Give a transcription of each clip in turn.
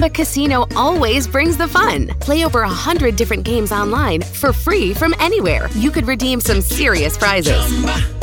Chumba Casino always brings the fun. Play over a hundred different games online for free from anywhere. You could redeem some serious prizes.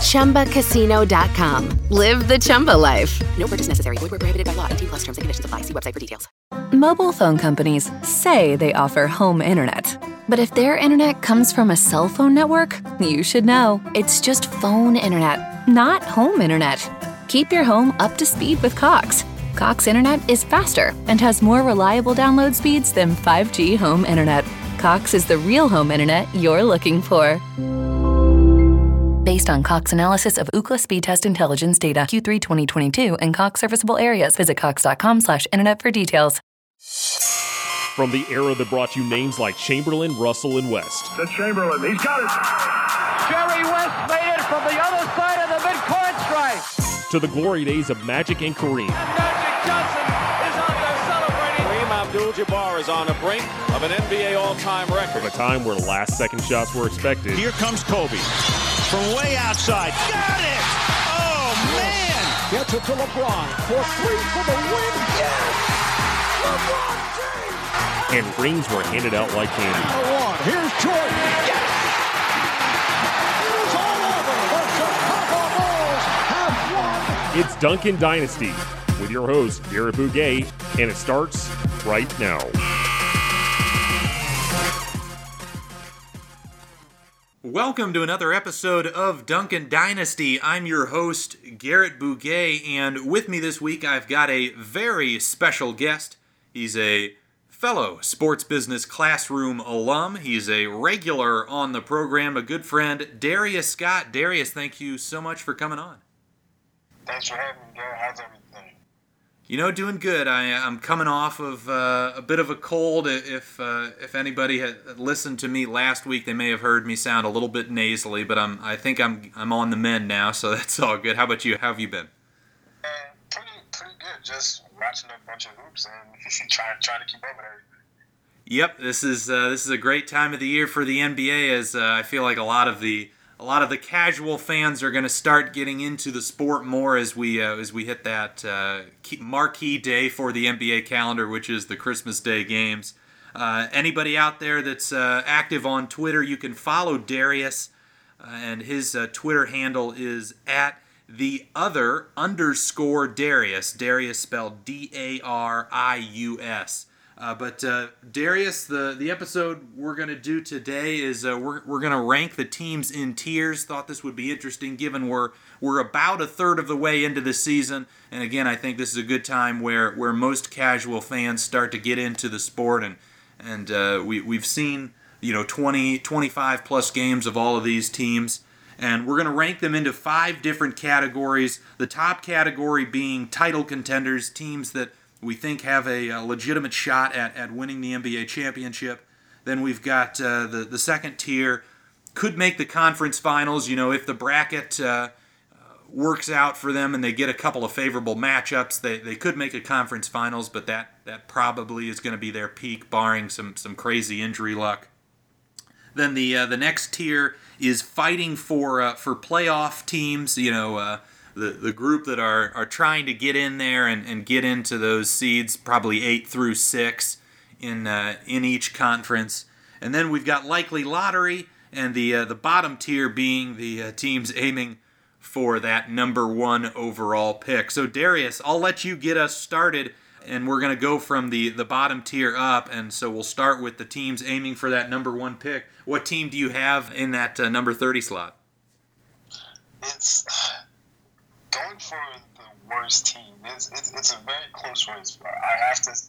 Chumba. ChumbaCasino.com. Live the Chumba life. No purchase necessary. Void where prohibited by law. 18 plus terms and conditions apply. See website for details. Mobile phone companies say they offer home internet. But if their internet comes from a cell phone network, you should know. It's just phone internet, not home internet. Keep your home up to speed with Cox. Cox internet is faster and has more reliable download speeds than 5G home internet. Cox is the real home internet you're looking for. Based on Cox analysis of Ookla speed test intelligence data Q3 2022 and Cox serviceable areas, visit cox.com/internet for details. From the era that brought you names like Chamberlain, Russell, and West, To Chamberlain. He's got it. Jerry West made it from the other side of the midcourt stripe. to the glory days of Magic and Kareem, Magic Johnson is out there celebrating. Kareem Abdul-Jabbar is on the brink of an NBA all-time record. from a time where last-second shots were expected, Here comes Kobe from way outside. Got it! Oh, man! Gets it to LeBron for three for the win. Yes! LeBron James. and rings were handed out like candy. The. Here's Jordan. Yes! It is all over. The Chicago Bulls have won. It's Duncan Dynasty with your host, Garrett Bouguet, and it starts right now. Welcome to another episode of Duncan Dynasty. I'm your host, Garrett Bouguet, and with me this week I've got a very special guest. He's a fellow sports business classroom alum. He's a regular on the program, a good friend, Darius Scott. Darius, thank you so much for coming on. Thanks for having me, Garrett. How's everything? You know, doing good. I, I'm coming off of uh, a bit of a cold. If uh, if anybody had listened to me last week, they may have heard me sound a little bit nasally, but I'm I think I'm I'm on the mend now, so that's all good. How about you? How have you been? Uh, pretty, pretty good. Just watching a bunch of hoops and trying, trying to keep up with everything. Yep, this is uh, this is a great time of the year for the NBA, as uh, I feel like a lot of the a lot of the casual fans are going to start getting into the sport more as we uh, as we hit that uh, marquee day for the NBA calendar, which is the Christmas Day games. Uh, anybody out there that's uh, active on Twitter, you can follow Darius, uh, and his uh, Twitter handle is at the other underscore Darius. Darius spelled D A R I U S. Uh, but uh, Darius, the, the episode we're going to do today is uh, we're, we're going to rank the teams in tiers. Thought this would be interesting given we're we're about a third of the way into the season, and again, I think this is a good time where where most casual fans start to get into the sport, and and uh, we we've seen you know 20 25 plus games of all of these teams. And we're going to rank them into five different categories. The top category being title contenders, teams that we think have a, a legitimate shot at, at winning the NBA championship. Then we've got uh, the, the second tier, could make the conference finals, you know, if the bracket uh, works out for them and they get a couple of favorable matchups, they, they could make a conference finals, but that, that probably is going to be their peak, barring some, some crazy injury luck. Then the uh, the next tier is fighting for uh, for playoff teams. You know, uh, the the group that are are trying to get in there and, and get into those seeds, probably eight through six in uh, in each conference. And then we've got likely lottery, and the uh, the bottom tier being the uh, teams aiming for that number one overall pick. So Darius, I'll let you get us started and we're going to go from the, the bottom tier up. And so we'll start with the teams aiming for that number one pick. What team do you have in that uh, number 30 slot? It's going for the worst team. It's, it's, it's a very close race. I have to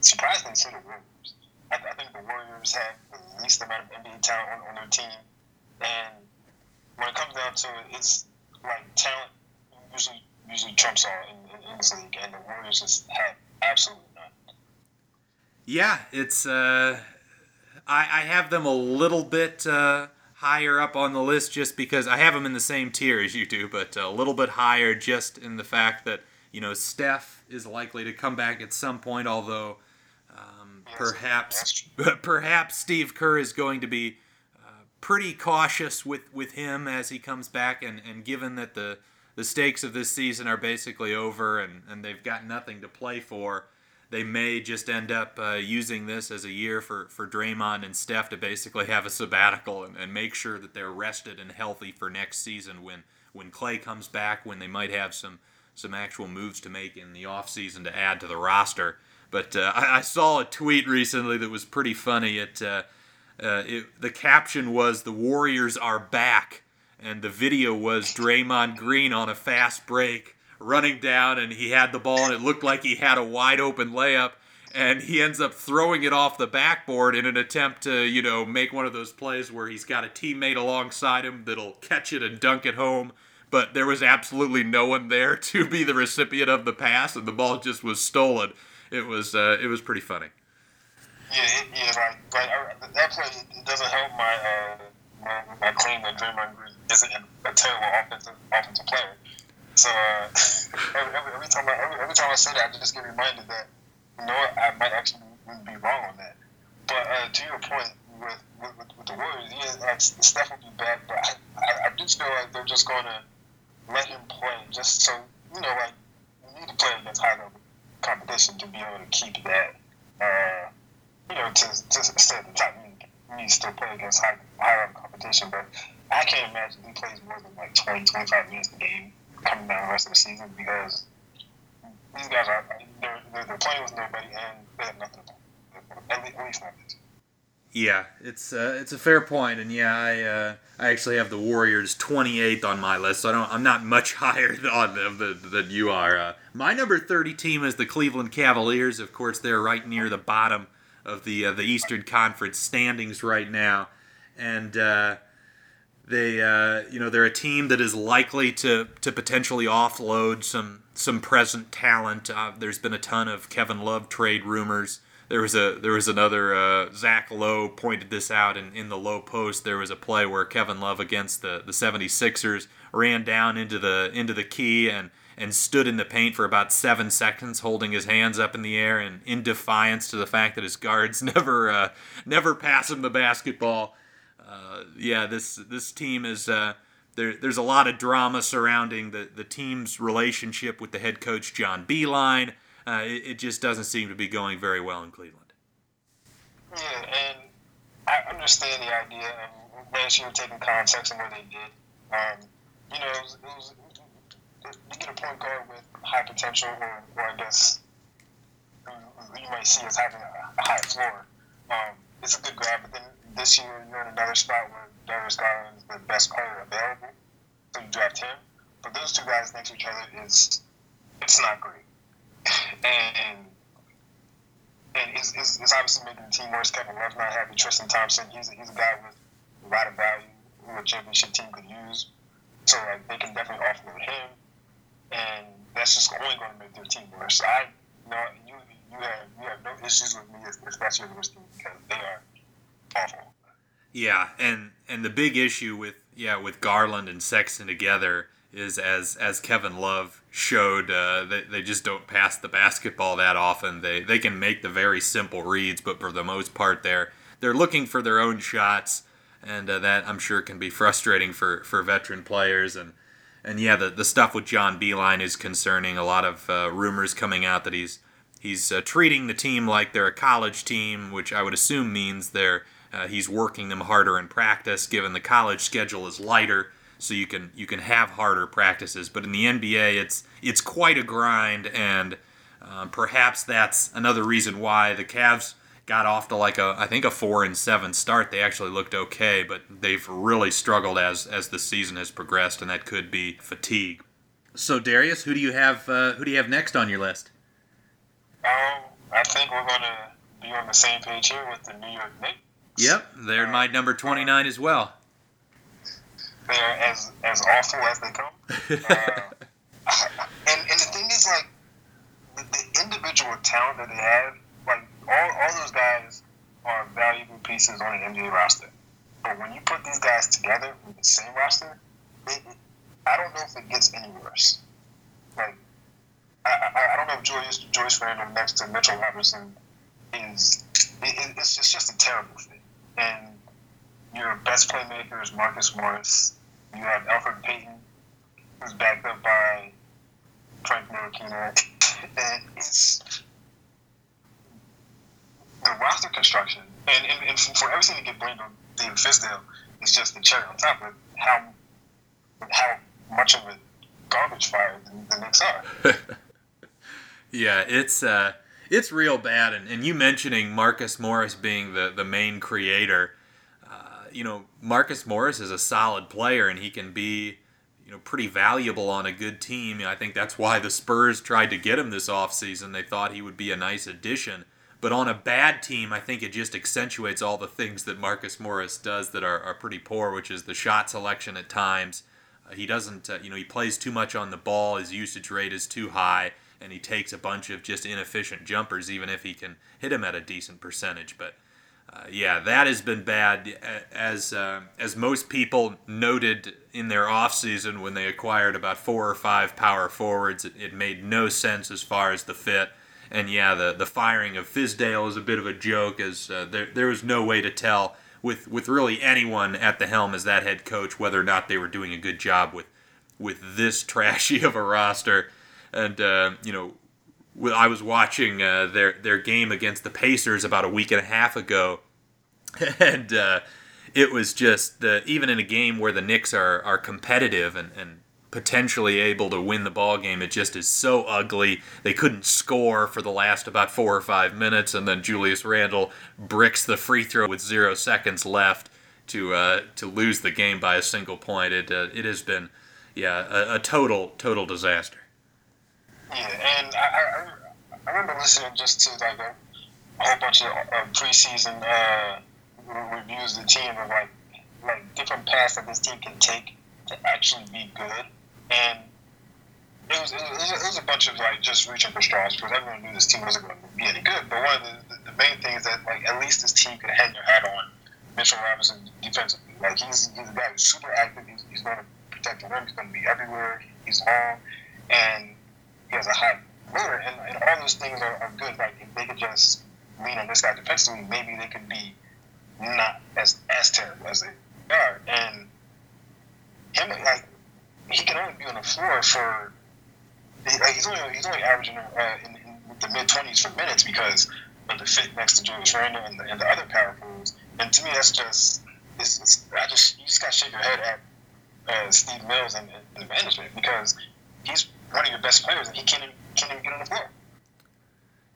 surprisingly say the Warriors. I, I think the Warriors have the least amount of NBA talent on, on their team. And when it comes down to it, it's like talent usually usually trumps all in, in, in this league, and the Warriors just have absolutely none. Yeah, it's. Uh, I, I have them a little bit uh, higher up on the list just because I have them in the same tier as you do, but a little bit higher just in the fact that you know, Steph is likely to come back at some point, although um, perhaps perhaps Steve Kerr is going to be uh, pretty cautious with, with him as he comes back, and, and given that the the stakes of this season are basically over and, and they've got nothing to play for, they may just end up uh, using this as a year for, for Draymond and Steph to basically have a sabbatical and, and make sure that they're rested and healthy for next season when, when Clay comes back, when they might have some, some actual moves to make in the offseason to add to the roster. But uh, I, I, saw a tweet recently that was pretty funny. It, uh, uh it, the caption was, The Warriors are back. And the video was Draymond Green on a fast break running down and he had the ball and it looked like he had a wide open layup and he ends up throwing it off the backboard in an attempt to, you know, make one of those plays where he's got a teammate alongside him that'll catch it and dunk it home. But there was absolutely no one there to be the recipient of the pass, and the ball just was stolen. It was uh, it was pretty funny. Yeah, yeah, uh, that play doesn't help my uh, my, my claim that Draymond Green isn't a terrible offensive offensive player. So uh, every, every, every, time I every, every, time I say that, I just get reminded that you know what, I might actually be wrong on that. But uh, to your point with, with, with the Warriors, yeah, Steph will be back, but I, I, I do feel like they're just going to let him play, just so you know, like you need to play against high level competition to be able to keep that. Uh, you know, to just stay at the top. You need to still play against high high level competition, but I can't imagine he plays more than like 20, 25 minutes a game coming down the rest of the season because these guys are they're, they're, playing with nobody and they have nothing to play. At least not this. Yeah, it's uh, it's a fair point, and yeah, I uh, I actually have the Warriors 28th on my list, so I don't I'm not much higher on them than, than you are. Uh, my number 30 team is the Cleveland Cavaliers. Of course, they're right near the bottom of the uh, the Eastern Conference standings right now, and uh, they, uh, you know, they're a team that is likely to to potentially offload some some present talent. Uh, there's been a ton of Kevin Love trade rumors. There was a there was another uh, Zach Lowe pointed this out in, in the Lowe Post. There was a play where Kevin Love against the, the 76ers ran down into the into the key and and stood in the paint for about seven seconds, holding his hands up in the air and in defiance to the fact that his guards never uh, never pass him the basketball uh, yeah, this this team is uh, there. There's a lot of drama surrounding the the team's relationship with the head coach John Beilein. Uh, it, it, just doesn't seem to be going very well in Cleveland. Yeah, and I understand the idea of last year taking context and what they did. Um, you know, it was, it was, you get a point guard with high potential, or, or I guess you might see as having a, a high floor. Um, it's a good grab, but then this year you're in another spot where Darius Garland is the best player available, so you draft him. But those two guys next to each other is it's not great, and and it's, it's, it's, obviously making the team worse. Kevin Love not having Tristan Thompson. He's a, he's a guy with a lot of value who a championship team could use. So like they can definitely offload him, and that's just only going to make their team worse. I you know you you have you have no issues with me if, if that's your worst team because they are awful. Yeah, and and the big issue with yeah with Garland and Sexton together is as as Kevin Love showed uh, they, they just don't pass the basketball that often. They they can make the very simple reads, but for the most part they're they're looking for their own shots, and uh, that I'm sure can be frustrating for for veteran players and. And yeah, the, the stuff with John Beilein is concerning. A lot of uh, rumors coming out that he's he's uh, treating the team like they're a college team, which I would assume means they're uh, he's working them harder in practice, given the college schedule is lighter, so you can you can have harder practices. But in the NBA, it's it's quite a grind, and um, perhaps that's another reason why the Cavs got off to like a I think a four and seven start. They actually looked okay, but they've really struggled as as the season has progressed, and that could be fatigue. So Darius, who do you have? Uh, who do you have next on your list? Um, I think we're gonna be on the same page here with the New York Knicks. Yep, they're my number 29 as well. They're as, as awful as they come. uh, and, and the thing is, like, the, the, individual talent that they have, like, all, all those guys are valuable pieces on an NBA roster. But when you put these guys together with the same roster, it, it, I don't know if it gets any worse. Like, I, I, I don't know if Julius Joyce Randle next to Mitchell Robinson is it, it's, it's just a terrible fit. And your best playmaker is Marcus Morris. You have Elfrid Payton, who's backed up by Frank Ntilikina. And it's the roster construction, and, and, and for everything to get blamed on David Fizdale, is just the cherry on top of how how much of a garbage fire the, the Knicks are. yeah, it's uh, it's real bad, and, and you mentioning Marcus Morris being the the main creator. Uh, you know, Marcus Morris is a solid player, and he can be you know pretty valuable on a good team. I think that's why the Spurs tried to get him this offseason. They thought he would be a nice addition. But on a bad team, I think it just accentuates all the things that Marcus Morris does that are, are pretty poor, which is the shot selection at times. Uh, he doesn't, uh, you know, he plays too much on the ball. His usage rate is too high, and he takes a bunch of just inefficient jumpers, even if he can hit them at a decent percentage. But uh, yeah, that has been bad. As uh, as most people noted in their offseason when they acquired about four or five power forwards, it, it made no sense as far as the fit. And yeah, the, the firing of Fizdale is a bit of a joke, as uh, there, there was no way to tell with, with really anyone at the helm as that head coach whether or not they were doing a good job with with this trashy of a roster. And uh, you know, I was watching uh, their their game against the Pacers about a week and a half ago, and uh, it was just even in a game where the Knicks are are competitive and, and potentially able to win the ball game. It just is so ugly. They couldn't score for the last about four or five minutes, and then Julius Randle bricks the free throw with zero seconds left to uh, to lose the game by a single point. It uh, it has been yeah a, a, total total disaster. Yeah, and I, I, I remember listening just to like a, a whole bunch of uh, preseason uh, reviews of the team of like like different paths that this team can take to actually be good and it was, it was, it was a bunch of like just reaching for straws because everyone knew this team wasn't going to be any good. But one of the, the, the main things that like at least this team could hang their hat on Mitchell Robinson defensively. Like he's he's a guy who's super active. He's, he's going to protect the rim. He's going to be everywhere. He's long, and he has a high motor. And, and all those things are, are good. Like if they could just lean on this guy defensively, maybe they could be not as as terrible as they are. And him like he can only be on the floor for like he's only he's only averaging uh, in, in the mid twenties for minutes because of the fit next to Julius Randle and the, and the other power forwards. And to me, that's just it's, it's I just you just got to shake your head at uh, Steve Mills and, and, the management because he's one of your best players and he can't even, can't even get on the floor.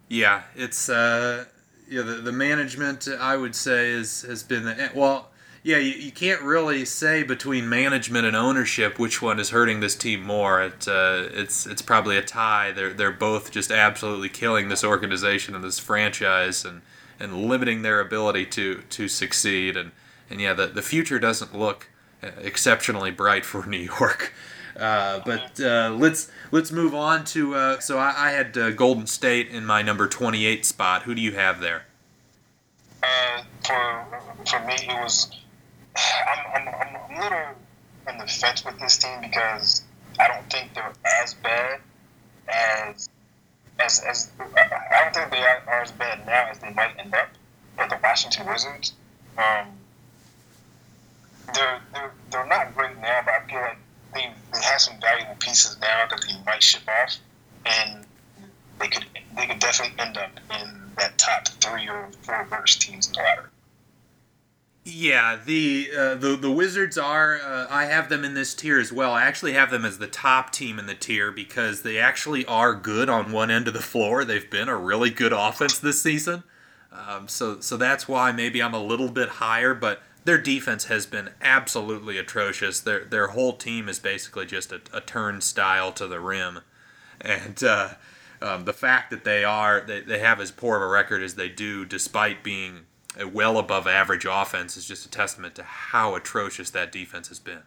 Yeah, it's uh, yeah the, the management I would say is has been the well yeah, you, you can't really say between management and ownership which one is hurting this team more. It, uh, it's it's probably a tie. They're they're both just absolutely killing this organization and this franchise and, and limiting their ability to to succeed. And, and yeah, the, the future doesn't look exceptionally bright for New York. Uh, but uh, let's let's move on to. Uh, so I, I had uh, Golden State in my number 28 spot. Who do you have there? Uh, for for me, it was I'm, I'm, I'm a little on the fence with this team because I don't think they're as bad as as as I don't think they are, are as bad now as they might end up. But the Washington Wizards, um, they're they're they're not great now, but I feel like they they have some valuable pieces now that they might ship off, and they could they could definitely end up in that top three or four worst teams in the ladder. Yeah, the uh, the the Wizards are. Uh, I have them in this tier as well. I actually have them as the top team in the tier because they actually are good on one end of the floor. They've been a really good offense this season. Um, so so that's why maybe I'm a little bit higher. But their defense has been absolutely atrocious. Their their whole team is basically just a, a turnstile to the rim, and. Uh, um, the fact that they are they, they have as poor of a record as they do, despite being a well above average offense is just a testament to how atrocious that defense has been.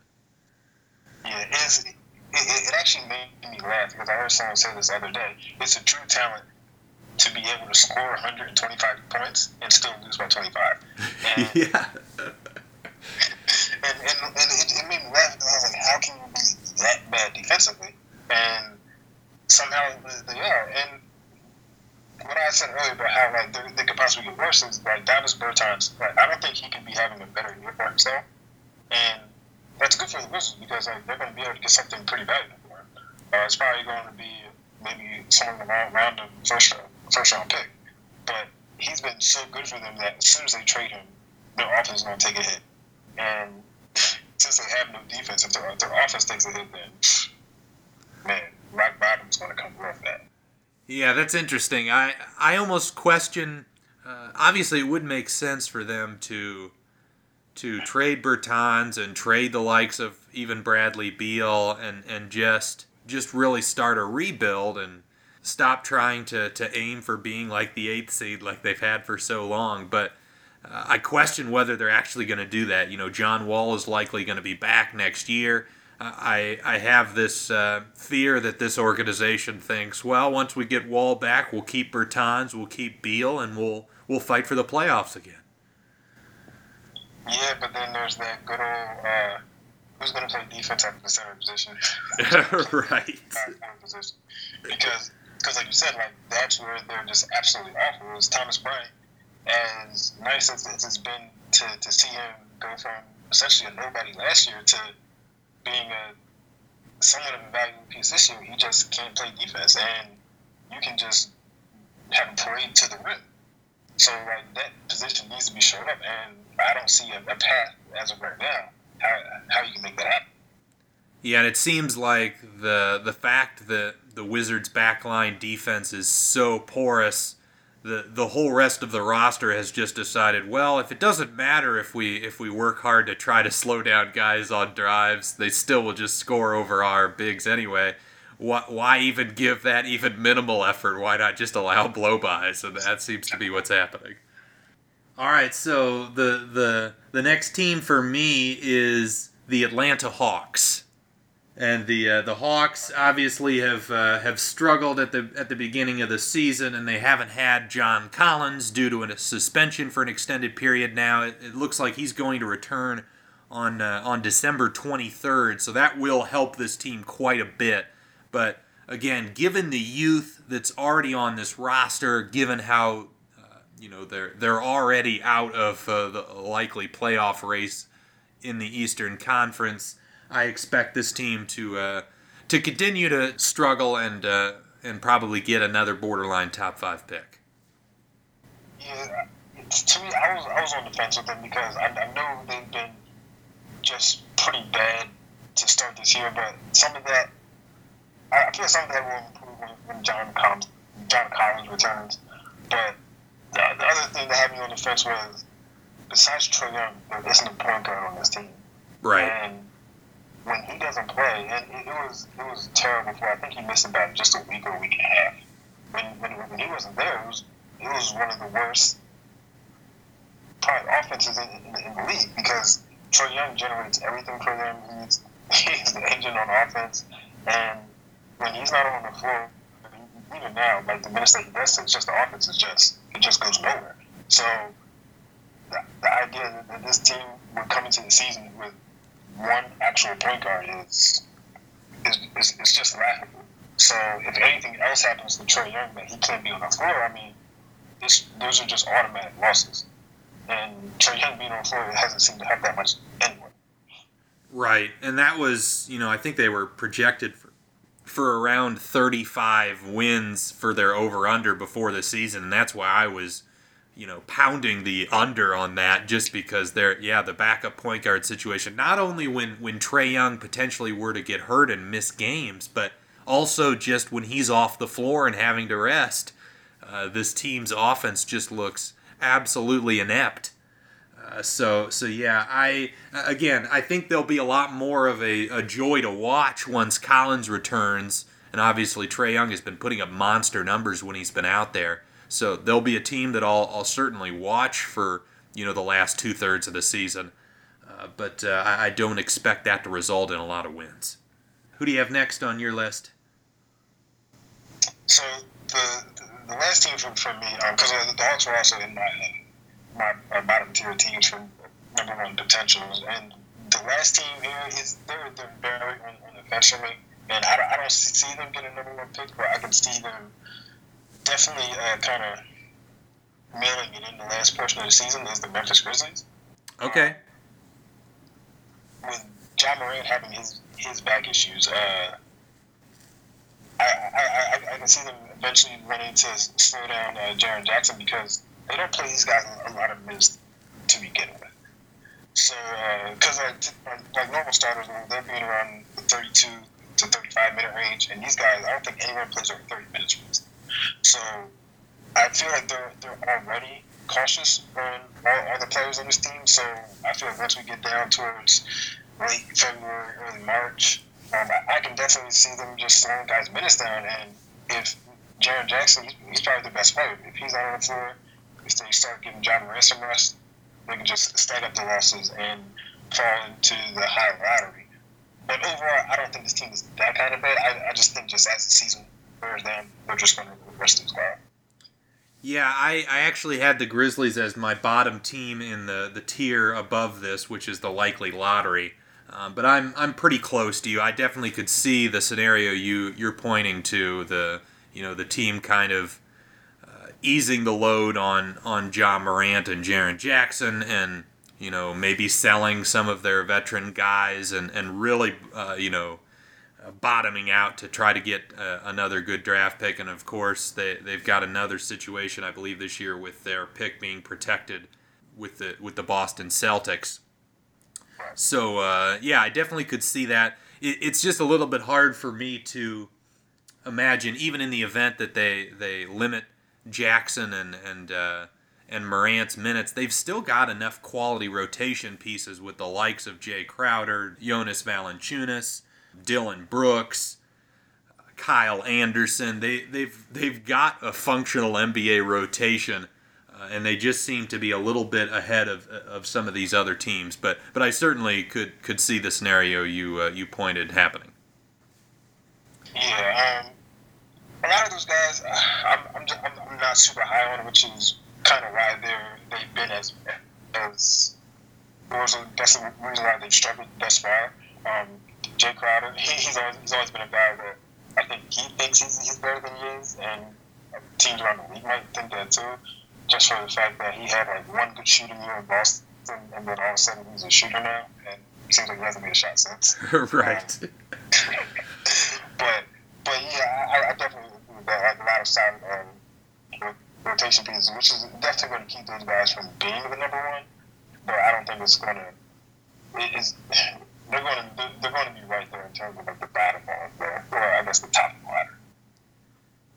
Yeah, it's, it, it actually made me laugh because I heard someone say this the other day. It's a true talent to be able to score 125 points and still lose by 25. And, yeah. And, and, and it, it, made me laugh. I was like, how can you be that bad defensively? And somehow they are. And what I said earlier about how like they, they could possibly get worse is like Davis Bertans. Like I don't think he could be having a better year for himself, and that's good for the Wizards because like they're going to be able to get something pretty valuable. Uh, it's probably going to be maybe somewhere around, the first round, first round pick, but he's been so good for them that as soon as they trade him, their offense is going to take a hit, and since they have no defense, if their, if their offense takes a hit, then man, rock bottom's going to come off that. Yeah, that's interesting. I I almost question. Uh, obviously, it would make sense for them to to trade Bertans and trade the likes of even Bradley Beal and and just just really start a rebuild and stop trying to to aim for being like the eighth seed like they've had for so long. But uh, I question whether they're actually going to do that. You know, John Wall is likely going to be back next year. I, I have this uh, fear that this organization thinks, well, once we get Wall back, we'll keep Bertans, we'll keep Beal, and we'll we'll fight for the playoffs again. Yeah, but then there's that good old uh, who's going to play defense at the center position. right. Because, because like you said, like that's where they're just absolutely awful. Is Thomas Bryant, as nice as it's been to, to see him go from essentially a nobody last year to being a somewhat of a valuable piece this year, he just can't play defense, and you can just have him parade to the rim. So like that position needs to be shored up, and I don't see a, a path as of right now how how you can make that happen. Yeah, and it seems like the the fact that the Wizards' backline defense is so porous the the whole rest of the roster has just decided, well, if it doesn't matter if we if we work hard to try to slow down guys on drives, they still will just score over our bigs anyway. Why, why even give that even minimal effort? Why not just allow blowbys? So that seems to be what's happening. All right, so the the the next team for me is the Atlanta Hawks and the uh, the Hawks obviously have uh, have struggled at the at the beginning of the season, and they haven't had John Collins due to a suspension for an extended period. Now it, it looks like he's going to return on uh, on December 23rd, so that will help this team quite a bit. But again, given the youth that's already on this roster, given how uh, you know they're they're already out of uh, the likely playoff race in the Eastern Conference I expect this team to uh, to continue to struggle and uh, and probably get another borderline top five pick. Yeah, to me, I was I was on the fence with them because I, I know they've been just pretty bad to start this year, but some of that I feel some of that will improve when, when John Collins John Collins returns. But the, the other thing that had me on the fence was besides Trae Young, there isn't a point guard on this team. Right. And when he doesn't play, and it, was it was terrible. I think he missed about just a week or a week and a half. When when, when he wasn't there, it was it was one of the worst probably offenses in, in, in the league because Trae Young generates everything for them. He's he's the engine on offense, and when he's not on the floor, even now, like the minutes that he does, it's just the offense is just it just goes nowhere. So the, the idea that this team would come into the season with one actual point guard is is, is, is just laughable. So if anything else happens to Trae Young that he can't be on the floor, I mean, this, those are just automatic losses. And Trae Young being on the floor hasn't seemed to have that much anyway. Right, and that was you know I think they were projected for for around 35 wins for their over under before the season, and that's why I was you know, pounding the under on that just because they're yeah, the backup point guard situation. Not only when when Trae Young potentially were to get hurt and miss games, but also just when he's off the floor and having to rest. Uh, this team's offense just looks absolutely inept. Uh, so so yeah, I again I think there'll be a lot more of a, a joy to watch once Collins returns, and obviously Trae Young has been putting up monster numbers when he's been out there. So they'll be a team that I'll, I'll certainly watch for you know the last two thirds of the season, uh, but uh, I, I don't expect that to result in a lot of wins. Who do you have next on your list? So the the last team for, for me, because um, the Hawks were also in my my, my bottom tier teams for number one potentials, and the last team here is they're they're very unconventional. and I I don't see them getting number one pick, but I can see them definitely uh, kind of mailing it in the last portion of the season is the Memphis Grizzlies. Okay. With John Morant having his his back issues, uh, I, I, I, I can see them eventually running to slow down uh, Jaren Jackson because they don't play these guys a lot of minutes to begin with. So, because uh, like, like normal starters, they're being around the 32 to 35 minute range, and these guys, I don't think anyone plays over 30 minutes. So, I feel like they're they're already cautious on all, all the players on this team. So, I feel like once we get down towards late February, early March, um, I, I, can definitely see them just slowing guys' minutes down. And if Jaren Jackson, he's, he's, probably the best player. If he's out on the floor, if they start giving John Morant some rest, they can just stack up the losses and fall into the high lottery. But overall, I don't think this team is that kind of bad. I, I just think just as the season they're just going to. Yeah, I, I actually had the Grizzlies as my bottom team in the, the tier above this, which is the likely lottery. Um, but I'm I'm pretty close to you. I definitely could see the scenario you you're pointing to the you know the team kind of uh, easing the load on on Ja Morant and Jaren Jackson and you know maybe selling some of their veteran guys and and really uh, you know bottoming out to try to get uh, another good draft pick and of course they they've got another situation I believe this year with their pick being protected with the with the Boston Celtics so uh, yeah, I definitely could see that. It, it's just a little bit hard for me to imagine, even in the event that they they limit Jackson and and uh, and Morant's minutes, they've still got enough quality rotation pieces with the likes of Jae Crowder, Jonas Valanciunas, Dillon Brooks, Kyle Anderson. They they've they've got a functional NBA rotation uh, and they just seem to be a little bit ahead of, of some of these other teams. But but I certainly could could see the scenario you uh, you pointed happening. Yeah, um, a lot of those guys, uh, I'm, I'm, I'm, I'm, not super high on, which is kind of why they're they've been as as that's the reason why they've struggled thus far. Um, Jae Crowder, he, he's always he's always been a guy that I think he thinks he's, he's better than he is, and teams around the league might think that too just for the fact that he had like one good shooting year in Boston, and then all of a sudden he's a shooter now, and it seems like he hasn't made a shot since. right. Um, but but yeah, I, I definitely agree with that. Like a lot of solid um, rotation pieces, which is definitely going to keep those guys from being the number one. But I don't think it's going to. It is. They're going to. They're going to be right there in terms of like the bottom of the, or I guess the top of the ladder.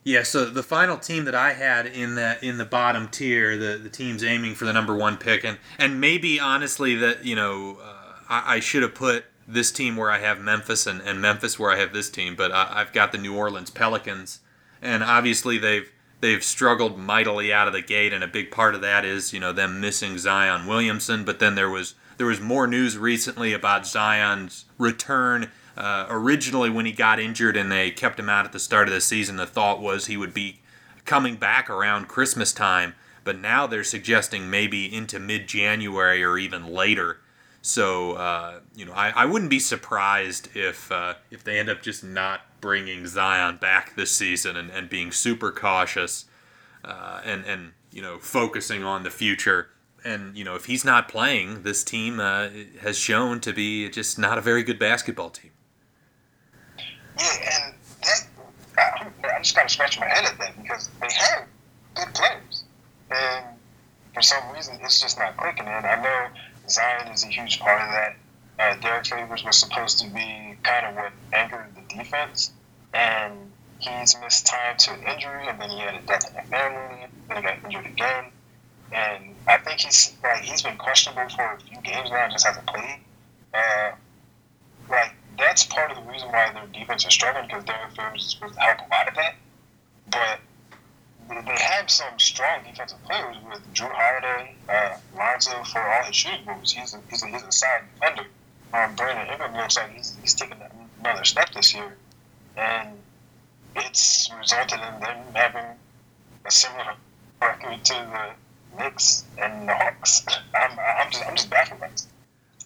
Yeah, so the final team that I had in the in the bottom tier, the the teams aiming for the number one pick, and and maybe honestly that you know uh, I, I, should have put this team where I have Memphis and, and Memphis where I have this team, but I, I've got the New Orleans Pelicans, and obviously they've they've struggled mightily out of the gate, and a big part of that is you know them missing Zion Williamson, but then there was there was more news recently about Zion's return uh, originally, when he got injured and they kept him out at the start of the season, the thought was he would be coming back around Christmas time. But now they're suggesting maybe into mid January or even later. So uh, you know, I, I wouldn't be surprised if uh, if they end up just not bringing Zion back this season and, and being super cautious uh, and and you know focusing on the future. And you know, if he's not playing, this team uh, has shown to be just not a very good basketball team. Yeah, and that, I, I'm just kind of scratching my head at that because they have good players. And for some reason, it's just not clicking. And I know Zion is a huge part of that. Uh, Derrick Favors was supposed to be kind of what anchored the defense. And he's missed time to injury, and then he had a death in the family, then he got injured again. And I think he's like he's been questionable for a few games now, just hasn't played. Uh, like that's part of the reason why their defense is struggling because Derrick Favors is supposed to help a lot of that. But they have some strong defensive players with Jrue Holiday, uh, Lonzo for all his shooting moves. He's a, he's a, he's a side defender. Um, Brandon Ingram looks like he's, he's taking another step this year. And it's resulted in them having a similar record to the Knicks and the Hawks. I'm, I'm, just, I'm just baffled.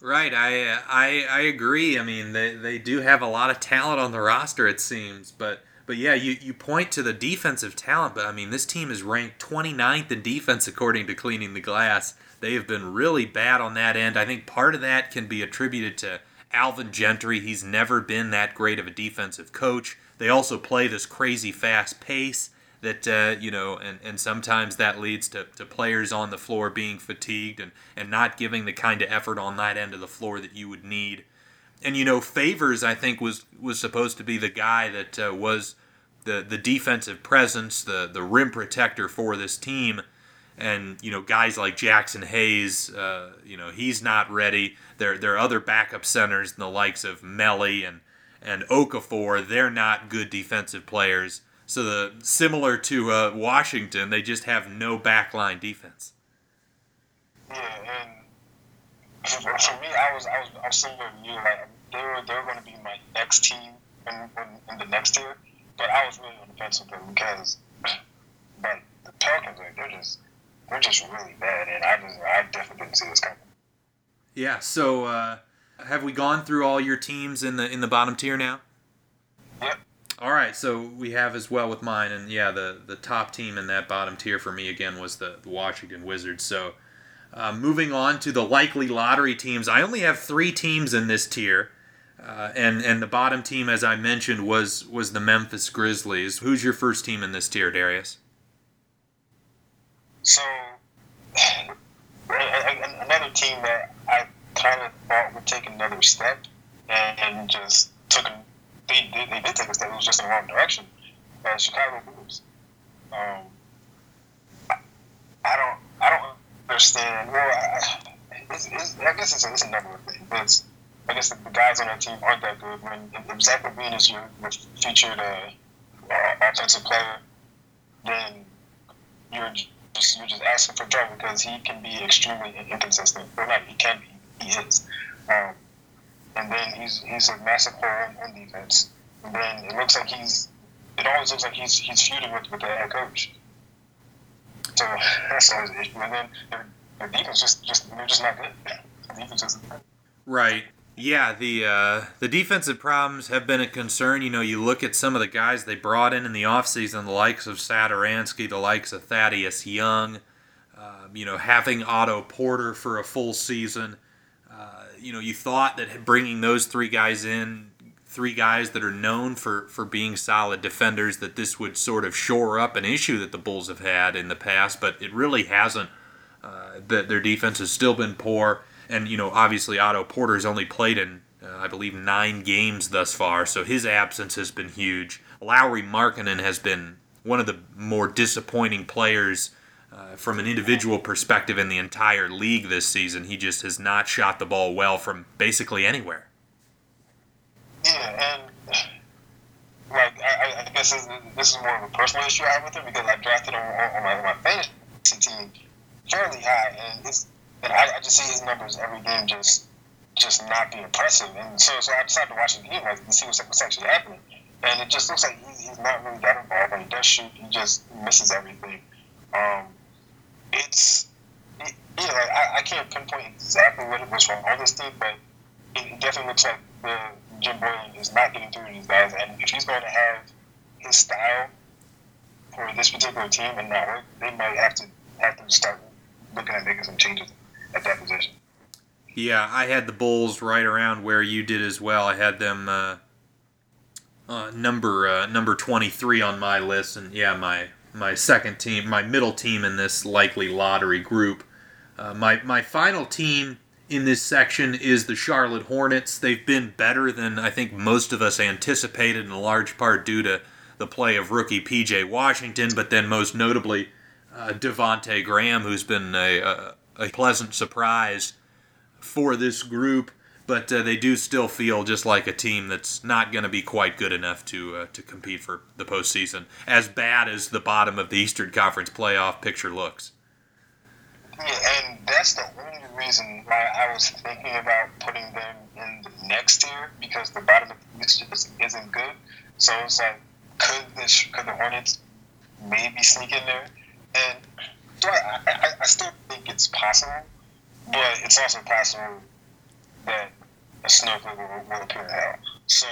Right, I uh, I I agree. I mean, they they do have a lot of talent on the roster, it seems, but. But yeah, you, you point to the defensive talent, but I mean, this team is ranked 29th in defense according to Cleaning the Glass. They have been really bad on that end. I think part of that can be attributed to Alvin Gentry. He's never been that great of a defensive coach. They also play this crazy fast pace that, uh, you know, and, and sometimes that leads to, to players on the floor being fatigued and, and not giving the kind of effort on that end of the floor that you would need and you know Favors I think was was supposed to be the guy that uh, was the the defensive presence, the the rim protector for this team, and you know guys like Jaxson Hayes, uh, you know he's not ready. There there are other backup centers, in the likes of Melli and and Okafor. They're not good defensive players. So the similar to uh, Washington, they just have no backline defense. Yeah, and for, me, I was I was I was similar to you. Like they were they were going to be my next team in, in, in the next year, but I was really on the fence with them because, but the Pelicans like they're just they're just really bad, and I just I definitely didn't see this coming. Yeah. So uh, have we gone through all your teams in the in the bottom tier now? Yep. All right, so we have as well with mine, and yeah, the the top team in that bottom tier for me again was the, the Washington Wizards. So uh, moving on to the likely lottery teams, I only have three teams in this tier, uh, and and the bottom team, as I mentioned, was was the Memphis Grizzlies. Who's your first team in this tier, Darius? So another team that I kind of thought would take another step and just took a, they, they, they did take a step. It was just in the wrong direction. Uh, Chicago Bulls. Um, I, I don't I don't understand. Well, I, it's, it's, I guess it's a, it's a number of things. It's, I guess the, the guys on our team aren't that good. When if Zach LaVine is your, your featured uh, uh, offensive player, then you're just you're just asking for trouble because he can be extremely inconsistent. Or not, he can be. He is. Um, and then he's he's a massive hole in defense. And then it looks like he's. It always looks like he's he's feuding with, with the head coach. So that's always the issue. And then their, their defense just just they're just not good. The defense isn't good. Right. Yeah, the uh, the defensive problems have been a concern. You know, you look at some of the guys they brought in in the offseason, the likes of Satoransky, the likes of Thaddeus Young, um, you know, having Otto Porter for a full season. You know, you thought that bringing those three guys in, three guys that are known for, for being solid defenders, that this would sort of shore up an issue that the Bulls have had in the past, but it really hasn't. Uh, that their defense has still been poor and you know obviously Otto Porter's only played in uh, I believe nine games thus far, so his absence has been huge. Lauri Markkanen has been one of the more disappointing players uh, from an individual perspective in the entire league this season. He just has not shot the ball well from basically anywhere. Yeah, and like I, I guess this, is more of a personal issue I have with him because I drafted him on, my, my fantasy team fairly high, and his and I, I, just see his numbers every game just just not be impressive. And so, so I decided to watch the game like, see what's, what's actually happening. And it just looks like he's, he's not really that involved. When he does shoot, he just misses everything. Um, it's it, you know I, I can't pinpoint exactly what it was from this team, but it definitely looks like the Jim Boylen is not getting through to these guys. And if he's going to have his style for this particular team and not work, they might have to have to start looking at making some changes at that position. Yeah, I had the Bulls right around where you did as well. I had them uh, uh, number uh, number twenty three on my list, and yeah, my my second team, my middle team in this likely lottery group. Uh, my my final team in this section is the Charlotte Hornets. They've been better than I think most of us anticipated, in large part due to the play of rookie P.J. Washington, but then most notably uh, Devonte Graham, who's been a, a a pleasant surprise for this group, but uh, they do still feel just like a team that's not going to be quite good enough to uh, to compete for the postseason. As bad as the bottom of the Eastern Conference playoff picture looks. Yeah, and that's the only reason why I was thinking about putting them in the next tier because the bottom of the East isn't good. So it's like, could the could the Hornets maybe sneak in there? And so I, I, I still think it's possible, but it's also possible that a will, appear in hell. So,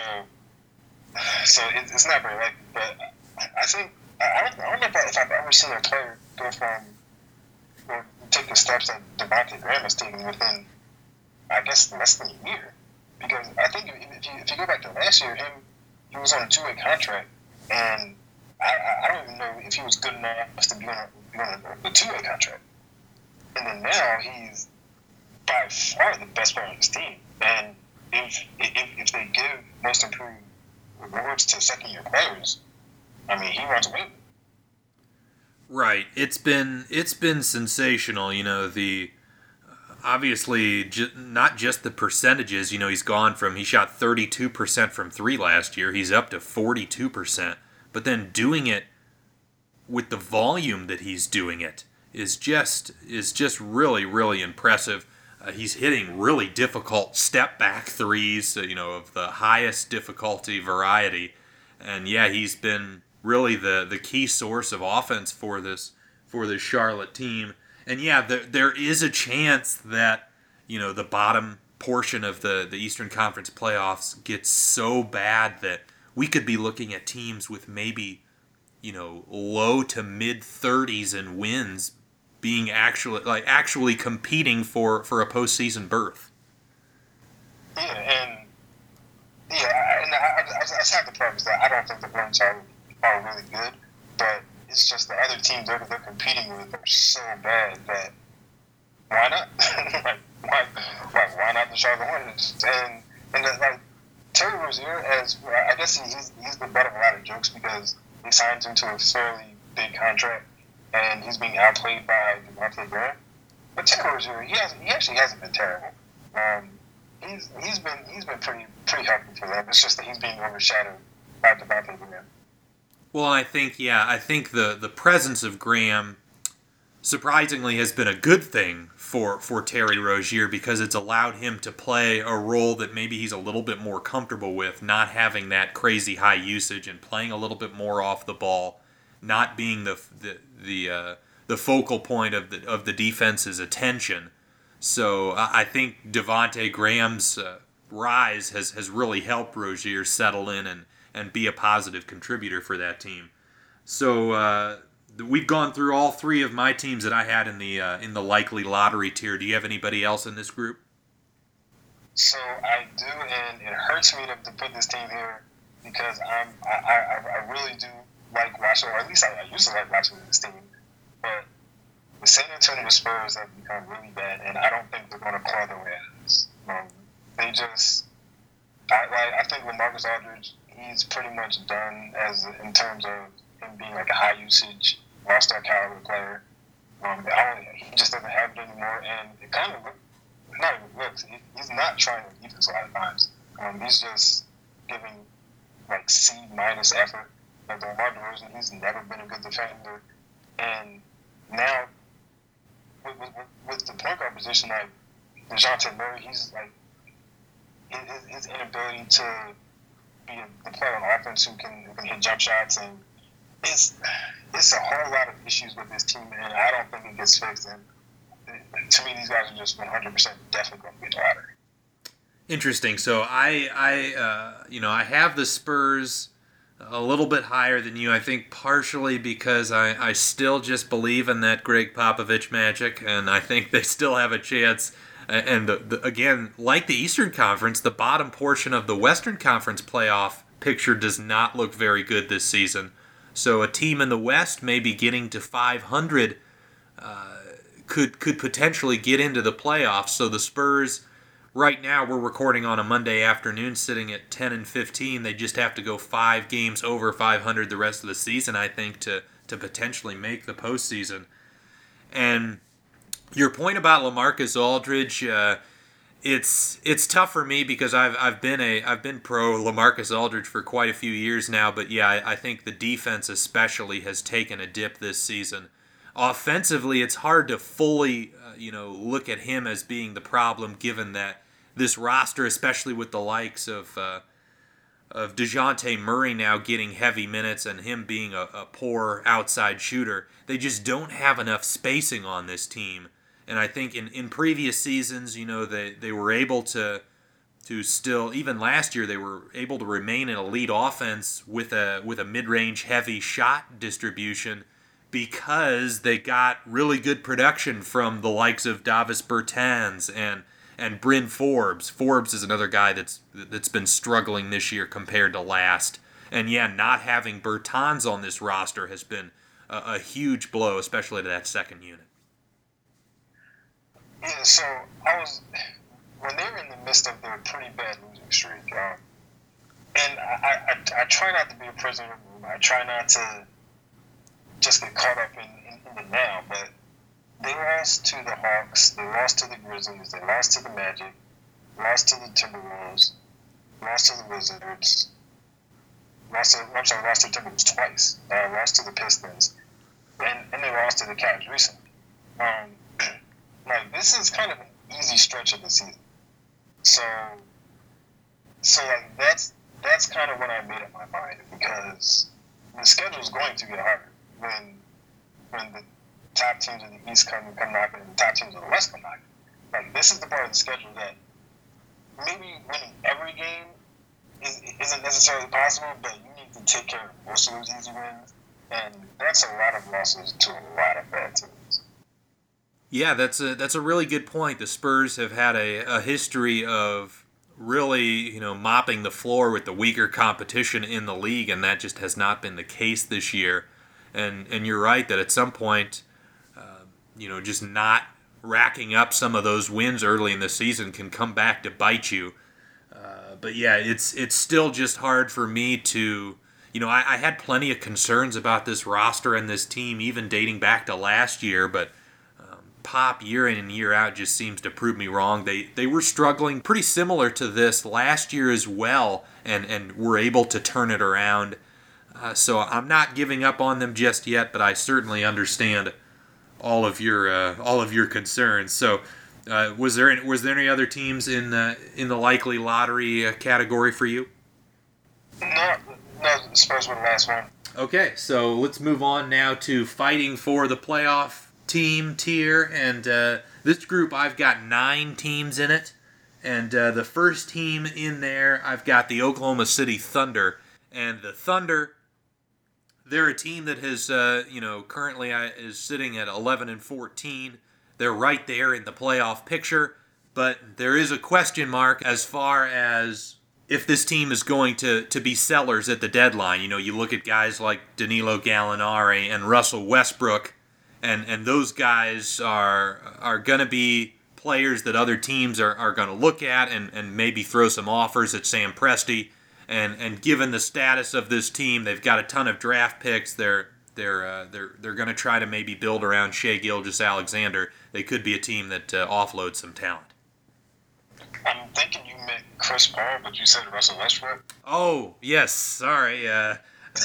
so it, it's not very likely. But I think I don't, I don't know if, I, have ever seen a player go from or take the steps that Devontae Graham has taken within, I guess, less than a year. Because I think if you, if you go back to last year, him he was on a two-way contract, and I, I don't even know if he was good enough to be on a, on a two-way contract. And then now he's by far the best player on his team. And if if, if they give most improved rewards to second-year players, I mean, he runs away. Right. It's been it's been sensational. You know the obviously ju- not just the percentages. You know he's gone from he shot 32% from three last year. He's up to 42%. But then doing it with the volume that he's doing it is just is just really really impressive. Uh, he's hitting really difficult step back threes. Uh, you know of the highest difficulty variety. And yeah, he's been really the the key source of offense for this for this Charlotte team. And yeah, there, there is a chance that you know the bottom portion of the the Eastern Conference playoffs gets so bad that we could be looking at teams with maybe you know low to mid 30s in wins being actually like actually competing for for a postseason berth. Yeah, and yeah, and I, I, I just have the premise that I don't think the Bruins are are really good, but it's just the other teams that they're competing with are so bad that why not? like, why, why, why not the Charlotte Hornets? And and like Terry Rozier, as I guess he's he's the butt of a lot of jokes because they signed him to a fairly big contract, and he's being outplayed by Devonte' Graham. But Terry Rozier, he has he actually hasn't been terrible. Um, he's he's been he's been pretty pretty helpful for them. It's just that he's being overshadowed by Devonte' Graham. Well, I think yeah, I think the the presence of Graham surprisingly has been a good thing for for Terry Rozier because it's allowed him to play a role that maybe he's a little bit more comfortable with, not having that crazy high usage and playing a little bit more off the ball, not being the the the uh, the focal point of the of the defense's attention. So I think Devonte Graham's uh, rise has has really helped Rozier settle in and and be a positive contributor for that team. So uh, we've gone through all three of my teams that I had in the uh, in the likely lottery tier. Do you have anybody else in this group? So I do, and it hurts me to, to put this team here because I'm I, I, I really do like watching, or at least I, I used to like watching this team, but the San Antonio Spurs have become really bad, and I don't think they're going to claw their this. Um, they just, I, like, I think LaMarcus Aldridge he's pretty much done as in terms of him being like a high usage all star caliber player. Um, he just doesn't have it anymore, and it kind of not even looks. He, he's not trying to defense a lot of times. Um, he's just giving like C minus effort. Like DeMar DeRozan, he's never been a good defender, and now with, with, with the point guard position, like Dejounte Murray, he's like his, his inability to be a, player on offense who can, who can hit jump shots, and it's it's a whole lot of issues with this team, and I don't think it gets fixed. And to me, these guys are just 100 percent definitely going to be the lottery. Interesting. So I, I, uh, you know, I have the Spurs a little bit higher than you. I think partially because I, I still just believe in that Gregg Popovich magic, and I think they still have a chance and the, the, again, like the Eastern Conference, the bottom portion of the Western Conference playoff picture does not look very good this season. So a team in the West maybe getting to 500 uh, could could potentially get into the playoffs. So the Spurs, right now, we're recording on a Monday afternoon, sitting at 10 and 15. They just have to go five games over 500 the rest of the season, I think, to to potentially make the postseason. And your point about LaMarcus Aldridge, uh, it's it's tough for me because I've I've been a I've been pro LaMarcus Aldridge for quite a few years now, but yeah, I, I think the defense especially has taken a dip this season. Offensively, it's hard to fully uh, you know look at him as being the problem, given that this roster, especially with the likes of uh, of Dejounte Murray now getting heavy minutes and him being a, a poor outside shooter, they just don't have enough spacing on this team. And I think in, in previous seasons, you know, they, they were able to to still even last year they were able to remain an elite offense with a with a mid-range heavy shot distribution because they got really good production from the likes of Davis Bertans and and Bryn Forbes. Forbes is another guy that's that's been struggling this year compared to last. And yeah, not having Bertans on this roster has been a, a huge blow, especially to that second unit. Yeah, so I was when they were in the midst of their pretty bad losing streak, um, and I, I, I try not to be a prisoner of the moment. I try not to just get caught up in, in, in the now, but they lost to the Hawks, they lost to the Grizzlies, they lost to the Magic, lost to the Timberwolves, lost to the Wizards, lost to, I'm sorry, lost to the Timberwolves twice, uh, lost to the Pistons, and, and they lost to the Cavs recently. Um, like, this is kind of an easy stretch of the season. So, so like, that's, that's kind of what I made up my mind because the schedule is going to get harder when when the top teams in the East come come knocking and the top teams in the West come knocking. Like this is the part of the schedule that maybe winning every game is, isn't necessarily possible, but you need to take care of most of those easy wins, and that's a lot of losses to a lot of bad teams. Yeah, that's a that's a really good point. The Spurs have had a, a history of really, you know, mopping the floor with the weaker competition in the league, and that just has not been the case this year. And and you're right that at some point, you know, just not racking up some of those wins early in the season can come back to bite you. Uh, but yeah, it's it's still just hard for me to, you know, I, I had plenty of concerns about this roster and this team, even dating back to last year, but. um, Pop year in and year out just seems to prove me wrong. They they were struggling pretty similar to this last year as well, and and were able to turn it around. Uh, so I'm not giving up on them just yet, but I certainly understand all of your uh, all of your concerns. So, uh, was there any, was there any other teams in the in the likely lottery uh, category for you? No, no, Spurs were the last one. Okay, so let's move on now to fighting for the playoff team tier, and uh, this group I've got nine teams in it, and uh, the first team in there I've got the Oklahoma City Thunder, and the Thunder they're a team that has, uh, you know, currently uh, is sitting at 11 and 14. They're right there in the playoff picture, but there is a question mark as far as if this team is going to, to be sellers at the deadline. You know, you look at guys like Danilo Gallinari and Russell Westbrook, and, and those guys are are going to be players that other teams are, are going to look at and, and maybe throw some offers at Sam Presti and and given the status of this team, they've got a ton of draft picks. They're they're uh, they're they're going to try to maybe build around Shai Gilgeous-Alexander. They could be a team that uh, offloads some talent. I'm thinking you meant Chris Paul, but you said Russell Westbrook. Oh yes, sorry. Uh,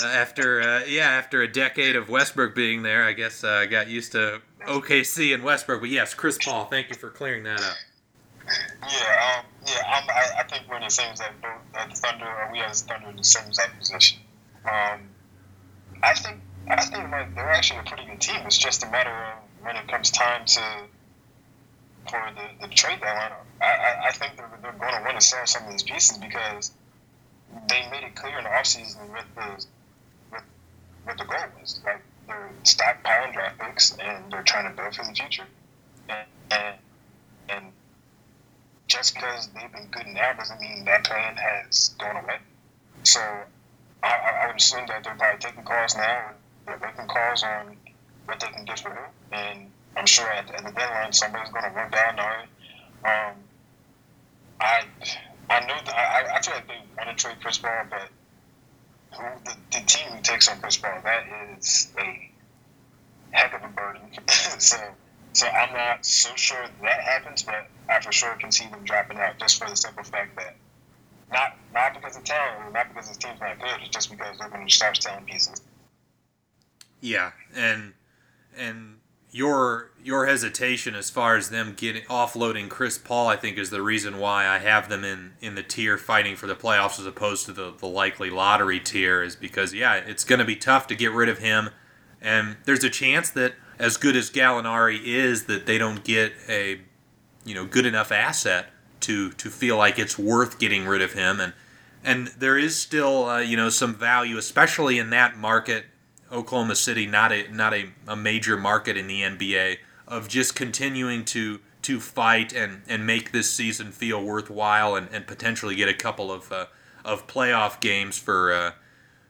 uh after uh, yeah, after a decade of Westbrook being there, I guess uh, I got used to OKC and Westbrook. But yes, Chris Paul. Thank you for clearing that up. Yeah, um, yeah. I'm, I, I think we're in the same exact boat. The Thunder, or we as Thunder in the same exact position. Um, I think I think like they're actually a pretty good team. It's just a matter of when it comes time to for the, the trade deadline. I, I, I think they're, they're going to want to sell some of these pieces because they made it clear in the offseason with the with what the goal was. Like they're stockpiling draft picks and they're trying to build for the future. Just because they've been good now doesn't mean that plan has gone away. So I, I would assume that they're probably taking calls now. They're making calls on what they can get for him. And I'm sure at, at the deadline, somebody's going to work down on it. Um, I I know that I, I feel like they want to trade Chris Paul, but who the, the team who takes on Chris Paul, that is a heck of a burden. so so I'm not so sure that happens, but I for sure can see them dropping out just for the simple fact that not not because of talent not because the team's not good, it's just because they're going to start selling pieces. Yeah, and and your your hesitation as far as them getting offloading Chris Paul, I think, is the reason why I have them in in the tier fighting for the playoffs as opposed to the the likely lottery tier, is because yeah, it's going to be tough to get rid of him, and there's a chance that as good as Gallinari is, that they don't get a you know good enough asset to to feel like it's worth getting rid of him, and and there is still uh, you know some value, especially in that market, Oklahoma City, not a not a, a major market in the NBA, of just continuing to to fight and, and make this season feel worthwhile and, and potentially get a couple of uh, of playoff games for uh,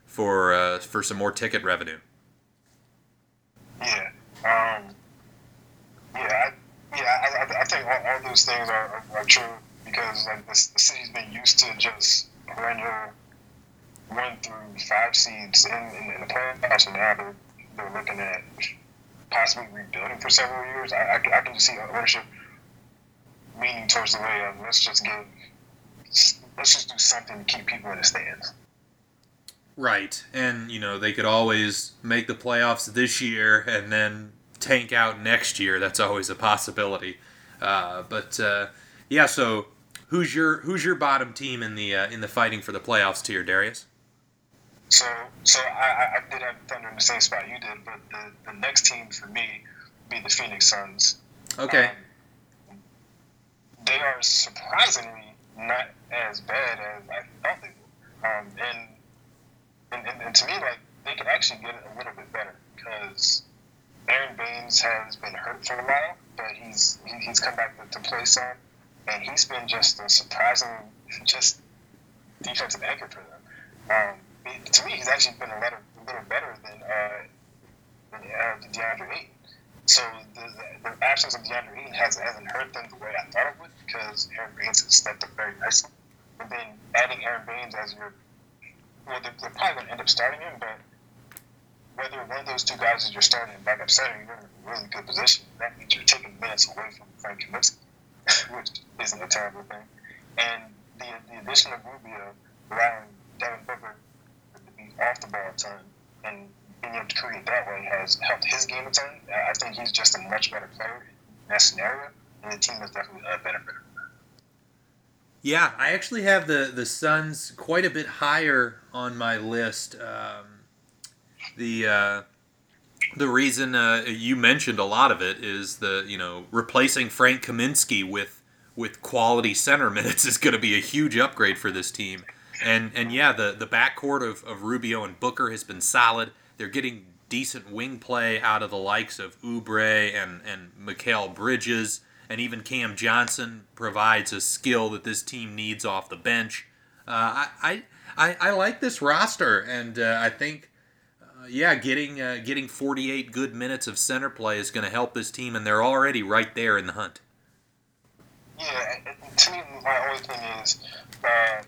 for uh, for some more ticket revenue. Yeah, um, yeah, I, yeah. I, I think all, all those things are, are, true because like the, the city's been used to just perennial run through five seeds in, in, in the playoffs, and now they're, they're looking at possibly rebuilding for several years. I, I, I can just see ownership leaning towards the way of let's just give, let's just do something to keep people in the stands. Right, and you know they could always make the playoffs this year and then tank out next year. That's always a possibility. Uh, but uh, yeah, so who's your who's your bottom team in the uh, in the fighting for the playoffs tier, Darius? So, so I, I did have Thunder in the same spot you did, but the, the next team for me would be the Phoenix Suns. Okay. Um, they are surprisingly not as bad as I thought they were. Um, and, and, and, and to me, like, they could actually get a little bit better because Aron Baynes has been hurt for a while, but he's he, he's come back to, to play some, and he's been just a surprising, just defensive anchor for them. Um, to me, he's actually been a little, a little better than, uh, uh, DeAndre Ayton. So the, the, the, absence of DeAndre Ayton has, hasn't hurt them the way I thought it would because Aron Baynes has stepped up very nicely. And then adding Aron Baynes as your, well, they're, they're probably going to end up starting him, but whether one of those two guys is your starting backup center, you're in a really good position. That means you're taking minutes away from Frank Kaminsky, which isn't a terrible thing. And the, the addition of Rubio allowing Devin Booker to be off the ball a ton, and being able to create that way has helped his game a ton. I think he's just a much better player in that scenario, and the team has definitely uh, benefited Yeah, I actually have the the Suns quite a bit higher on my list. Um, the uh, the reason uh, you mentioned a lot of it is the you know replacing Frank Kaminsky with with quality center minutes is going to be a huge upgrade for this team. And and yeah, the the backcourt of, of Rubio and Booker has been solid. They're getting decent wing play out of the likes of Oubre and and Mikal Bridges, and even Cam Johnson provides a skill that this team needs off the bench. Uh, I, I I like this roster, and uh, I think. Uh, yeah, getting uh, getting 48 good minutes of center play is going to help this team, and they're already right there in the hunt. Yeah, to me, my only thing is uh,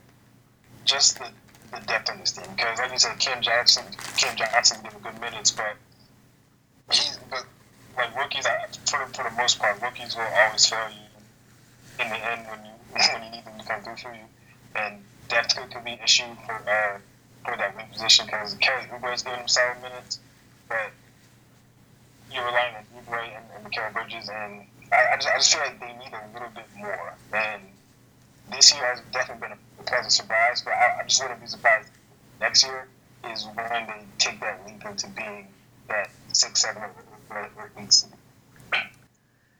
just the, the depth on this team. Because, like you said, Cam Johnson, Cam Johnson getting good minutes, but he, but like rookies, for for the most part, rookies will always fail you in the end when you when you need them to come through for you. And depth could, could be an issue for uh, for that position because Kelly Oubre is giving him seven minutes, but you're relying on Oubre and, and Mikal Bridges, and I, I, just, I just feel like they need a little bit more. And this year has definitely been a, pleasant surprise, but I, I just wouldn't be surprised next year is when they take that leap into being that six, seed.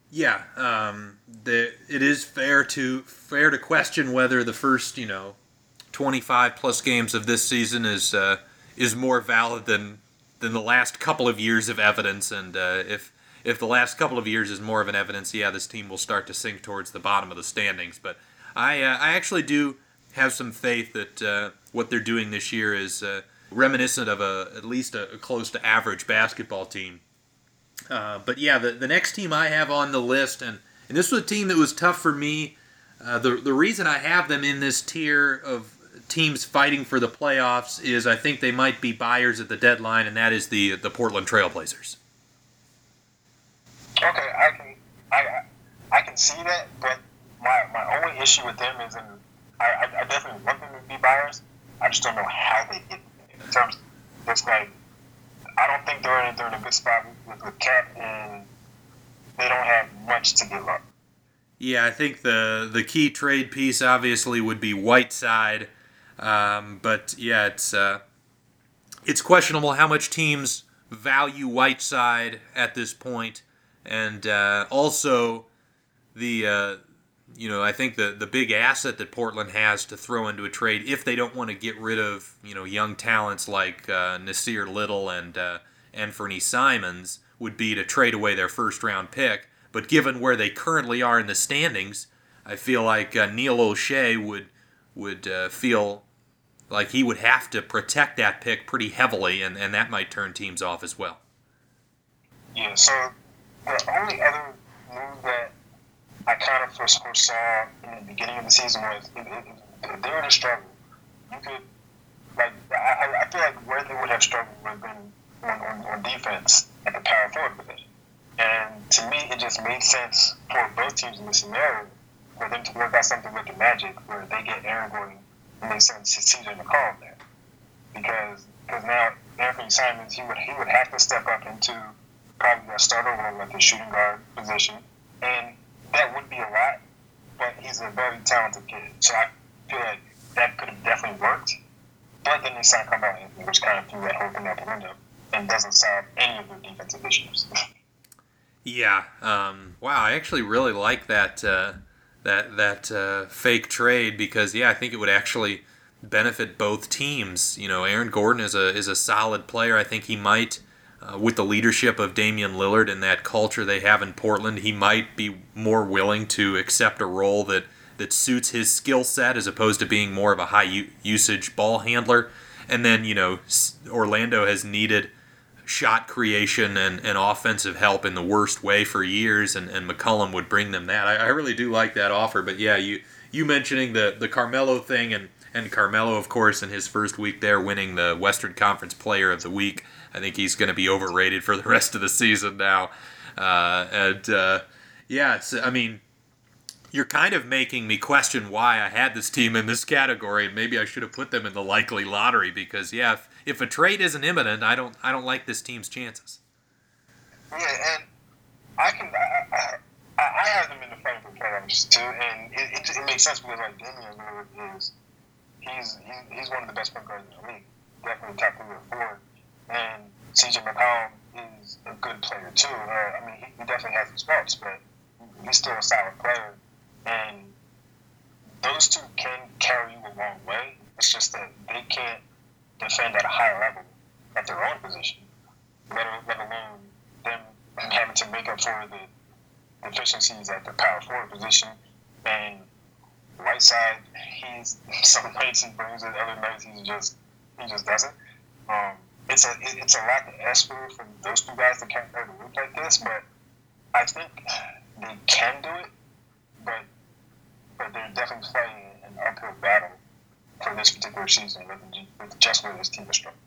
Yeah, um, the, it is fair to fair to question whether the first you know twenty five plus games of this season is uh, is more valid than than the last couple of years of evidence, and uh, if if the last couple of years is more of an evidence, yeah, this team will start to sink towards the bottom of the standings. But I uh, I actually do have some faith that uh, what they're doing this year is uh, reminiscent of a at least a, a, close to average basketball team. Uh, but yeah, the, the next team I have on the list, and, and this was a team that was tough for me. The the reason I have them in this tier of teams fighting for the playoffs is I think they might be buyers at the deadline, and that is the the Portland Trailblazers. Okay, I can I I can see that, but my, my only issue with them is in I, I, definitely want them to be buyers. I just don't know how they get in terms. Of, it's like I don't think they're in, they're in a good spot with, with cap, and they don't have much to give up. Yeah, I think the the key trade piece obviously would be Whiteside, um, but yeah, it's uh, it's questionable how much teams value Whiteside at this point, and uh, also the uh, you know, I think the the big asset that Portland has to throw into a trade, if they don't want to get rid of you know young talents like uh, Nassir Little and uh, Anfernee Simons, would be to trade away their first round pick. But given where they currently are in the standings, I feel like uh, Neil Olshey would would uh, feel like he would have to protect that pick pretty heavily, and, and that might turn teams off as well. Yeah, so the only other move that I kind of first foresaw in the beginning of the season was if, if they were to struggle, you could, like, I, I feel like where they would have struggled would have been on, on, on defense at the power forward position. And to me, it just made sense for both teams in this scenario for them to work out something with the Magic where they get Aaron Gordon and they send CJ McCollum there. Because cause now Anfernee Simons, he would, he would have to step up into probably a starter role at the shooting guard position. And that would be a lot, but he's a very talented kid. So I feel like that could have definitely worked. But then they signed Carmelo Anthony, which kind of threw that whole thing out the window and doesn't solve any of their defensive issues. yeah. Um, wow. I actually really like that uh, that that uh, fake trade because yeah, I think it would actually benefit both teams. You know, Aaron Gordon is a is a solid player. I think he might uh, with the leadership of Damian Lillard and that culture they have in Portland, he might be more willing to accept a role that, that suits his skill set as opposed to being more of a high u- usage ball handler. And then, you know, Orlando has needed shot creation and, and offensive help in the worst way for years, and, and McCollum would bring them that. I, I really do like that offer. But yeah, you you mentioning the, the Carmelo thing, and, and Carmelo, of course, in his first week there, winning the Western Conference Player of the Week I think he's going to be overrated for the rest of the season now. Uh, and uh, yeah, it's, I mean, you're kind of making me question why I had this team in this category, and maybe I should have put them in the likely lottery because yeah, if, if a trade isn't imminent, I don't I don't like this team's chances. Yeah, and I can I, I, I have them in the fight for playoffs too, and it, it, it, makes sense because like Damian Lillard is he's, he's he's one of the best point guards in the league, definitely top three or four. And CJ McCollum is a good player too. Uh, I mean, he, he, definitely has his faults, but he's still a solid player. And those two can carry you a long way. It's just that they can't defend at a higher level at their own position, let, let alone them having to make up for the deficiencies at the power forward position. And Whiteside, he's some nights he brings it, other nights he just he just doesn't. Um, it's a it's a lot to ask for from those two guys to carry the loop like this, but I think they can do it. But but they're definitely fighting an uphill battle for this particular season with just where this team is struggling.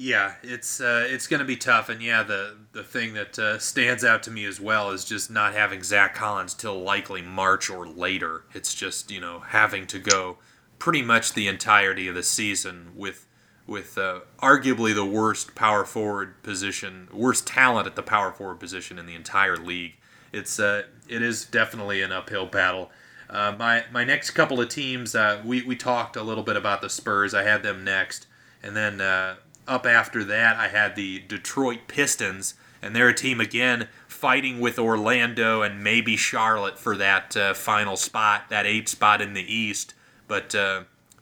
Yeah, it's uh, it's going to be tough, and yeah, the the thing that uh, stands out to me as well is just not having Zach Collins till likely March or later. It's just you know having to go pretty much the entirety of the season with with uh, arguably the worst power forward position, worst talent at the power forward position in the entire league. It's uh, it is definitely an uphill battle. Uh, my my next couple of teams, uh, we we talked a little bit about the Spurs. I had them next, and then uh, up after that, I had the Detroit Pistons, and they're a team again fighting with Orlando and maybe Charlotte for that uh, final spot, that eight spot in the East, but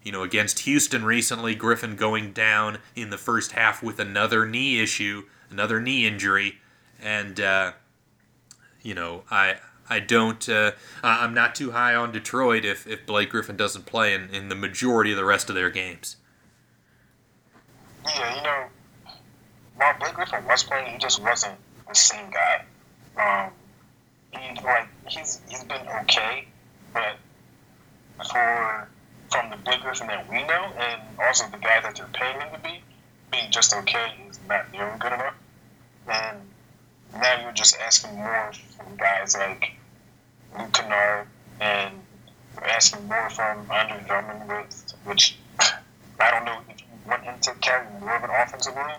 you know, against Houston recently, Griffin going down in the first half with another knee issue, another knee injury, and uh, you know, I I don't uh, I'm not too high on Detroit if, if Blake Griffin doesn't play in, in the majority of the rest of their games. Yeah, you know, while Blake Griffin was playing, he just wasn't the same guy. Um, he like he's he's been okay, but for from the Blake Griffin that we know, and also the guy that they're paying him to be, being just okay is not nearly good enough. And now you're just asking more from guys like Kennard, and asking more from Andre Drummond, with, which I don't know if you want him to carry more of an offensive load.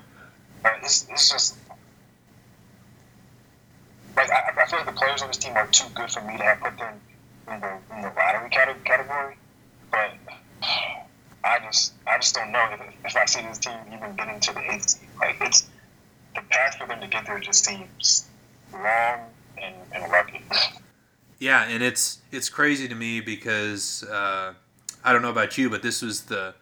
Uh, it's, it's just like I, I feel like the players on this team are too good for me to have put them in the, in the lottery category. But I just I just don't know if, if I see this team even getting to the eighth seed. Like it's the path for them to get there just seems long and, and rugged. Yeah, and it's it's crazy to me because uh, I don't know about you, but this was the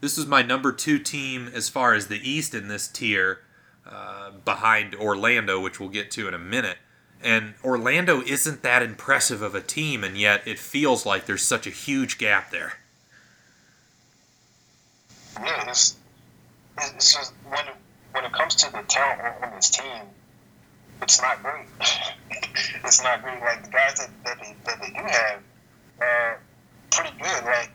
this was my number two team as far as the East in this tier, uh, behind Orlando, which we'll get to in a minute. And Orlando isn't that impressive of a team, and yet it feels like there's such a huge gap there. Yeah, it's, it's just when when it comes to the talent on this team, it's not great. it's not great. Like the guys that, that they that they do have are pretty good. Like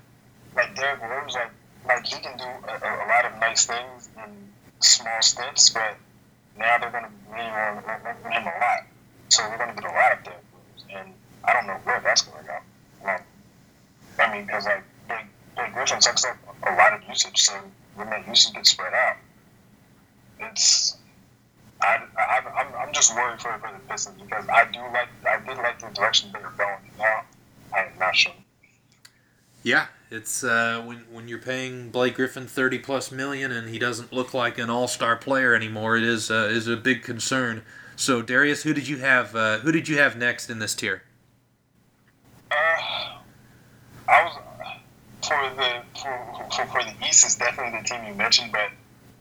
like Derrick Rose, like like he can do a, a lot of nice things in small steps, but now they're going to lean on, him a lot. So we're going to get a lot of Derrick Rose, and I don't know where that's going to go. Like, I mean, because like Blake, Blake Griffin sucks up a lot of usage, so when that usage gets spread out, it's I, I, I'm, I'm just worried for, for the Pistons because I do like I did like the direction they're going. Now I'm not sure. Yeah, it's uh, when when you're paying Blake Griffin thirty plus million and he doesn't look like an all star player anymore. It is uh, is a big concern. So Darius, who did you have? Uh, who did you have next in this tier? Uh, I was for the for, for, for the East is definitely the team you mentioned, but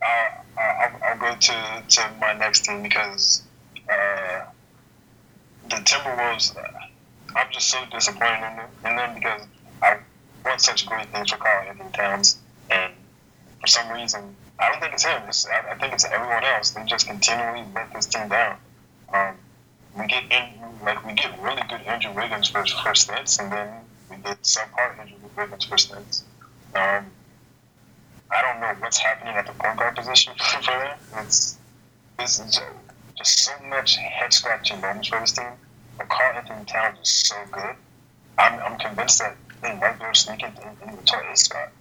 uh, I'll, I'll go to, to my next team because uh, the Timberwolves. Uh, I'm just so disappointed in them, in them because I want such great things for Karl Anthony Towns, and for some reason, I don't think it's him. It's, I, I think it's everyone else. They just continually let this team down. Um, we get in, like we get really good Andrew Wiggins for for stints, and then we get subpar Andrew Wiggins for stints. Um, I don't know what's happening at the point guard position for them. It's is just, just so much head scratching moments for this team. But Karl Anthony Towns is so good. I'm, I'm convinced that they might be able to sneak into in the top spot.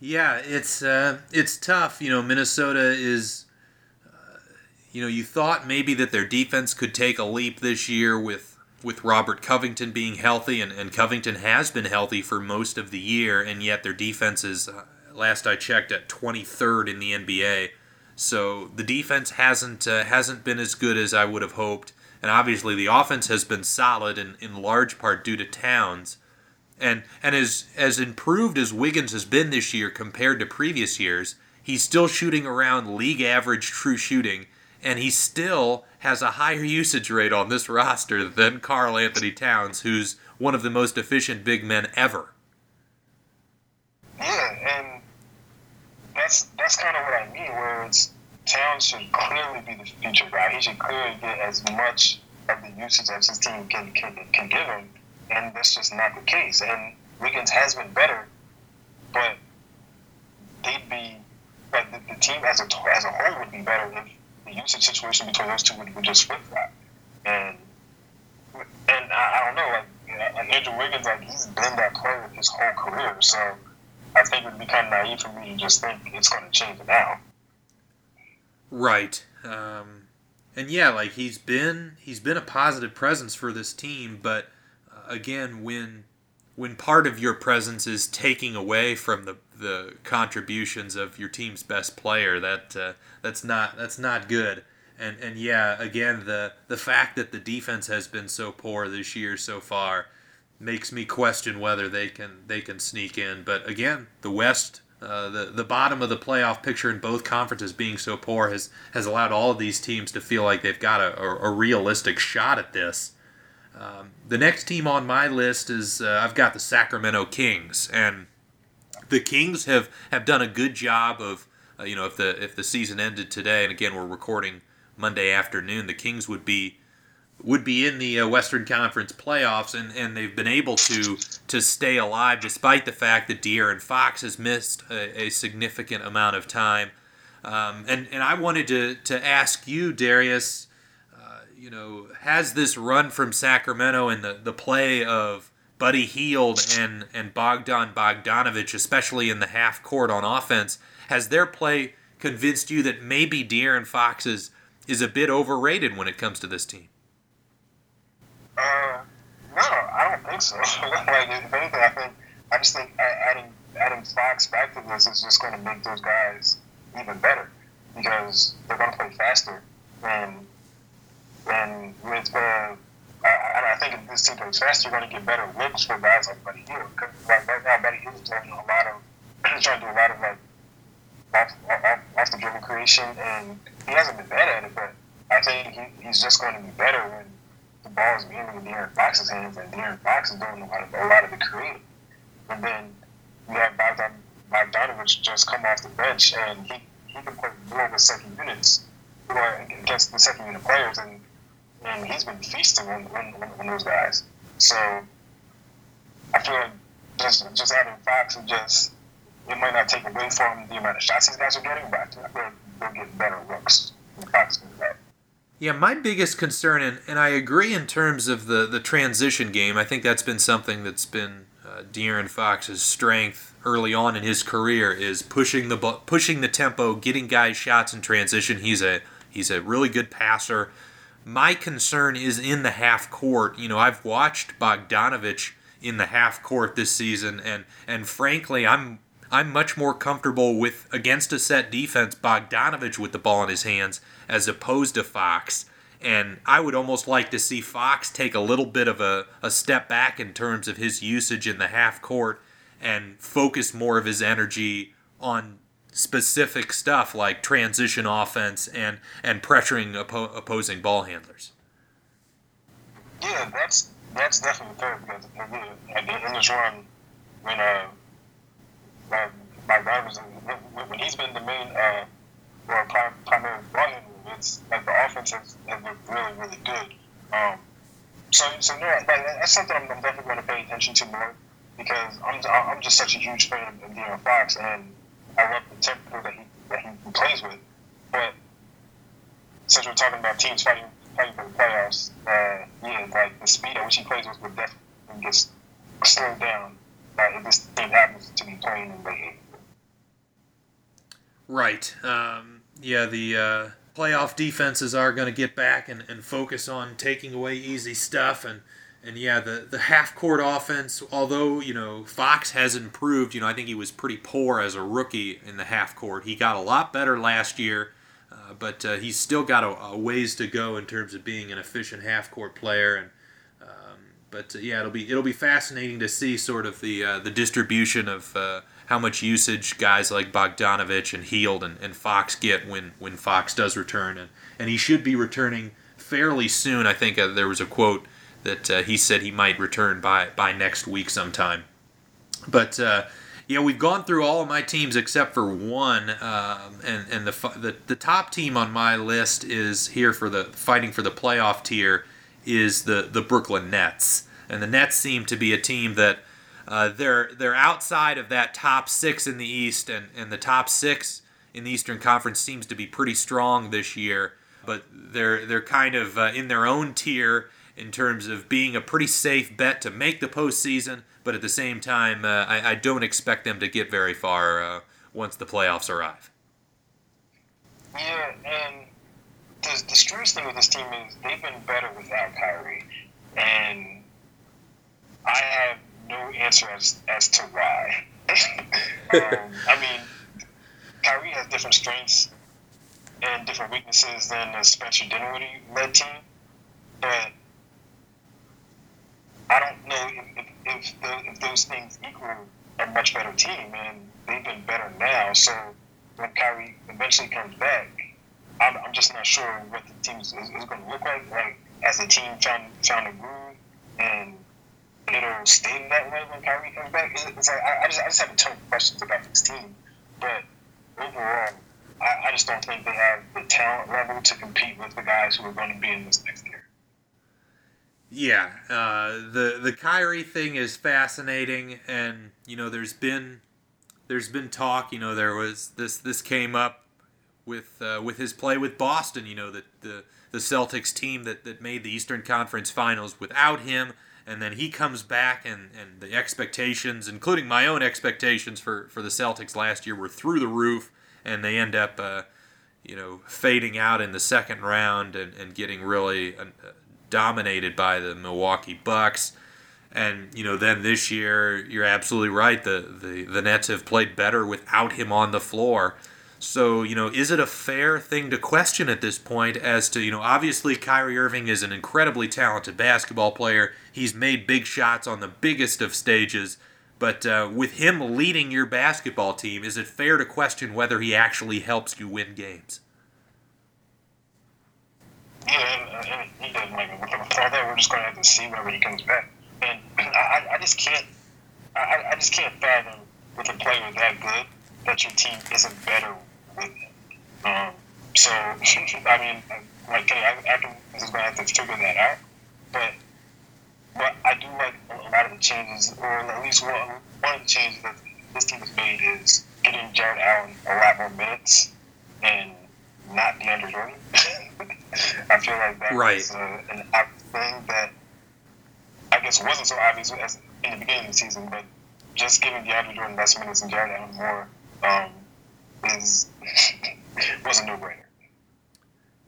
Yeah, it's uh, it's tough. You know, Minnesota is. Uh, you know, you thought maybe that their defense could take a leap this year with with Robert Covington being healthy, and, and Covington has been healthy for most of the year, and yet their defense is, uh, last I checked, at 23rd in the NBA. So the defense hasn't uh, hasn't been as good as I would have hoped, and obviously the offense has been solid, in, in large part due to Towns. And and as as improved as Wiggins has been this year compared to previous years, he's still shooting around league average true shooting, and he still has a higher usage rate on this roster than Karl Anthony Towns, who's one of the most efficient big men ever. Yeah, and that's that's kind of what I mean. Where it's Towns should clearly be the future guy. He should clearly get as much of the usage as his team can can, can give him, and that's just not the case. And Wiggins has been better, but they'd be like the, the team as a as a whole would be better if the usage situation between those two would, would just flip flop. And and I, I don't know, like you know, like Andrew Wiggins, like he's been that player his whole career, so I think it would be kind of naive for me to just think it's going to change it now. Right. Um, and yeah, like he's been he's been a positive presence for this team, but uh, again, when when part of your presence is taking away from the the contributions of your team's best player, that uh, that's not that's not good. And and yeah, again, the the fact that the defense has been so poor this year so far makes me question whether they can they can sneak in. But again, the West, uh, the the bottom of the playoff picture in both conferences being so poor has has allowed all of these teams to feel like they've got a, a, a realistic shot at this. Um, the next team on my list is uh, I've got the Sacramento Kings, and the Kings have, have done a good job of uh, you know if the if the season ended today, and again we're recording Monday afternoon, the Kings would be would be in the uh, Western Conference playoffs, and, and they've been able to to stay alive despite the fact that De'Aaron Fox has missed a, a significant amount of time. Um, and and I wanted to to ask you, Darius, uh, you know, has this run from Sacramento and the, the play of Buddy Hield and and Bogdan Bogdanovich, especially in the half court on offense, has their play convinced you that maybe De'Aaron Fox is is a bit overrated when it comes to this team? Uh, no, I don't think so. like, if anything, I think I just think adding adding Fox back to this is just going to make those guys even better because they're going to play faster and and with uh, I, I think if this team plays faster, you're going to get better looks for guys like Buddy Hield. Because right, right now, Buddy Hield's doing a lot of trying to do a lot of like off, off the dribble creation, and he hasn't been bad at it. But I think he, he's just going to be better when the ball is being in De'Aaron Fox's hands, and De'Aaron Fox is doing a lot of a lot of the creating. And then you have Bogdan, Bogdanovich just come off the bench, and he, he can play more with second units or against the second unit players, and and he's been feasting on, on, on those guys. So I feel like just just having Fox and just it might not take away from the amount of shots these guys are getting, but I feel like they'll get better looks Fox comes back. Yeah, my biggest concern, and, and I agree in terms of the, the transition game, I think that's been something that's been uh, De'Aaron Fox's strength early on in his career is pushing the pushing the tempo, getting guys shots in transition. He's a he's a really good passer. My concern is in the half court. You know, I've watched Bogdanovich in the half court this season, and and frankly, I'm I'm much more comfortable with against a set defense Bogdanovich with the ball in his hands as opposed to Fox. And I would almost like to see Fox take a little bit of a, a step back in terms of his usage in the half court and focus more of his energy on specific stuff like transition offense and, and pressuring oppo- opposing ball handlers. Yeah, that's that's definitely fair because at the end of this run, when uh, when he's been the main uh, or primary ball handler, it's like the offense has, has been really, really good. Um, so, so no, that's something I'm, I'm definitely going to pay attention to more because I'm, I'm just such a huge fan of De'Aaron Fox, and I love the tempo that he that he plays with. But since we're talking about teams fighting fighting for the playoffs, uh, yeah, like the speed at which he plays with would definitely get slowed down uh, if this team happens to be playing in late Right. Um, yeah, the uh, playoff defenses are going to get back and, and focus on taking away easy stuff and and yeah, the, the half court offense, although, you know, Fox has improved, you know, I think he was pretty poor as a rookie in the half court. He got a lot better last year, uh, but uh, he's still got a, a, ways to go in terms of being an efficient half court player. And um, But uh, yeah, it'll be it'll be fascinating to see sort of the, uh, the distribution of uh, how much usage guys like Bogdanovich and Hield and, and Fox get when, when Fox does return. And, and he should be returning fairly soon. I think uh, there was a quote that uh, he said he might return by by next week sometime. But uh, yeah, we've gone through all of my teams except for one, um, and and the, the the top team on my list is here for the fighting for the playoff tier is the the Brooklyn Nets, and the Nets seem to be a team that. Uh, they're they're outside of that top six in the East, and, and the top six in the Eastern Conference seems to be pretty strong this year. But they're they're kind of uh, in their own tier, in terms of being a pretty safe bet to make the postseason, but at the same time, uh, I, I, don't expect them to get very far uh, once the playoffs arrive. Yeah, and the, the strangest thing with this team is they've been better without Kyrie, and I have no answer as, as to why. um, I mean, Kyrie has different strengths and different weaknesses than the Spencer Dinwiddie led team, but I don't know if, if, the, if those things equal a much better team, and they've been better now. So when Kyrie eventually comes back, I'm, I'm just not sure what the team is, is, going to look like. Like as a team trying trying to groove, and it'll stay that way when Kyrie comes back. It's, like I, I, just I just have a ton of questions about this team, but overall. I, I just don't think they have the talent level to compete with the guys who are going to be in this next year. Yeah, uh, the the Kyrie thing is fascinating, and you know, there's been there's been talk. You know, there was this this came up with uh, with his play with Boston. You know, that the the Celtics team that, that made the Eastern Conference Finals without him, and then he comes back, and, and the expectations, including my own expectations for, for the Celtics last year, were through the roof, and they end up, uh, you know, fading out in the second round and, and getting really uh, dominated by the Milwaukee Bucks. And you know, then this year, you're absolutely right. The, the the Nets have played better without him on the floor. So, you know, is it a fair thing to question at this point as to, you know, obviously Kyrie Irving is an incredibly talented basketball player. He's made big shots on the biggest of stages. But uh, with him leading your basketball team, is it fair to question whether he actually helps you win games? Yeah, and, and he does. Like, with all that, we're just going to have to see whether he comes back. And I, I just can't, I, I just can't fathom with a player that good that your team isn't better with. Um, so, I mean, like Kenny, I, I can, is going to have to figure that out. But, but I do like a lot of the changes, or at least one, one of the changes that this team has made is getting Jarrett Allen a lot more minutes and not DeAndre Jordan. I feel like that right. was uh, an obvious thing that I guess wasn't so obvious as in the beginning of the season, but just giving DeAndre Jordan less minutes and Jarrett Allen more um, is was a no-brainer.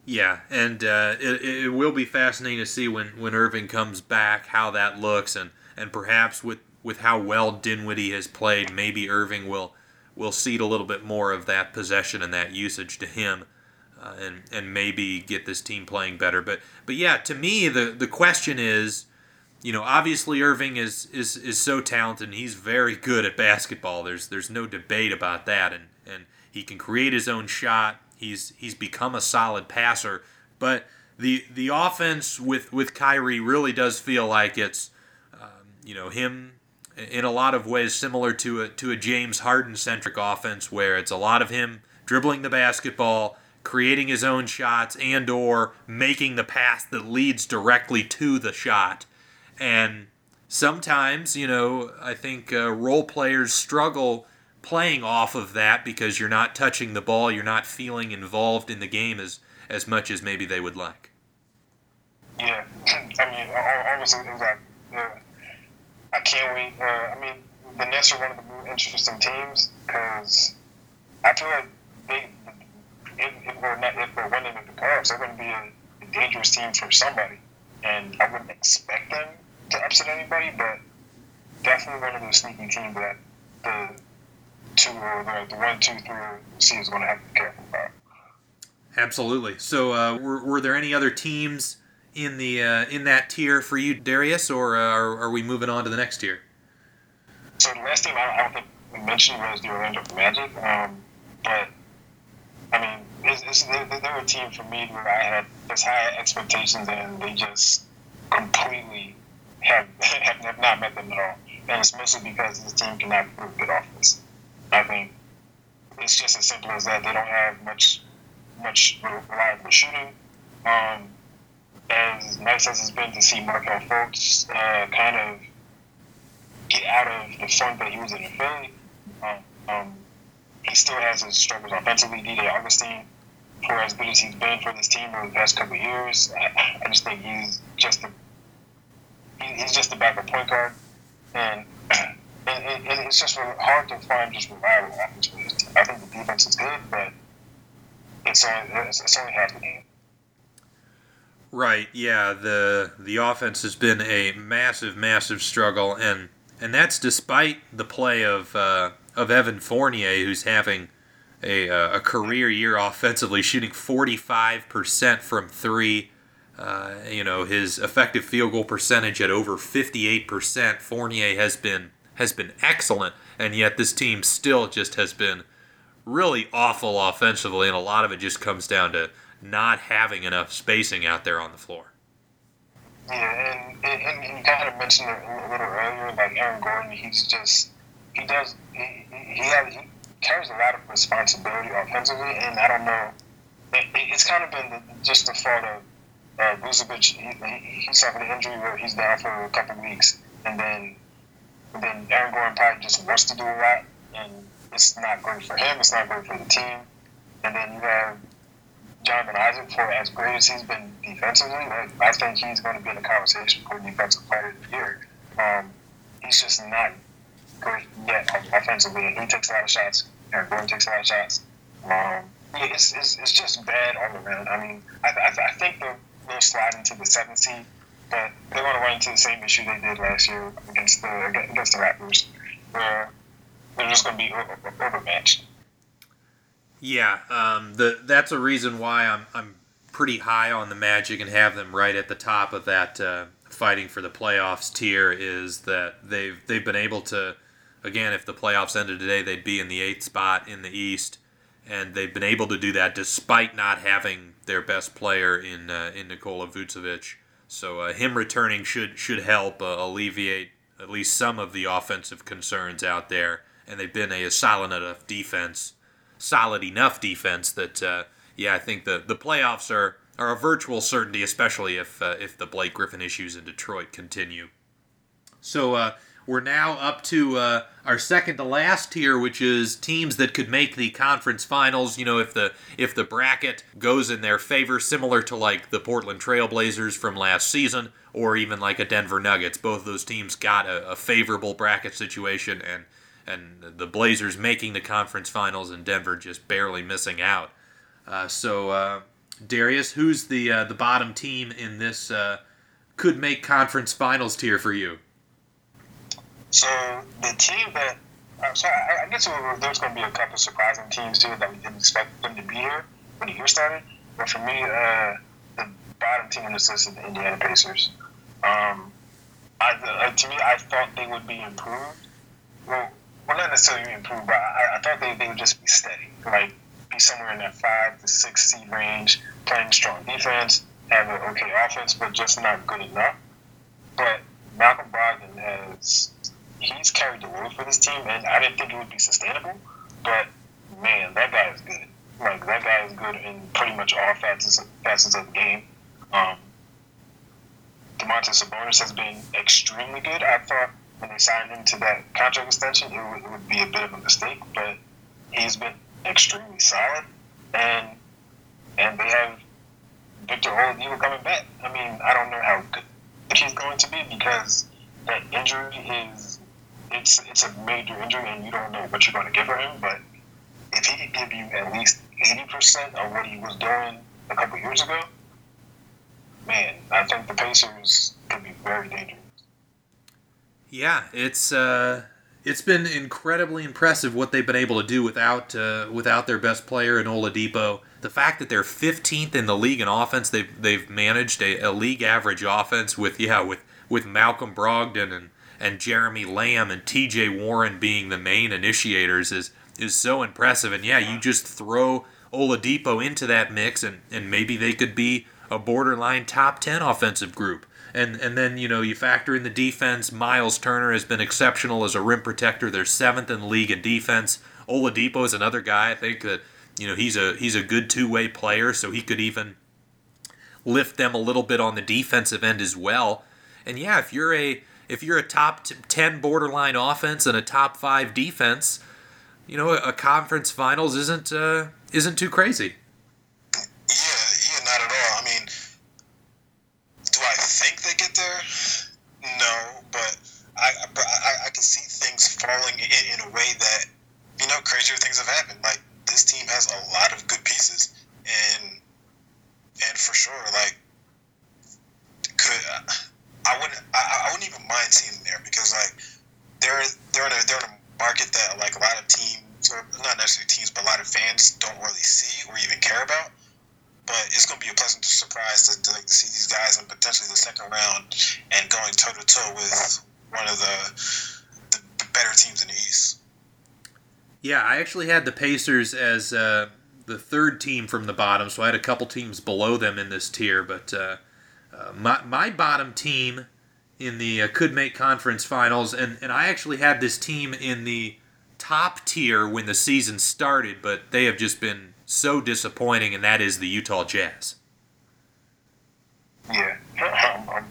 Yeah, and uh, it, it will be fascinating to see when, when Irving comes back how that looks, and, and perhaps with, with how well Dinwiddie has played, maybe Irving will will cede a little bit more of that possession and that usage to him, uh, and and maybe get this team playing better. But but yeah, to me the the question is, you know, obviously Irving is is is so talented. He's very good at basketball. There's there's no debate about that, and and he can create his own shot. He's he's become a solid passer, but the the offense with with Kyrie really does feel like it's um, you know him in a lot of ways similar to a to a James Harden centric offense where it's a lot of him dribbling the basketball, creating his own shots and or making the pass that leads directly to the shot. And sometimes, you know, I think uh, role players struggle playing off of that because you're not touching the ball, you're not feeling involved in the game as as much as maybe they would like. Yeah, I mean, obviously, exactly. Yeah. I can't wait. Uh, I mean, the Nets are one of the more interesting teams because I feel like they, if, if we're not, if we're winning in the playoffs, they're going to be a dangerous team for somebody, and I wouldn't expect them to upset anybody, but definitely one of those sneaky teams that the two or the, the one, two, three seed is going to have to be careful about. Absolutely. So, uh, were, were there any other teams in the uh, in that tier for you, Darius, or uh, are, are we moving on to the next tier? So the last team I, I don't think we mentioned was the Orlando Magic, um, but I mean, it's, it's, they're, they're a team for me where I had this high expectations and they just completely have, have, not met them at all. And it's mostly because this team cannot prove good offense. I think it's just as simple as that. They don't have much much reliable shooting. Um, as nice as it's been to see Markelle Fultz uh, kind of get out of the funk that he was in in Philly, um, um, he still has his struggles offensively. DJ Augustin, for as good as he's been for this team over the past couple years, I, I just think he's just a he, he's just a backup point guard, and, and, and it's just hard to find just reliable offense. I think the defense is good, but it's only, it's only half the game. Right. Yeah. The the offense has been a massive, massive struggle, and and that's despite the play of uh, of Evan Fournier, who's having a uh, a career year offensively, shooting forty five percent from three. Uh, you know his effective field goal percentage at over fifty eight percent. Fournier has been has been excellent, and yet this team still just has been really awful offensively, and a lot of it just comes down to not having enough spacing out there on the floor. Yeah, and, and, and you kind of mentioned it a little earlier, like Aaron Gordon, he's just, he does, he, he, has, he carries a lot of responsibility offensively, and I don't know, it, it's kind of been the, just the fault of uh, Vucevic. He, he suffered an injury where he's down for a couple weeks, and then, and then Aaron Gordon probably just wants to do a lot, and it's not great for him, it's not great for the team, and then you have Jonathan Isaac for as great as he's been defensively. Like, I think he's going to be in the conversation for defensive player of the year. Um, he's just not great yet offensively, and he takes a lot of shots. Aaron Gordon takes a lot of shots. Um, it's, it's, it's just bad all around. I mean, I, I, I think they'll, they'll slide into the seventh seed, but they're going to run into the same issue they did last year against the against the Raptors, where they're just going to be overmatched. Yeah, um, the that's a reason why I'm I'm pretty high on the Magic and have them right at the top of that uh, fighting for the playoffs tier. Is that they've they've been able to again if the playoffs ended today they'd be in the eighth spot in the East, and they've been able to do that despite not having their best player in uh, in Nikola Vucevic. So uh, him returning should should help uh, alleviate at least some of the offensive concerns out there, and they've been a, solid enough defense solid enough defense that uh, yeah, I think the the playoffs are are a virtual certainty, especially if uh, if the Blake Griffin issues in Detroit continue. So uh, we're now up to uh, our second to last tier, which is teams that could make the conference finals. You know, if the if the bracket goes in their favor, similar to like the Portland Trailblazers from last season, or even like a Denver Nuggets. Both those teams got a, a favorable bracket situation and and the Blazers making the conference finals and Denver just barely missing out. Uh, so, uh, Darius, who's the uh, the bottom team in this uh, could make conference finals tier for you? So the team that I'm sorry, I, I guess there's going to be a couple surprising teams too that we didn't expect them to be here when the year started. But for me, uh, the bottom team on this list is the Indiana Pacers. Um, I, uh, to me, I thought they would be improved. Well, well, not necessarily improved, but I, I thought they, they would just be steady, like be somewhere in that five to six seed range, playing strong defense, have an okay offense, but just not good enough. But Malcolm Brogdon has he's carried the load for this team, and I didn't think it would be sustainable. But man, that guy is good. Like that guy is good in pretty much all facets facets of the game. Um, Domantas Sabonis has been extremely good. I thought when they signed him to that contract extension, it would, it would be a bit of a mistake, but he's been extremely solid, and and they have Victor Oladipo coming back. I mean, I don't know how good he's going to be because that injury is it's it's a major injury, and you don't know what you're going to get for him. But if he could give you at least eighty percent of what he was doing a couple years ago, man, I think the Pacers could be very dangerous. Yeah, it's uh, it's been incredibly impressive what they've been able to do without uh, without their best player in Oladipo. The fact that they're 15th in the league in offense, they've they've managed a, a league average offense with yeah with with Malcolm Brogdon and and Jeremy Lamb and T.J. Warren being the main initiators is is so impressive. And yeah, you just throw Oladipo into that mix, and and maybe they could be a borderline top 10 offensive group and and then you know you factor in the defense. Miles Turner has been exceptional as a rim protector. They're seventh in the league in defense. Oladipo is another guy I think that you know he's a he's a good two way player, so he could even lift them a little bit on the defensive end as well. And yeah, if you're a if you're a top ten borderline offense and a top five defense, you know a conference finals isn't uh, isn't too crazy. Yeah, yeah, not at all. I mean, do I think they get there? No, but I I, I can see things falling in, in a way that you know crazier things have happened. Like this team has a lot of good pieces, and and for sure, like could I wouldn't I, I wouldn't even mind seeing them there because like they're they're in a they're in a market that like a lot of teams or not necessarily teams but a lot of fans don't really see or even care about. But it's going to be a pleasant surprise to, to, like, to see these guys in potentially the second round and going toe to toe with one of the the better teams in the East. Yeah, I actually had the Pacers as uh, the third team from the bottom, so I had a couple teams below them in this tier. But uh, uh, my, my bottom team in the uh, could make conference finals, and, and I actually had this team in the top tier when the season started, but they have just been so disappointing, and that is the Utah Jazz. Yeah, I'm, I'm,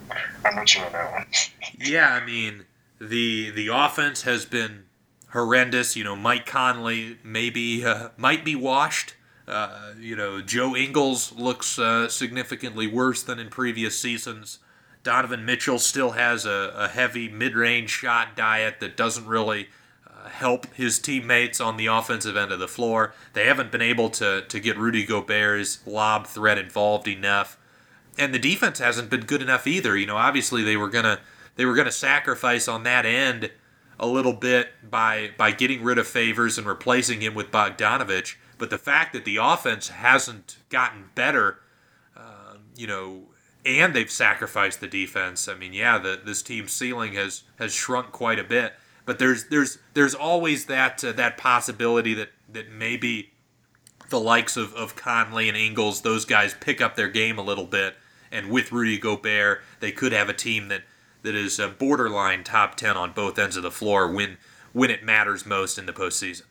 I'm with you on that one. yeah, I mean the the offense has been horrendous. You know, Mike Conley maybe uh, might be washed. Uh, you know, Joe Ingles looks uh, significantly worse than in previous seasons. Donovan Mitchell still has a, a heavy mid-range shot diet that doesn't really uh, help his teammates on the offensive end of the floor. They haven't been able to to get Rudy Gobert's lob threat involved enough, and the defense hasn't been good enough either. You know, obviously they were gonna they were to sacrifice on that end a little bit by by getting rid of Favors and replacing him with Bogdanovich. But the fact that the offense hasn't gotten better, uh, you know, and they've sacrificed the defense. I mean, yeah, the, this team's ceiling has has shrunk quite a bit. But there's there's there's always that uh, that possibility that that maybe the likes of, of Conley and Ingles, those guys pick up their game a little bit, and with Rudy Gobert, they could have a team that that is a borderline top ten on both ends of the floor when when it matters most in the postseason.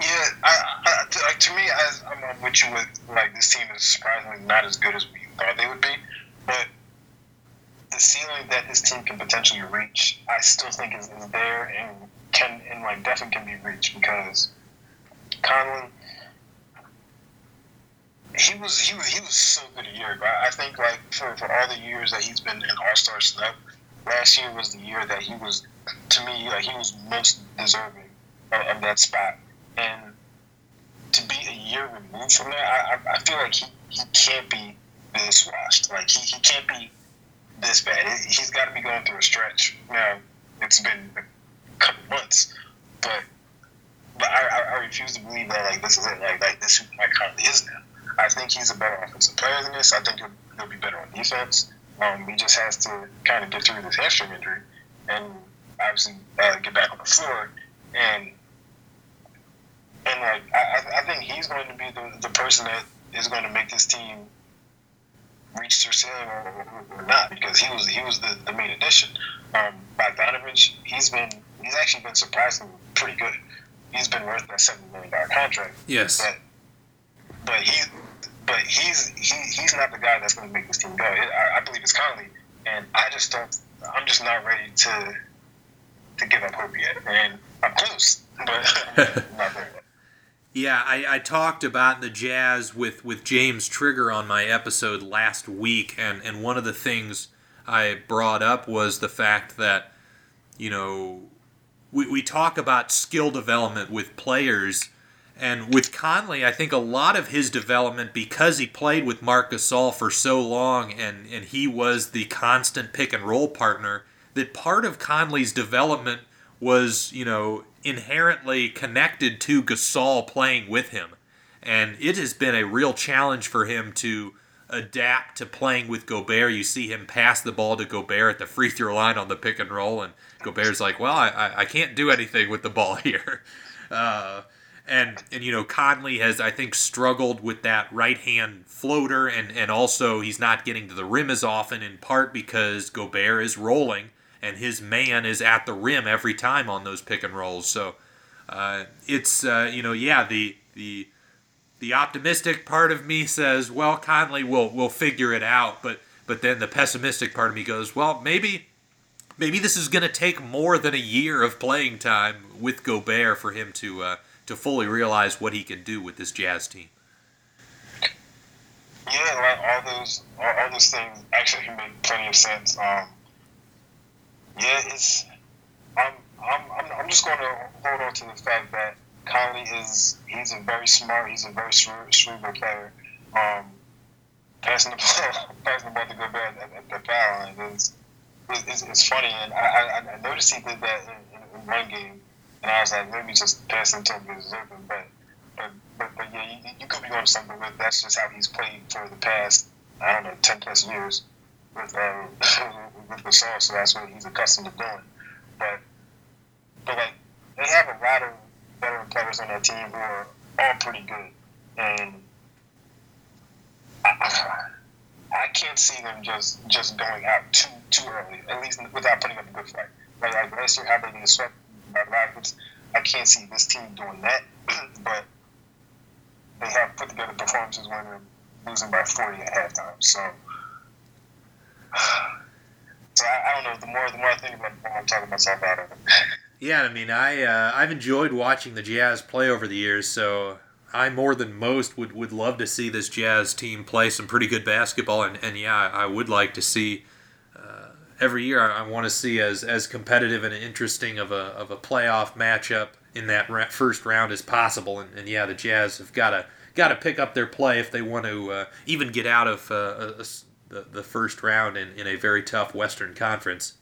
Yeah, I, I, to, to me, I, I'm with you with like this team is surprisingly not as good as we thought they would be, but the ceiling that this team can potentially reach, I still think is, is there and can and like definitely can be reached because Conley, he was he was he was so good a year ago. I think like for, for all the years that he's been an All Star snub, last year was the year that he was to me like he was most deserving of, of that spot. And to be a year removed from that, I, I, feel like he, he can't be this washed. Like he, he can't be this bad. He's got to be going through a stretch. Now it's been a couple months, but but I, I, refuse to believe that like this is it. Like like this who Mike Conley is now. I think he's a better offensive player than this. I think he'll, he'll be better on defense. Um, he just has to kind of get through this hamstring injury and obviously uh, get back on the floor. And and like I, I think he's going to be the, the person that is going to make this team reach their ceiling or, or, not because he was he was the, the main addition. Um, Bogdanovich, he's been he's actually been surprisingly pretty good. He's been worth that seven million dollar contract. Yes, but but he but he's he, he's not the guy that's going to make this team go. I, I believe it's Conley, and I just don't. I'm just not ready to to give up hope yet, and I'm close, but not there. Yeah, I, I talked about the Jazz with, with James Trigger on my episode last week, and, and one of the things I brought up was the fact that, you know, we, we talk about skill development with players, and with Conley, I think a lot of his development, because he played with Marc Gasol for so long and, and he was the constant pick and roll partner, that part of Conley's development was, you know, inherently connected to Gasol playing with him. And it has been a real challenge for him to adapt to playing with Gobert. You see him pass the ball to Gobert at the free throw line on the pick and roll, and Gobert's like, "Well, I, I can't do anything with the ball here." Uh, and and you know Conley has I think struggled with that right hand floater, and and also he's not getting to the rim as often in part because Gobert is rolling and his man is at the rim every time on those pick and rolls. So uh, it's uh, you know yeah the the the optimistic part of me says well Conley will will figure it out, but but then the pessimistic part of me goes well maybe maybe this is going to take more than a year of playing time with Gobert for him to uh, to fully realize what he can do with this Jazz team. Yeah, like all those all, those things actually make plenty of sense. Um, yeah, it's. I'm, I'm, I'm, just going to hold on to the fact that Conley is he's a very smart, he's a very cerebral player. Um, passing the ball, passing the ball to Gobert at, at the foul line is it's, it's funny, and I, I, I noticed he did that in, in, in one game, and I was like, maybe just passing to him is open, but but, but, but yeah, you, you could be on something but that's just how he's played for the past I don't know ten plus years with um, with Gasol, so that's what he's accustomed to doing. But but like they have a lot of veteran players on that team who are all pretty good, and I, I can't see them just just going out too too early, at least without putting up a good fight. Like, like last year, how they get swept by Rockets, I can't see this team doing that. but they have put together performances when they're losing by 40 at halftime. So so I, I, don't know. The more the more I think about I'm talking myself out of it. Yeah, I mean, I uh, I've enjoyed watching the Jazz play over the years, so I more than most would, would love to see this Jazz team play some pretty good basketball, and, and yeah, I would like to see uh, every year. I, I want to see as as competitive and interesting of a of a playoff matchup in that ra- first round as possible, and, and yeah, the Jazz have got to got to pick up their play if they want to uh, even get out of uh, a, the, the first round in, in a very tough Western Conference.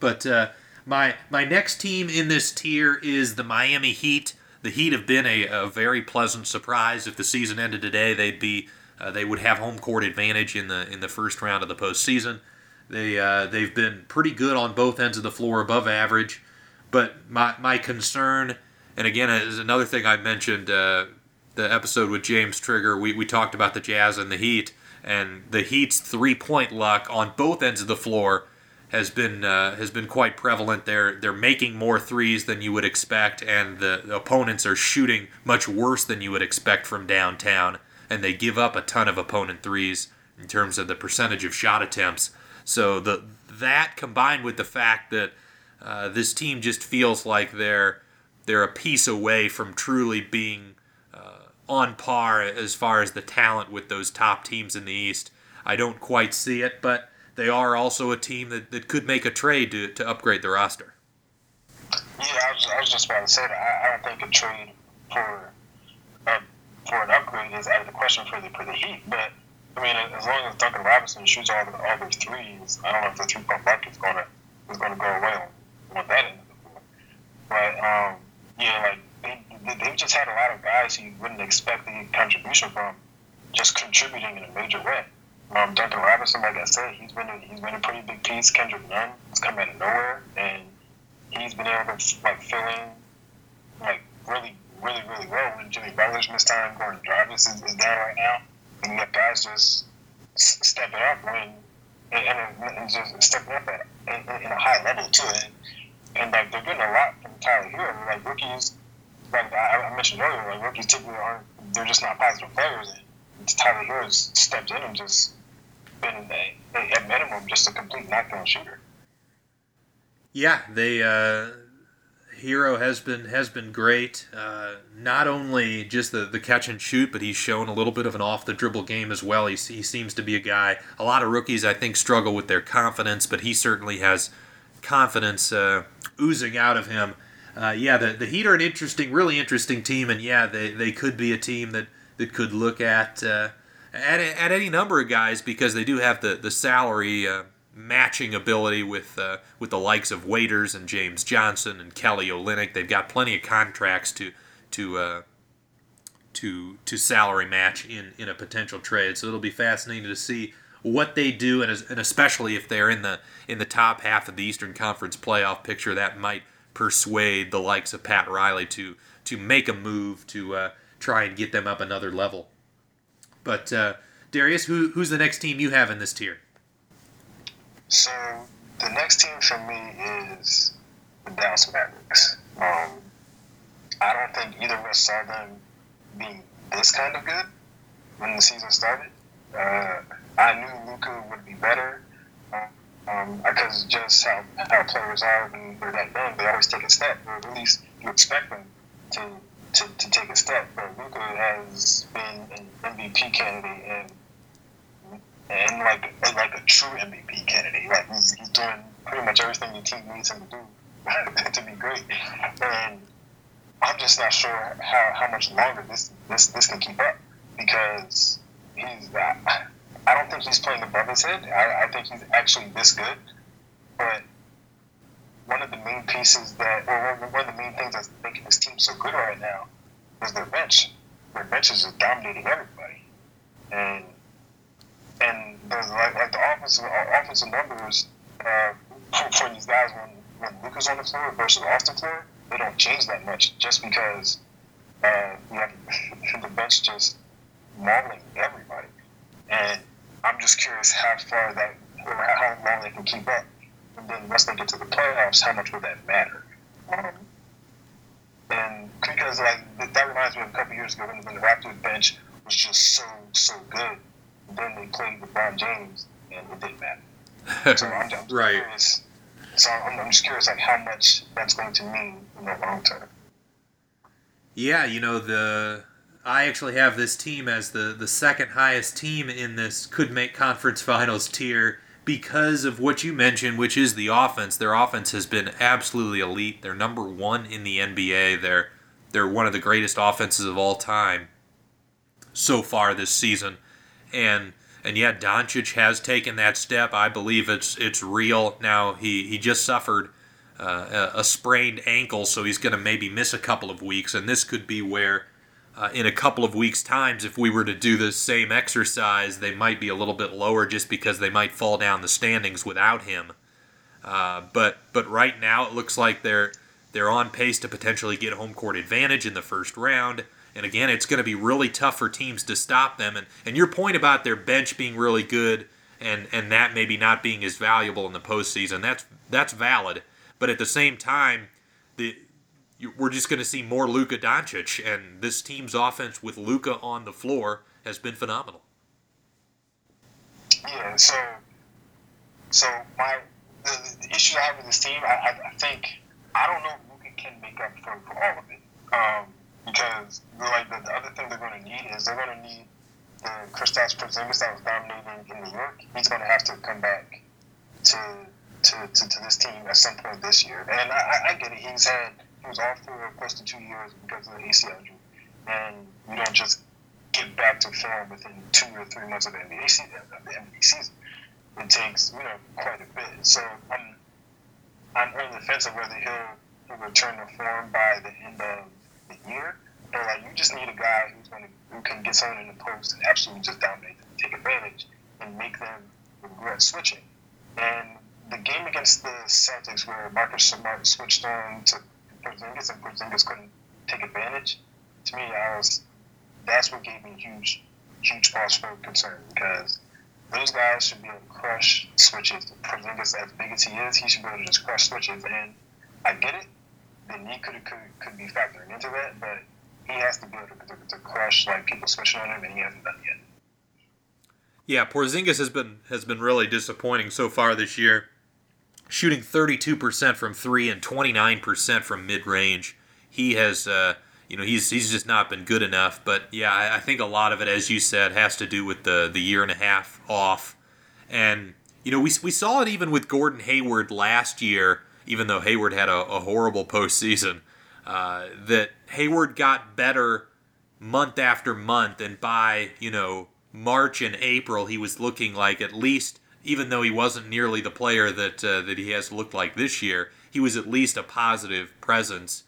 But uh, my my next team in this tier is the Miami Heat. the Heat have been a, a very pleasant surprise. If the season ended today, they'd be uh, they would have home court advantage in the in the first round of the postseason. They uh, they've been pretty good on both ends of the floor, above average. But my my concern, and again, is another thing I mentioned uh, the episode with James Trigger. We we talked about the Jazz and the Heat, and the Heat's three point luck on both ends of the floor has been uh, has been quite prevalent. They're they're making more threes than you would expect, and the, opponents are shooting much worse than you would expect from downtown, and they give up a ton of opponent threes in terms of the percentage of shot attempts. So the that combined with the fact that uh, this team just feels like they're they're a piece away from truly being on par as far as the talent with those top teams in the East. I don't quite see it, but they are also a team that, that could make a trade to, to upgrade the roster. Yeah, I was, I was just about to say that. I, I don't think a trade for uh, for an upgrade is out of the question for the for the Heat. But I mean, as long as Duncan Robinson shoots all the all their threes, I don't know if the three point luck is gonna is gonna go away on that. But um, yeah, like they they've just had a lot of guys you wouldn't expect the contribution from, just contributing in a major way. Um, Duncan Robinson, like I said, he's been a, he's been a pretty big piece. Kendrick Nunn has come out of nowhere, and he's been able to like fill in like really, really, really well. When Jimmy Butler's missed time, Gordon Jarvis is, is down right now, and you have guys just stepping up when and, and, just stepping up at in, in a high level too. And, and like they're getting a lot from Tyler Herro. Like rookies, like I, mentioned earlier, like rookies typically aren't they're just not positive players. And Tyler Herro stepped in and just been a, a, at minimum just a complete knockdown shooter. Yeah, they uh, Herro has been has been great. Uh, not only just the, the catch and shoot, but he's shown a little bit of an off the dribble game as well. He, he seems to be a guy. A lot of rookies, I think, struggle with their confidence, but he certainly has confidence uh, oozing out of him. Uh, yeah, the, the Heat are an interesting, really interesting team, and yeah, they, they could be a team that, that could look at, uh, at at any number of guys because they do have the the salary uh, matching ability with uh, with the likes of Waiters and James Johnson and Kelly Olynyk. They've got plenty of contracts to to uh, to to salary match in in a potential trade. So it'll be fascinating to see what they do, and, and especially if they're in the in the top half of the Eastern Conference playoff picture, that might persuade the likes of Pat Riley to to make a move to uh, try and get them up another level. But uh, Darius, who who's the next team you have in this tier? So the next team for me is the Dallas Mavericks. Um, I don't think either of us saw them being this kind of good when the season started. Uh, I knew Luka would be better um, because just how, how players are when they're that young, they always take a step, or at least you expect them to, to, to take a step. But Luka has been an MVP candidate and and like like a true MVP candidate. Like he's, he's doing pretty much everything the team needs him to do to be great. And I'm just not sure how, how much longer this, this this can keep up because he's uh, I don't think he's playing above his head. I, I think he's actually this good. But one of the main pieces that, or one of the main things that's making this team so good right now is their bench. Their bench is just dominating everybody. And and like, like the offensive offensive numbers uh, for, these guys when when Luka's on the floor versus the floor, they don't change that much just because uh, you have the bench just mauling everybody. And I'm just curious how far that or how long they can keep up. And then once they get to the playoffs, how much will that matter? Um, and because like that reminds me of a couple years ago when, the Raptors bench was just so so good then they played LeBron James, and it didn't matter. So I'm, I'm right. curious. So I'm, I'm just curious, like how much that's going to mean in the long term. Yeah, you know the. I actually have this team as the the second highest team in this could make conference finals tier because of what you mentioned, which is the offense. Their offense has been absolutely elite. They're number one in the NBA. They're they're one of the greatest offenses of all time so far this season and and yet Doncic has taken that step. I believe it's it's real. Now he he just suffered uh, a sprained ankle, so he's going to maybe miss a couple of weeks. And this could be where, uh, in a couple of weeks' times, if we were to do the same exercise, they might be a little bit lower just because they might fall down the standings without him. Uh, but but right now it looks like they're they're on pace to potentially get home court advantage in the first round. And again, it's going to be really tough for teams to stop them. And and your point about their bench being really good and and that maybe not being as valuable in the postseason, that's that's valid. But at the same time, the we're just going to see more Luka Doncic, and this team's offense with Luka on the floor has been phenomenal. Yeah. So, so my the, the issue I have with this team, I, I, I think I don't know if Luka can make up for, for all of it. Um, because like the, the other thing they're going to need is they're going to need the Kristaps Porzingis that was dominating in New York. He's going to have to come back to to, to, to this team at some point this year. And I, I get it. He's had he was for close to two years because of the ACL injury, and you don't just get back to form within two or three months of the NBA season. The NBA season. It takes you know quite a bit. So I'm I'm on the fence of whether he'll, he'll return to form by the end of the year. But like you just need a guy who's going to who can get someone in the post and absolutely just dominate them, take advantage, and make them regret switching. And the game against the Celtics where Marcus Smart switched on to Porzingis and Porzingis couldn't take advantage, to me, I was that's what gave me huge, huge cause for concern because those guys should be able to crush switches. Porzingis, as big as he is, he should be able to just crush switches. And I get it. The knee could could, could be factoring into that, but he has to be able to, to, to crush like people switching on him, and he hasn't done yet. Yeah, Porzingis has been has been really disappointing so far this year shooting 32% from three and 29% from mid range. He has, uh, you know, he's he's just not been good enough. But yeah, I, I, think a lot of it, as you said, has to do with the the year and a half off. And you know, we we saw it even with Gordon Hayward last year, even though Hayward had a, a horrible postseason. Uh, that Hayward got better month after month, and by you know March and April, he was looking like at least even though he wasn't nearly the player that uh, that he has looked like this year, he was at least a positive presence.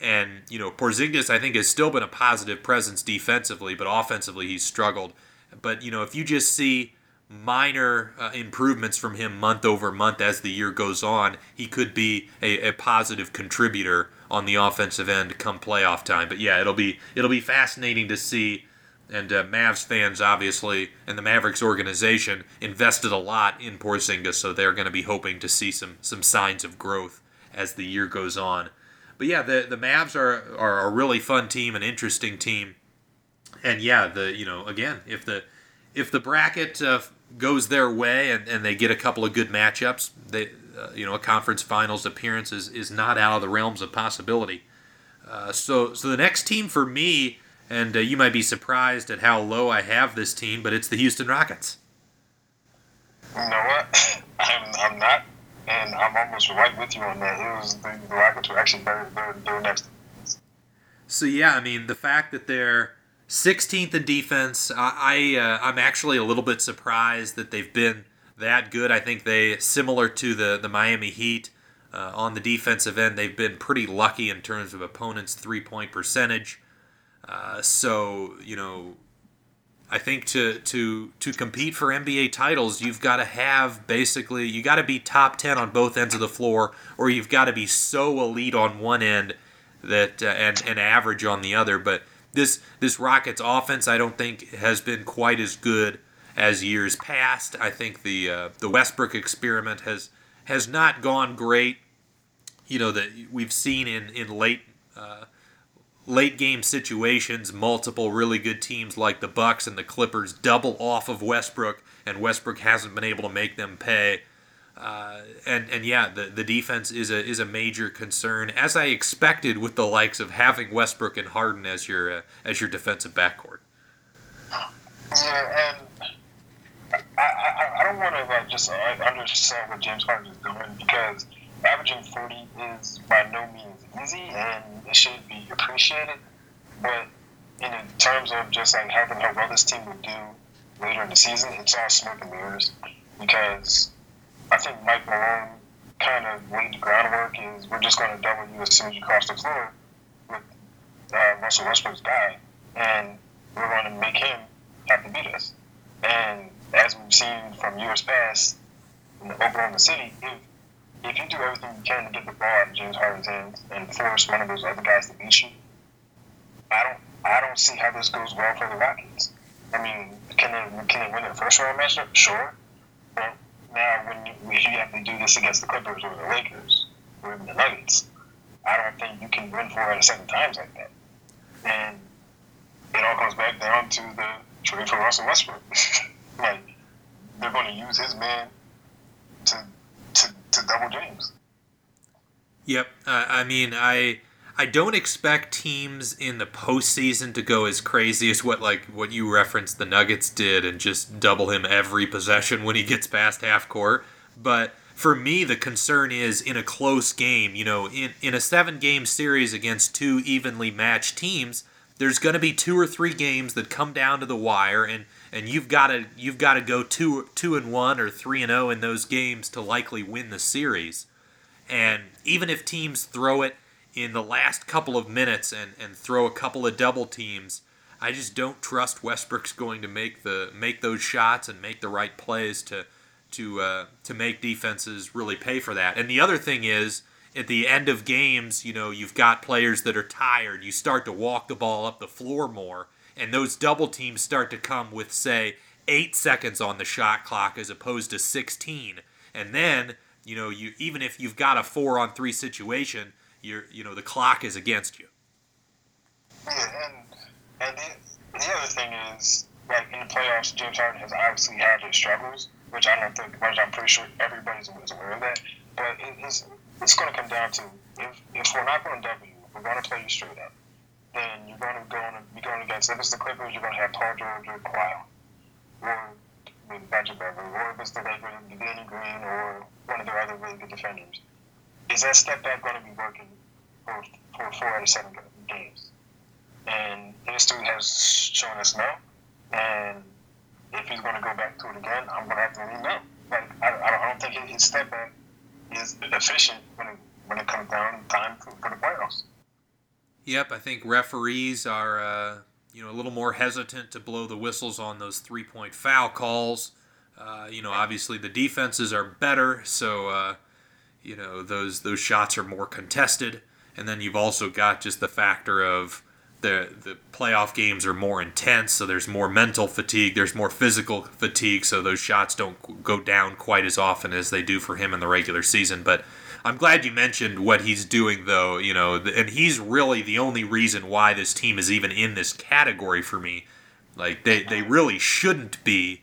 And you know, Porzingis I think has still been a positive presence defensively, but offensively he's struggled. But you know, if you just see minor uh, improvements from him month over month as the year goes on, he could be a, a positive contributor on the offensive end come playoff time. But yeah, it'll be it'll be fascinating to see and uh, Mavs fans, obviously, and the Mavericks organization invested a lot in Porzingis, so they're going to be hoping to see some some signs of growth as the year goes on. But yeah, the the Mavs are are a really fun team, an interesting team, and yeah, the you know again, if the if the bracket uh, goes their way and, and they get a couple of good matchups, they uh, you know a conference finals appearance is, is not out of the realms of possibility. Uh, so so the next team for me and uh, you might be surprised at how low I have this team, but it's the Houston Rockets. You know what? I'm, I'm not, and I'm almost right with you on that. It was the, the Rockets were actually better, better, better next. So yeah, I mean the fact that they're 16th in defense, I, I uh, I'm actually a little bit surprised that they've been that good. I think they similar to the the Miami Heat. Uh, on the defensive end, they've been pretty lucky in terms of opponents' three point percentage. Uh, so you know, I think to to to compete for NBA titles, you've got to have basically you got to be top ten on both ends of the floor, or you've got to be so elite on one end that uh, and and average on the other. But this this Rockets offense, I don't think has been quite as good as years past. I think the uh, the Westbrook experiment has has not gone great. You know that we've seen in in late uh, late game situations, multiple really good teams like the Bucks and the Clippers double off of Westbrook, and Westbrook hasn't been able to make them pay. Uh, and and yeah, the, the defense is a is a major concern, as I expected with the likes of having Westbrook and Harden as your uh, as your defensive backcourt. Yeah, and I, I, I don't want to like just uh, undersell what James Harden is doing because averaging 40 is by no means easy and it should be appreciated. But in terms of just like having how well this team would do later in the season, it's all smoke and mirrors because I think Mike Malone kind of laid the groundwork is we're just going to double you as soon as you cross the floor with uh, Russell Westbrook's guy, and we're going to make him have to beat us. And as we've seen from years past in Oklahoma City, if if you do everything you can to get the ball out of James Harden's hands and force one of those other guys to beat you, I don't I don't see how this goes well for the Rockets. I mean, can they can they win their first round matchup? Sure. But now when you, if you have to do this against the Clippers or the Lakers or even the Nuggets, I don't think you can win four out of seven times like that. And it all comes back down to the trade for Russell Westbrook. like they're going to use his man to, double James. Yep. Uh, I mean, I I don't expect teams in the postseason to go as crazy as what like what you referenced the Nuggets did and just double him every possession when he gets past half court. But for me, the concern is in a close game. You know, in in a seven game series against two evenly matched teams, there's going to be two or three games that come down to the wire, and and you've got to you've got to go two two and one or three and zero oh in those games to likely win the series. And even if teams throw it in the last couple of minutes and, and throw a couple of double teams. I just don't trust Westbrook's going to make the make those shots and make the right plays to to uh, to make defenses really pay for that. And the other thing is, at the end of games, you know, you've got players that are tired. You start to walk the ball up the floor more, and those double teams start to come with say eight seconds on the shot clock as opposed to 16. And then, you know, you even if you've got a four on three situation, you're you know the clock is against you. Yeah, and and the, the other thing is like in the playoffs, James Harden has obviously had his struggles, which I don't think, which I'm pretty sure everybody's aware of that. But it, it's it's going to come down to if if we're not going to W, we're going to play you straight up. Then you're going to go going against if it's the Clippers, you're going to have Paul George or Kawhi, or with Patrick Beverley, or if it's the Lakers, Danny Green, or one of their other really good defenders is that step back going to be working for, for four out of seven games? And history has shown us no. And if he's going to go back to it again, I'm going to have to let him. Like, I, I don't think his step back is efficient when it, when it comes down time for the playoffs. Yep, I think referees are uh, you know a little more hesitant to blow the whistles on those three point foul calls. Uh, you know, obviously the defenses are better, so uh, you know those those shots are more contested, and then you've also got just the factor of the the playoff games are more intense, so there's more mental fatigue, there's more physical fatigue, so those shots don't go down quite as often as they do for him in the regular season. But I'm glad you mentioned what he's doing, though. You know, and he's really the only reason why this team is even in this category for me. Like they they really shouldn't be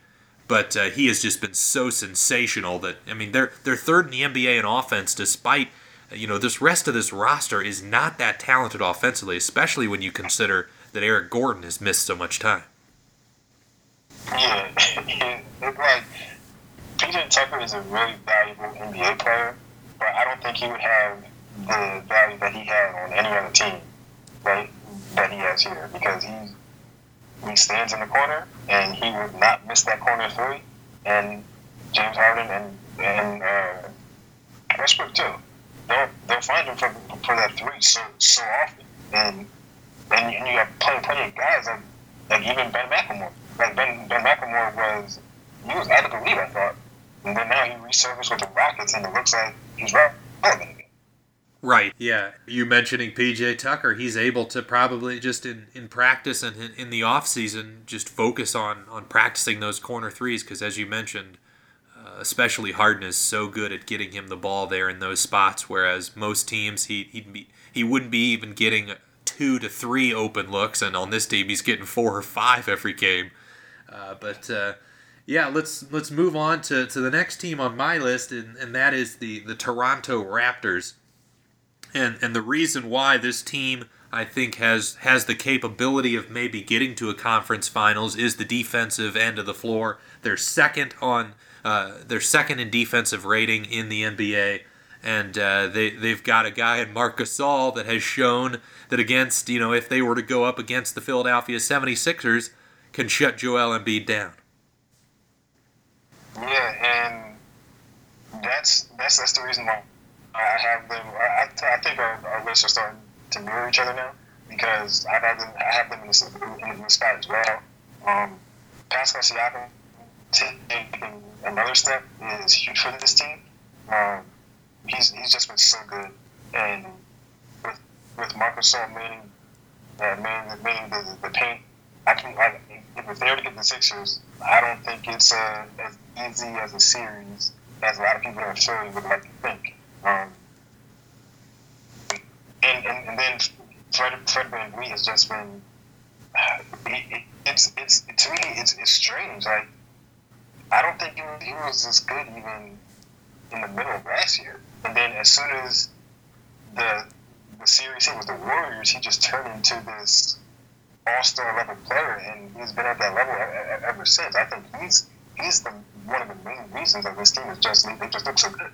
but uh, he has just been so sensational that I mean they're they're third in the NBA in offense despite you know this rest of this roster is not that talented offensively, especially when you consider that Eric Gordon has missed so much time. Yeah, like PJ Tucker is a really valuable NBA player, but I don't think he would have the value that he had on any other team, right? That he has here because he's he stands in the corner and he would not miss that corner three. And James Harden and and uh, Westbrook too. They'll they'll find him for, for that three so so often. And and, and you have plenty plenty of guys like like even Ben McLemore. Like Ben Ben McLemore was he was out of the league I thought. And then now he resurfaced with the Rockets and it looks like he's relevant Right. Yeah. You mentioning PJ Tucker, he's able to probably just in, in practice and in, in the off season just focus on on practicing those corner threes because as you mentioned, uh, especially Harden is so good at getting him the ball there in those spots, whereas most teams he he'd be he wouldn't be even getting two to three open looks, and on this team he's getting four or five every game. Uh, but uh, yeah, let's let's move on to, to the next team on my list, and, and that is the the Toronto Raptors. And and the reason why this team I think has has the capability of maybe getting to a conference finals is the defensive end of the floor. They're second on uh, they're second in defensive rating in the NBA, and uh, they they've got a guy in Marc Gasol that has shown that against you know if they were to go up against the Philadelphia 76ers can shut Joel Embiid down. Yeah, and that's that's that's the reason why I have them. I, I think our, our lists are starting to mirror each other now because I have them. I have them in the, in the spot as well. Um, Pascal Siakam taking another step is huge for this team. Um, he's he's just been so good, and with with Marcus manning uh, manning, the, the paint, I can I, if they were to get the Sixers, I don't think it's as easy as a series as a lot of people in Philly would like to think. Um, and, and, and then Fred, Fred VanVleet has just been. It, it, it's it's to me it's, it's strange. Like I don't think he was, he was this good even in the middle of last year. And then as soon as the the series hit with the Warriors, he just turned into this all star level player, and he's been at that level ever since. I think he's he's the one of the main reasons that this team is just they just look so good.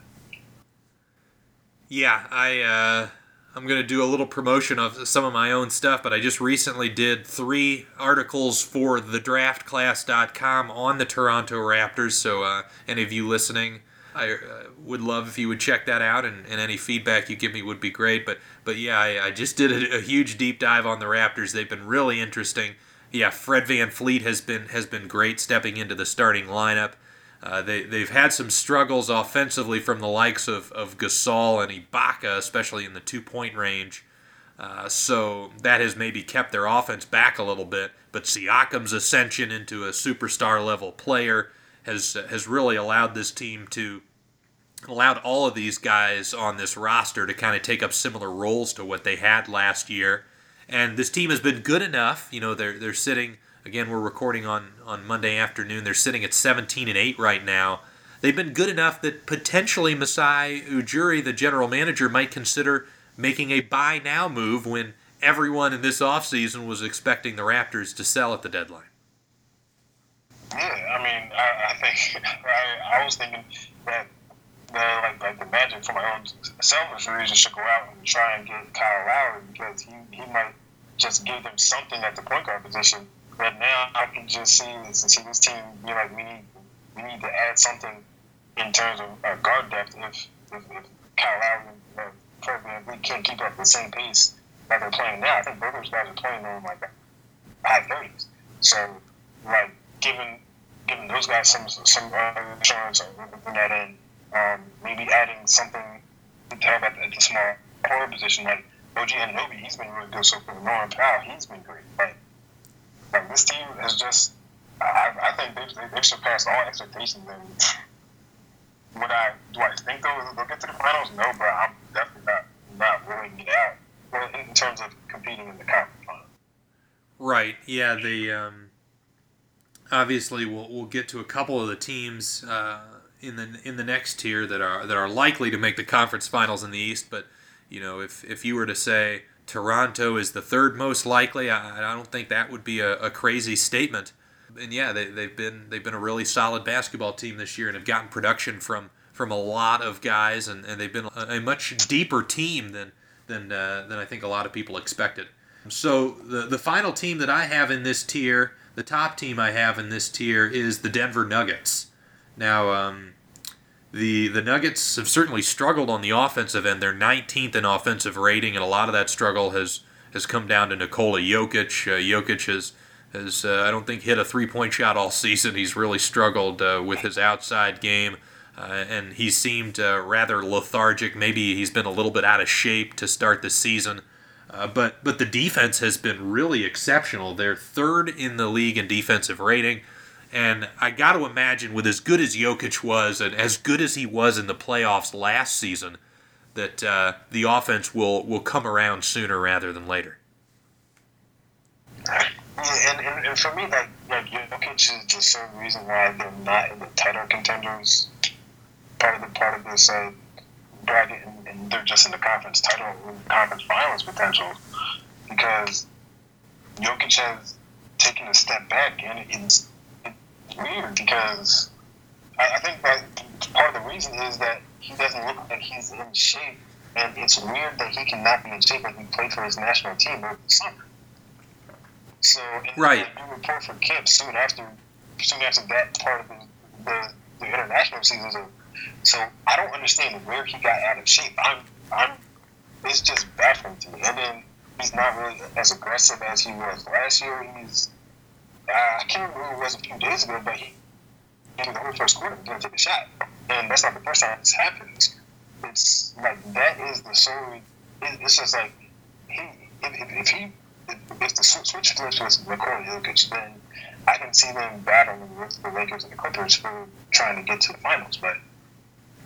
Yeah, I uh, I'm gonna do a little promotion of some of my own stuff, but I just recently did three articles for thedraftclass.com on the Toronto Raptors. So uh, any of you listening, I uh, would love if you would check that out, and, and, any feedback you give me would be great. But but yeah, I, I just did a, a, huge deep dive on the Raptors. They've been really interesting. Yeah, Fred VanVleet has been has been great stepping into the starting lineup. Uh, they, they've had some struggles offensively from the likes of, of Gasol and Ibaka, especially in the two point range. Uh, so that has maybe kept their offense back a little bit. But Siakam's ascension into a superstar level player has has really allowed this team to allowed all of these guys on this roster to kind of take up similar roles to what they had last year. And this team has been good enough. You know, they're they're sitting Again, we're recording on, on Monday afternoon. They're sitting at 17 and 8 right now. They've been good enough that potentially Masai Ujiri, the general manager, might consider making a buy now move when everyone in this offseason was expecting the Raptors to sell at the deadline. Yeah, I mean, I, I think I, I, was thinking that the like, like the Magic for my own selfish reasons should go out and try and get Kyle Lowry because he, he might just give them something at the point guard position but now I can just see this and see this team be like, we need we need to add something in terms of uh, guard depth if, if, if Kyle Lowry and uh, we can't keep up the same pace that they're playing now. I think both those guys are playing on like high thirties. So like giving giving those guys some some insurance within that end, um, maybe adding something to help at, at the small forward position like OG Anunoby, he's been really good so far. Norman Powell, he's been great. Like like this team is just, I, I think they've, they've surpassed all expectations. And would I do I think they'll, they'll get to the finals? No, but I'm definitely not not ruling it out. Well, in terms of competing in the conference final. Right. Yeah. The um, obviously we'll we'll get to a couple of the teams uh, in the in the next tier that are that are likely to make the conference finals in the East. But you know, if if you were to say Toronto is the third most likely. I, I don't think that would be a, a crazy statement. And yeah, they, they've been they've been a really solid basketball team this year and have gotten production from from a lot of guys, and, and they've been a, a much deeper team than than uh, than I think a lot of people expected. So the the final team that I have in this tier, the top team I have in this tier is the Denver Nuggets. Now, um, the the Nuggets have certainly struggled on the offensive end. They're 19th in offensive rating, and a lot of that struggle has has come down to Nikola Jokic. Uh, Jokic has has uh, I don't think hit a three point shot all season. He's really struggled uh, with his outside game, uh, and he seemed uh, rather lethargic. Maybe he's been a little bit out of shape to start the season. Uh, but but the defense has been really exceptional. They're third in the league in defensive rating. And I got to imagine, with as good as Jokic was, and as good as he was in the playoffs last season, that uh, the offense will, will come around sooner rather than later. And, and, and for me, like, like Jokic is the same reason why they're not in the title contenders. Part of the part of this uh, bracket, and, and, they're just in the conference title, conference finals potential, because Jokic has taken a step back, and it's weird because I, I think that part of the reason is that he doesn't look like he's in shape, and it's weird that he cannot be in shape when he played for his national team over the summer. So, right. You report for camp soon after, soon after that part of the, the, the international season. So So I don't understand where he got out of shape. I'm, I'm, it's just baffling to me. And then he's not really as aggressive as he was last year. He's, Uh, I can't remember it was a few days ago, but he, in the whole first quarter, to take a shot. And that's not the first time this happens. It's like, that is the sole, it's just like, he, if, if, if he, if, if the switch flips with Nikola Jokic, then I can see them battling with the Lakers and the Clippers for trying to get to the finals, but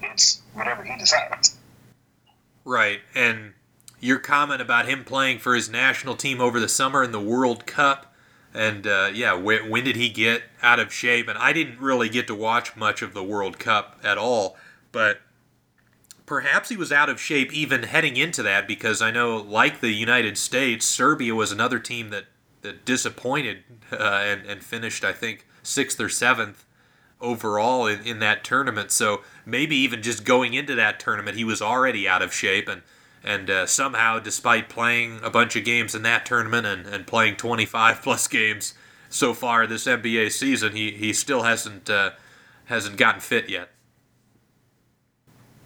it's whatever he decides. Right, and your comment about him playing for his national team over the summer in the World Cup, and uh, yeah, when, when did he get out of shape? And I didn't really get to watch much of the World Cup at all, but perhaps he was out of shape even heading into that because I know, like the United States, Serbia was another team that that disappointed uh, and, and finished, I think, sixth or seventh overall in, in that tournament. So maybe even just going into that tournament, he was already out of shape. And, and uh, somehow, despite playing a bunch of games in that tournament and, and playing 25 plus games so far this NBA season, he, he still hasn't uh, hasn't gotten fit yet.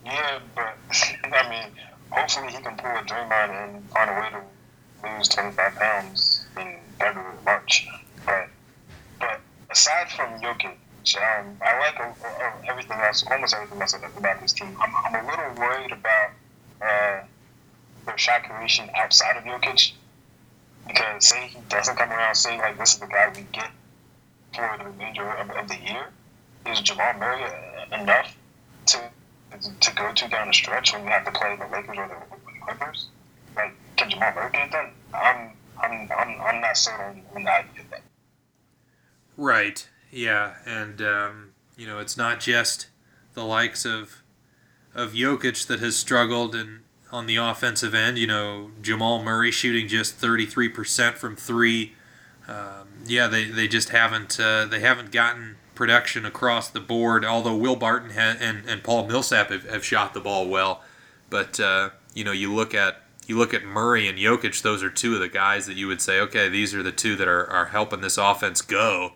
Yeah, but I mean, hopefully he can pull a Draymond and find a way to lose 25 pounds in February, March. But but aside from Jokic, um, I like uh, uh, everything else, almost everything else about this team. I'm, I'm a little worried about uh, their shot creation outside of Jokic because say he doesn't come around, say like this is the guy we get for the remainder of, of the year. Is Jamal Murray enough to to go to down the stretch when we have to play the Lakers or the Clippers? Like, can Jamal Murray get? I'm I'm, I'm, I'm not certain on that. Right. Yeah, and um, you know it's not just the likes of of Jokic that has struggled and on the offensive end. You know Jamal Murray shooting just 33% from three. Um, yeah, they, they just haven't uh, they haven't gotten production across the board. Although Will Barton ha- and and Paul Millsap have, have shot the ball well, but uh, you know you look at you look at Murray and Jokic, those are two of the guys that you would say, okay, these are the two that are, are helping this offense go.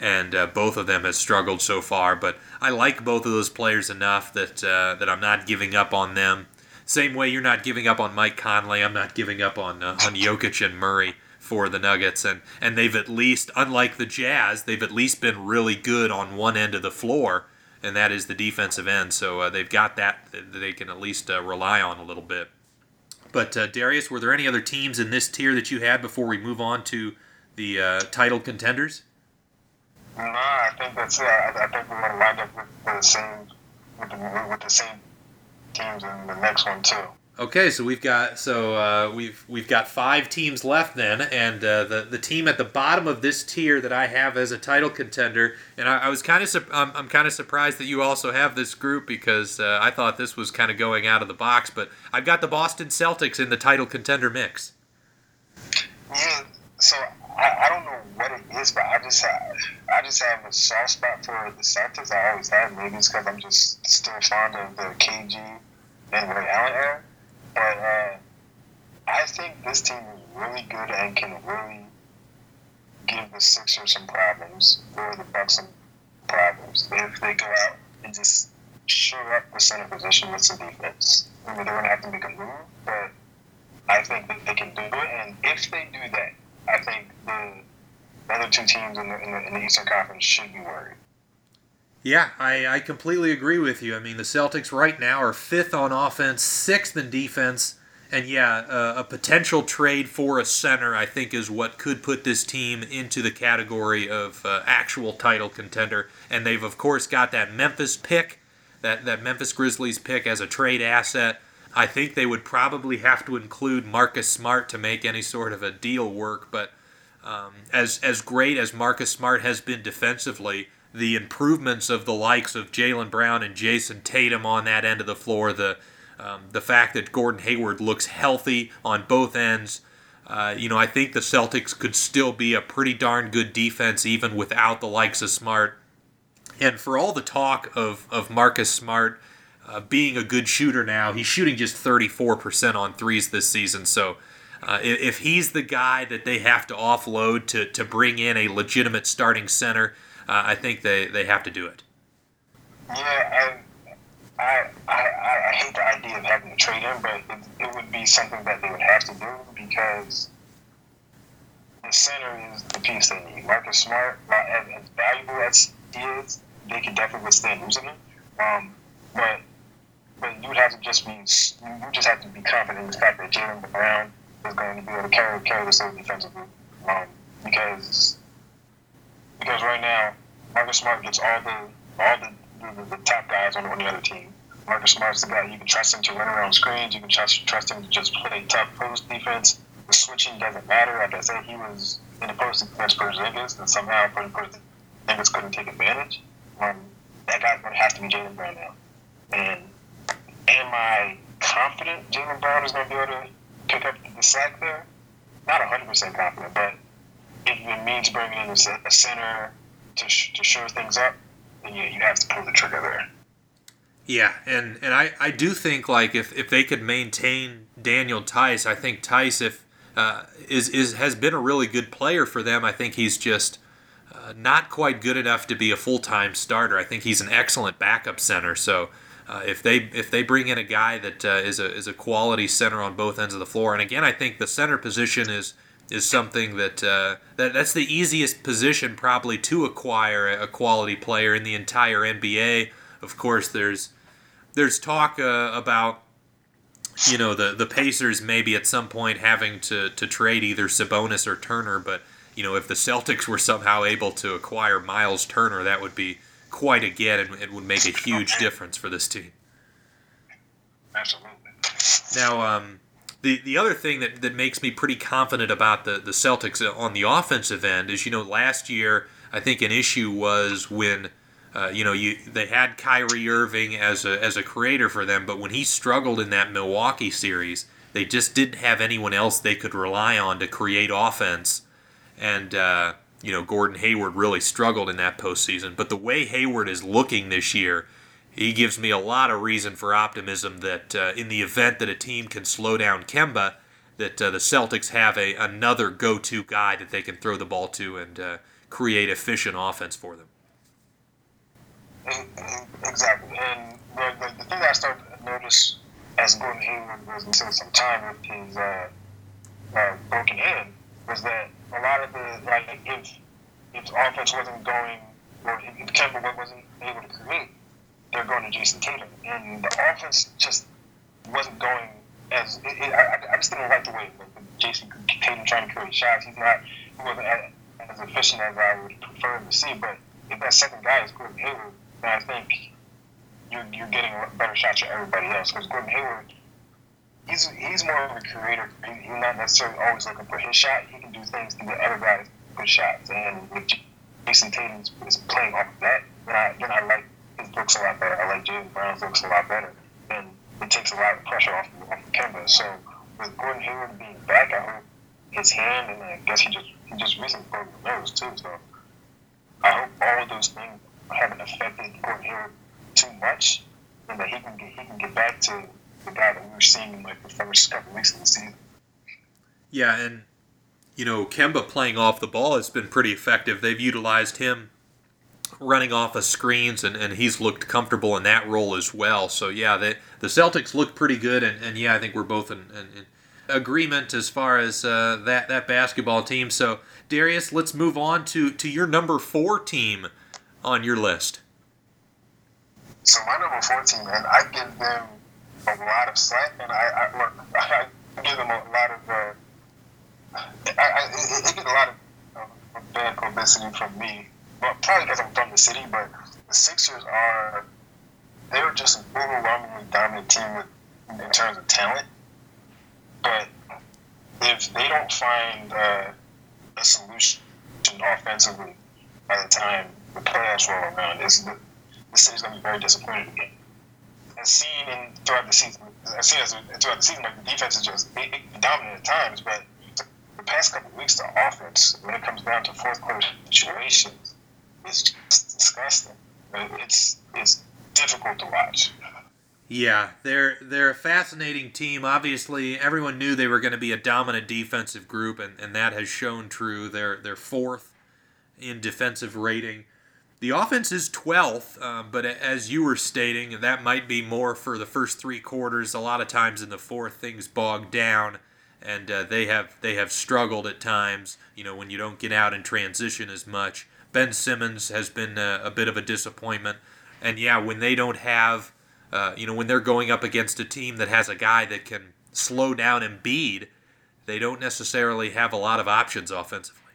And uh, both of them have struggled so far, but I like both of those players enough that uh, that I'm not giving up on them. Same way you're not giving up on Mike Conley, I'm not giving up on uh, on Jokic and Murray for the Nuggets, and and they've at least, unlike the Jazz, they've at least been really good on one end of the floor, and that is the defensive end. So uh, they've got that that they can at least uh, rely on a little bit. But uh, Darius, were there any other teams in this tier that you had before we move on to the uh, title contenders? No, I think that's it. I, I think we're going to wind up with the same with the, with the same teams in the next one too. Okay, so we've got so uh, we've we've got five teams left then, and uh, the the team at the bottom of this tier that I have as a title contender, and I, I was kind of su- I'm, I'm kind of surprised that you also have this group because uh, I thought this was kind of going out of the box, but I've got the Boston Celtics in the title contender mix. Yeah, so I, I don't know what it is, but I just have, I just have a soft spot for the Celtics. I always have, maybe it's because I'm just still fond of the KG Ray Allen era. But uh, I think this team is really good and can really give the Sixers some problems or the Bucks some problems if they go out and just shore up the center position with some defense. I mean, they're going to have to make a move, but I think that they can do it. And if they do that, I think the other two teams in the, in the, in the Eastern Conference should be worried. Yeah, I, I completely agree with you. I mean, the Celtics right now are fifth on offense, sixth in defense, and yeah, uh, a potential trade for a center, I think, is what could put this team into the category of uh, actual title contender. And they've, of course, got that Memphis pick, that, that Memphis Grizzlies pick as a trade asset. I think they would probably have to include Marcus Smart to make any sort of a deal work, but um, as, as great as Marcus Smart has been defensively, the improvements of the likes of Jaylen Brown and Jayson Tatum on that end of the floor, the um, the fact that Gordon Hayward looks healthy on both ends. Uh, you know, I think the Celtics could still be a pretty darn good defense even without the likes of Smart. And for all the talk of, of Marcus Smart uh, being a good shooter now, he's shooting just 34% on threes this season. So uh, if he's the guy that they have to offload to, to bring in a legitimate starting center, uh, I think they, they have to do it. Yeah, I, I, I hate the idea of having to trade him, but it, it would be something that they would have to do because the center is the piece they need. Marcus Smart, as, as valuable as he is, they could definitely withstand losing him. Um, but but you would have to just be you just have to be confident in the fact that Jaylen Brown is going to be able to carry carry this over defensively. Um, because because right now Marcus Smart gets all the all the, the, the top guys on, on the other team. Marcus Smart's the guy you can trust him to run around screens. You can trust trust him to just play tough post defense. The switching doesn't matter. Like I said, he was in the post defense for Porzingis, and somehow Porzingis couldn't take advantage. Um, that guy's going to have to be Jaylen Brown now. And am I confident Jaylen Brown is going to be able to pick up the slack there? Not 100% confident, but it means bringing in a center to, sh- to shore things up, then you, you have to pull the trigger there. Yeah, and, and I, I do think like if, if they could maintain Daniel Theis, I think Theis if uh, is is has been a really good player for them. I think he's just uh, not quite good enough to be a full time starter. I think he's an excellent backup center. So uh, if they if they bring in a guy that uh, is a is a quality center on both ends of the floor, and again, I think the center position is is something that uh, that that's the easiest position probably to acquire a quality player in the entire NBA. Of course, there's there's talk uh, about you know the the Pacers maybe at some point having to to trade either Sabonis or Turner, but you know if the Celtics were somehow able to acquire Miles Turner, that would be quite a get and it would make a huge difference for this team. Absolutely. Now, um, the the other thing that, that makes me pretty confident about the, the Celtics on the offensive end is, you know, last year I think an issue was when, uh, you know, you they had Kyrie Irving as a as a creator for them, but when he struggled in that Milwaukee series, they just didn't have anyone else they could rely on to create offense, and. Uh, you know, Gordon Hayward really struggled in that postseason. But the way Hayward is looking this year, he gives me a lot of reason for optimism that uh, in the event that a team can slow down Kemba, that uh, the Celtics have a another go-to guy that they can throw the ball to and uh, create efficient offense for them. Exactly, and the, the, the thing I started to notice as Gordon Hayward was missing some time with his uh, uh, broken hand was that a lot of the like if if offense wasn't going or if Kemba wasn't able to create, they're going to Jayson Tatum, and the offense just wasn't going as it, it, I, I just didn't like the way like, Jayson Tatum trying to create shots. He's not he wasn't as, as efficient as I would prefer to see. But if that second guy is Gordon Hayward, then I think you're you're getting better shots for everybody else because Gordon Hayward he's he's more of a creator. He's not necessarily always looking for his shot. He can do things to get other guys good shots. And with Jayson Tatum is playing off of that, then I then I like looks a lot better. I like Jaylen Brown's looks a lot better, and it takes a lot of pressure off of, off of Kemba. So with Gordon Hayward being back, I hope his hand, and I guess he just he just recently broke the nose too. So I hope all of those things haven't affected Gordon Hayward too much, and that he can get he can get back to the guy that we were seeing in like the first couple weeks of the season. Yeah, and you know Kemba playing off the ball has been pretty effective. They've utilized him running off of screens, and, and he's looked comfortable in that role as well. So yeah, they, the Celtics look pretty good, and, and yeah, I think we're both in, in, in agreement as far as uh, that that basketball team. So Darius, let's move on to to your number four team on your list. So my number four team, man, I give them a lot of slack, and I, I, I give them a lot of. Uh, I, I, it, it gets a lot of uh, bad publicity from me, probably because I'm from the city. But the Sixers are they're just an overwhelmingly dominant team with, in terms of talent. But if they don't find uh, a solution offensively by the time the playoffs roll around, the, the city's going to be very disappointed again as seen in throughout the season, as seen as throughout the season, like the defense is just it, it dominant at times, but the past couple weeks, the offense, when it comes down to fourth quarter situations, is just disgusting. It's it's difficult to watch. Yeah, they're they're a fascinating team. Obviously, everyone knew they were going to be a dominant defensive group, and, and that has shown true. They're they're fourth in defensive rating. The offense is 12th, um, but as you were stating, that might be more for the first three quarters. A lot of times in the fourth, things bog down, and uh, they have they have struggled at times. You know, when you don't get out in transition as much. Ben Simmons has been a, a bit of a disappointment, and yeah, when they don't have, uh, you know, when they're going up against a team that has a guy that can slow down Embiid, they don't necessarily have a lot of options offensively.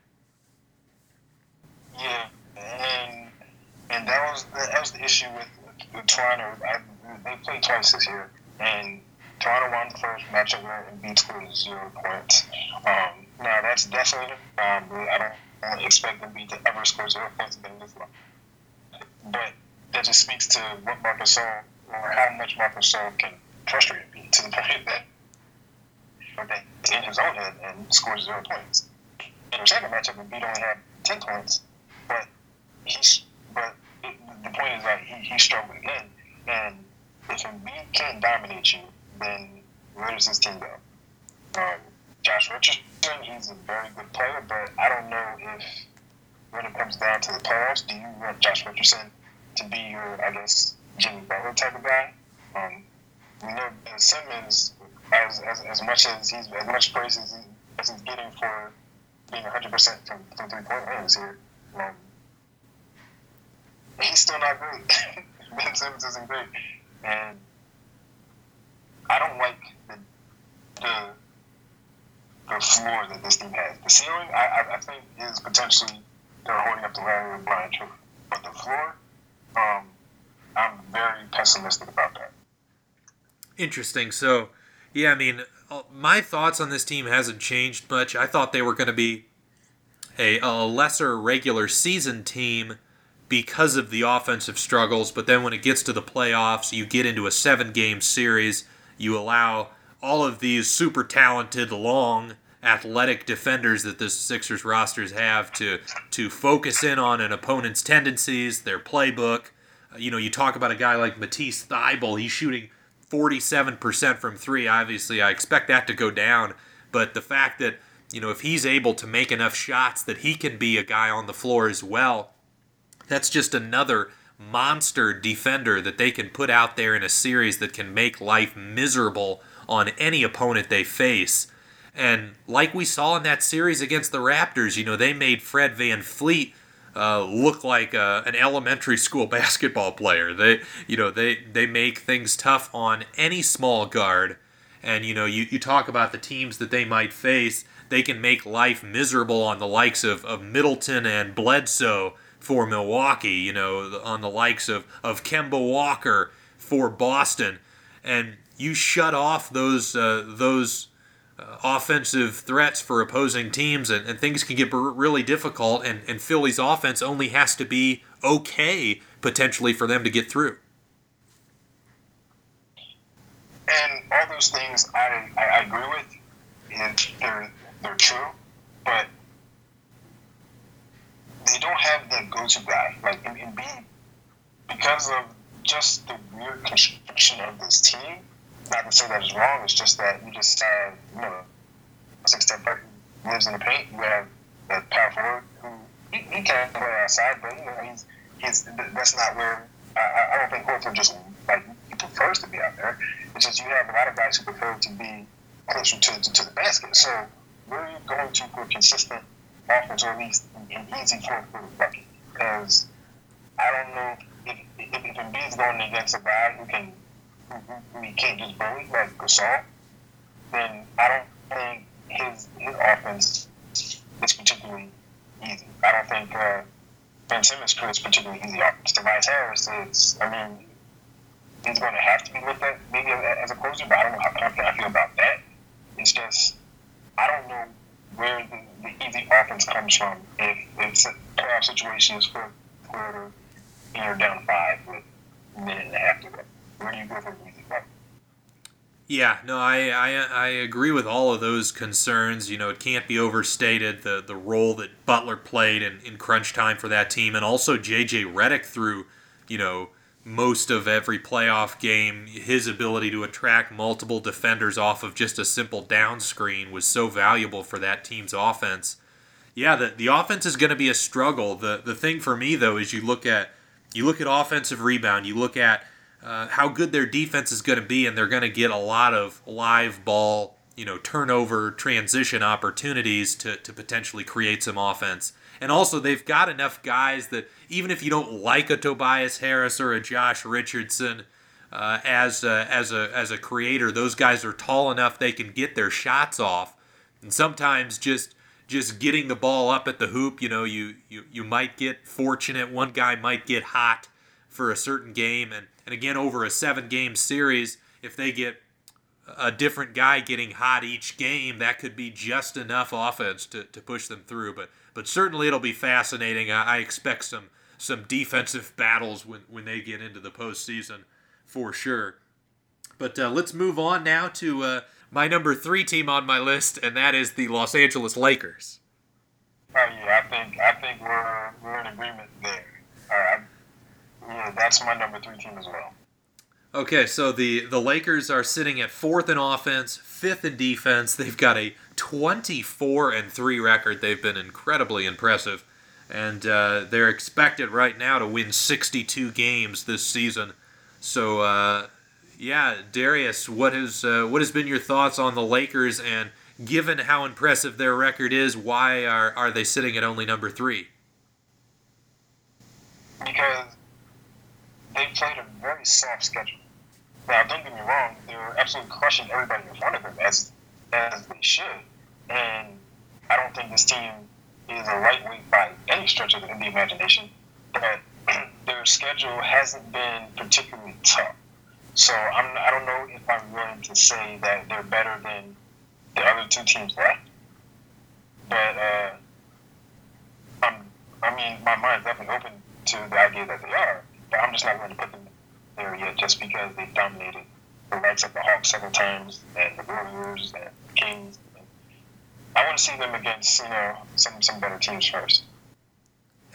Yeah, and and that was that was the issue with, with Toronto. I, they played twice this year, and Toronto won the first matchup where Embiid scored zero points. Um, now that's definitely um, I don't, I expect Embiid to ever score zero points again this long. But that just speaks to what Marcus Gasol or how much Marcus Gasol can frustrate Embiid to the point that that in his own head and scores zero points. In the second matchup, Embiid only had ten points, but he's but it, the point is that he, he struggled again. And if Embiid can't dominate you, then where does this team go? Um, Josh Richardson, he's a very good player, but I don't know if when it comes down to the playoffs, do you want Josh Richardson to be your, I guess, Jimmy Butler type of guy? Um, we know Ben Simmons, as, as, as much as he's as much praise as, he, as he's getting for being 100 percent from, from three point range here, um, he's still not great. ben Simmons isn't great, and I don't like the the, the floor that this team has. The ceiling, I, I, I think, is potentially they're holding up the with Brian Truth, but the floor, um, I'm very pessimistic about that. Interesting. So, yeah, I mean, uh, my thoughts on this team hasn't changed much. I thought they were going to be a, a lesser regular season team because of the offensive struggles, but then when it gets to the playoffs, you get into a seven game series, you allow all of these super talented, long, athletic defenders that the Sixers rosters have to to focus in on an opponent's tendencies, their playbook. Uh, you know, you talk about a guy like Matisse Thybulle, he's shooting 47% from three. Obviously, I expect that to go down, but the fact that you know if he's able to make enough shots that he can be a guy on the floor as well, that's just another monster defender that they can put out there in a series that can make life miserable on any opponent they face. And like we saw in that series against the Raptors, you know, they made Fred VanVleet uh, look like uh, an elementary school basketball player. They, you know, they, they make things tough on any small guard. And, you know, you, you talk about the teams that they might face, they can make life miserable on the likes of, of Middleton and Bledsoe for Milwaukee, you know, on the likes of, of Kemba Walker for Boston. And you shut off those, uh, those uh, offensive threats for opposing teams, and, and things can get really difficult. And, and Philly's offense only has to be okay potentially for them to get through. And all those things I, I, agree with, and they're they're true, but they don't have the go-to guy. Like B, because of just the weird construction of this team. Not to say that is wrong. It's just that you just have you know six step who lives in the paint. You have a power forward who he, he can play outside, but you know he's he's that's not where I, I don't think Horford just like he prefers to be out there. It's just you have a lot of guys who prefer to be closer to, to, to the basket. So where are you going to for consistent offense, or at least an easy for the bucket? Because I don't know if if, if Embiid's going against a guy who can he can't just bully like Gasol, then I don't think his his offense is particularly easy. I don't think uh, Ben Simmons creates particularly easy offense. Tobias Harris is, I mean, he's going to have to be looked at maybe as a closer, but I don't know how confident I feel about that. It's just I don't know where the, the easy offense comes from if it's a playoff situation is for quarter and you're down five with a minute and a half to go. Yeah, no, I, I I agree with all of those concerns. You know, it can't be overstated the the role that Butler played in, in crunch time for that team, and also JJ Redick through, you know, most of every playoff game. His ability to attract multiple defenders off of just a simple down screen was so valuable for that team's offense. yeah, the the offense is going to be a struggle. The the thing for me though is you look at you look at offensive rebound, you look at uh, how good their defense is going to be, and they're going to get a lot of live ball, you know, turnover, transition opportunities to, to potentially create some offense. And also, they've got enough guys that even if you don't like a Tobias Harris or a Josh Richardson uh, as a, as a as a creator, those guys are tall enough they can get their shots off. And sometimes just just getting the ball up at the hoop, you know, you you, you might get fortunate. One guy might get hot for a certain game, and and again over a seven game series, if they get a different guy getting hot each game, that could be just enough offense to, to push them through. But but certainly it'll be fascinating. I, I expect some some defensive battles when, when they get into the postseason for sure. But uh, let's move on now to uh, my number three team on my list, and that is the Los Angeles Lakers. Oh yeah, I think I think we're we're in agreement there. That's my number three team as well. Okay, so the the Lakers are sitting at fourth in offense, fifth in defense. They've got a 24 and three record. They've been incredibly impressive, and uh, they're expected right now to win 62 games this season. So, uh, yeah, Darius, what has uh, what has been your thoughts on the Lakers? And given how impressive their record is, why are are they sitting at only number three? Because they played a very soft schedule. Now, don't get me wrong; they're absolutely crushing everybody in front of them as as they should. And I don't think this team is a lightweight by any stretch of the, the imagination. But their schedule hasn't been particularly tough. So I'm, I don't know if I'm willing to say that they're better than the other two teams left. But uh, I'm, I mean, my mind's definitely open to the idea that they are. But I'm just not going to put them there yet just because they've dominated the likes of the Hawks several times and the Warriors and the Kings. I want to see them against you know some some better teams first.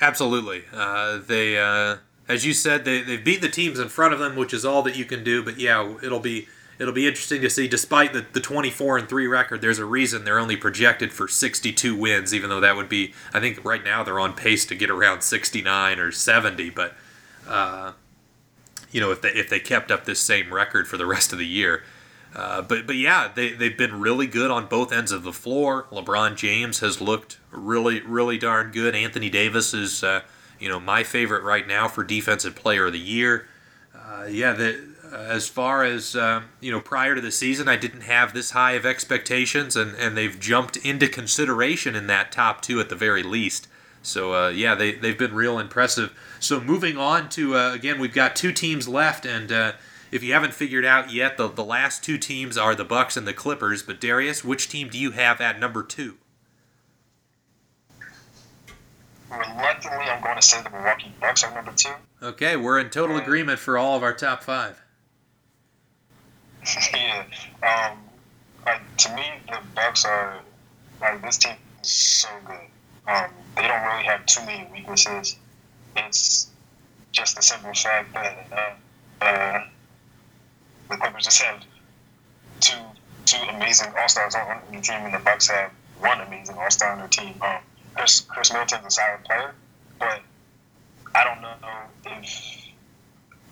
Absolutely, uh, they uh, as you said they they've beat the teams in front of them, which is all that you can do. But yeah, it'll be it'll be interesting to see. Despite the, the 24 and three record, there's a reason they're only projected for 62 wins, even though that would be I think right now they're on pace to get around 69 or 70, but. Uh, you know, if they if they kept up this same record for the rest of the year. Uh, but but yeah, they they've been really good on both ends of the floor. LeBron James has looked really really darn good. Anthony Davis is uh, you know my favorite right now for defensive player of the year. Uh, yeah, the, as far as um, you know, prior to the season, I didn't have this high of expectations, and and they've jumped into consideration in that top two at the very least. So uh, yeah, they they've been real impressive. So moving on to uh, again, we've got two teams left, and uh, if you haven't figured out yet, the the last two teams are the Bucks and the Clippers. But Darius, which team do you have at number two? Reluctantly, I'm going to say the Milwaukee Bucks are number two. Okay, we're in total agreement for all of our top five. yeah, um, like to me, the Bucks are like this team is so good. Um, they don't really have too many weaknesses. It's just the simple fact that uh, uh, the Clippers just have two two amazing All Stars on the team, and the Bucks have one amazing All Star on their team. Um, Khris, Khris Middleton's a solid player, but I don't know if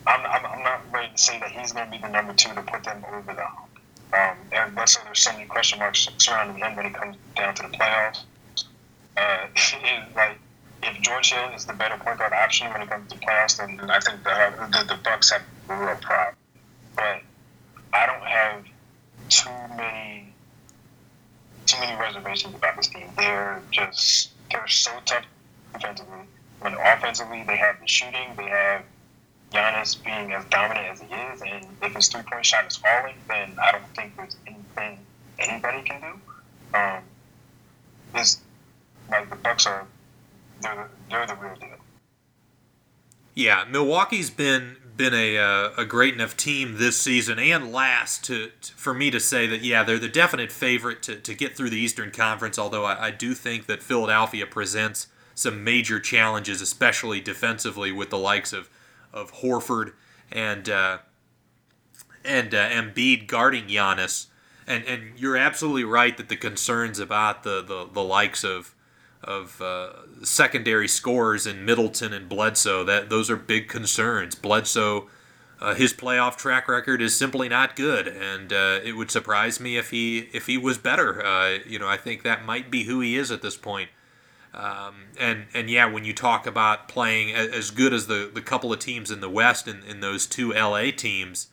I'm, I'm, I'm not ready to say that he's going to be the number two to put them over the hump. Um, Eric Bledsoe, there's so many question marks surrounding him when it comes down to the playoffs. Uh, like if George Hill is the better point guard option when it comes to playoffs, then I think the the, the Bucks have a real problem. But I don't have too many too many reservations about this team. They're just they're so tough defensively. When offensively, they have the shooting, they have Giannis being as dominant as he is, and if his three point shot is falling, then I don't think there's anything anybody can do. Um, this like the Bucks are they're, they're the real deal. Yeah, Milwaukee's been been a uh, a great enough team this season and last to, to, for me to say that yeah they're the definite favorite to, to get through the Eastern Conference. Although I, I do think that Philadelphia presents some major challenges, especially defensively, with the likes of of Horford and uh, and uh, Embiid guarding Giannis. And and you're absolutely right that the concerns about the the, the likes of of uh, secondary scores in Middleton and Bledsoe. That those are big concerns. Bledsoe, uh, his playoff track record is simply not good, and uh, it would surprise me if he if he was better. Uh, you know, I think that might be who he is at this point. Um, and and yeah, when you talk about playing as good as the, the couple of teams in the West and in, those two LA teams,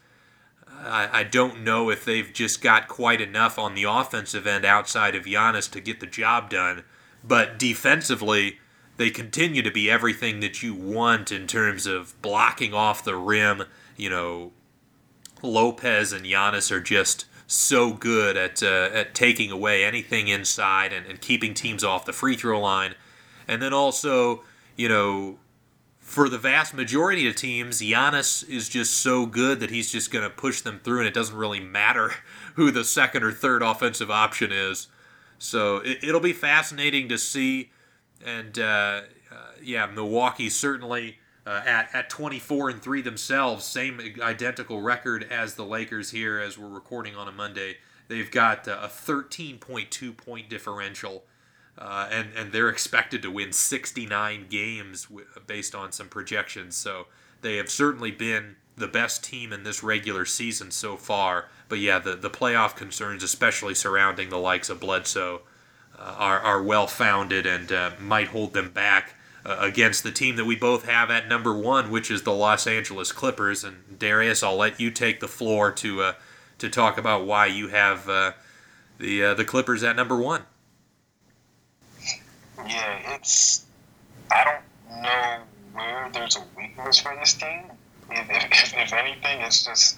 I, I don't know if they've just got quite enough on the offensive end outside of Giannis to get the job done. But defensively, they continue to be everything that you want in terms of blocking off the rim. You know, Lopez and Giannis are just so good at uh, at taking away anything inside and, and keeping teams off the free throw line. And then also, you know, for the vast majority of teams, Giannis is just so good that he's just going to push them through, and it doesn't really matter who the second or third offensive option is. So it, will be fascinating to see. And uh, uh, yeah, Milwaukee certainly uh, at at 24 and three themselves, same identical record as the Lakers here as we're recording on a Monday. They've got a 13.2 point differential. Uh, and and they're expected to win 69 games w- based on some projections. So they have certainly been the best team in this regular season so far. But yeah, the, the playoff concerns, especially surrounding the likes of Bledsoe, uh, are, are well founded and uh, might hold them back uh, against the team that we both have at number one, which is the Los Angeles Clippers. And Darius, I'll let you take the floor to uh, to talk about why you have uh, the uh, the Clippers at number one. Yeah, it's I don't know where there's a weakness for this team. If, if, if anything, it's just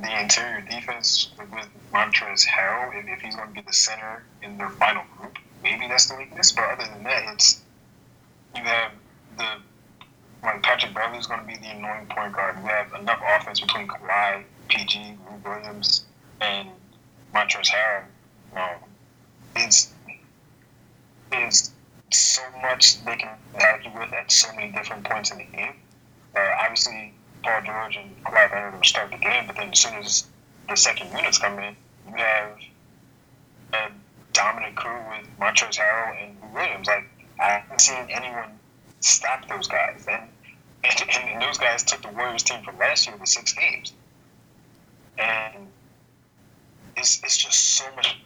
the interior defense with Montrezl Harrell, if, if he's going to be the center in their final group, maybe that's the weakness. But other than that, it's you have the like Patrick Beverley is going to be the annoying point guard. You have enough offense between Kawhi, PG, Lou Williams, and Montrezl Harrell. Um, it's it's so much they can argue with at so many different points in the game. Uh, obviously, Paul George and Kawhi Leonard start the game, but then as soon as the second units come in, you have a dominant crew with Montrezl Harrell and Williams. Like I haven't seen anyone stop those guys, and, and, and those guys took the Warriors team from last year to six games, and it's it's just so much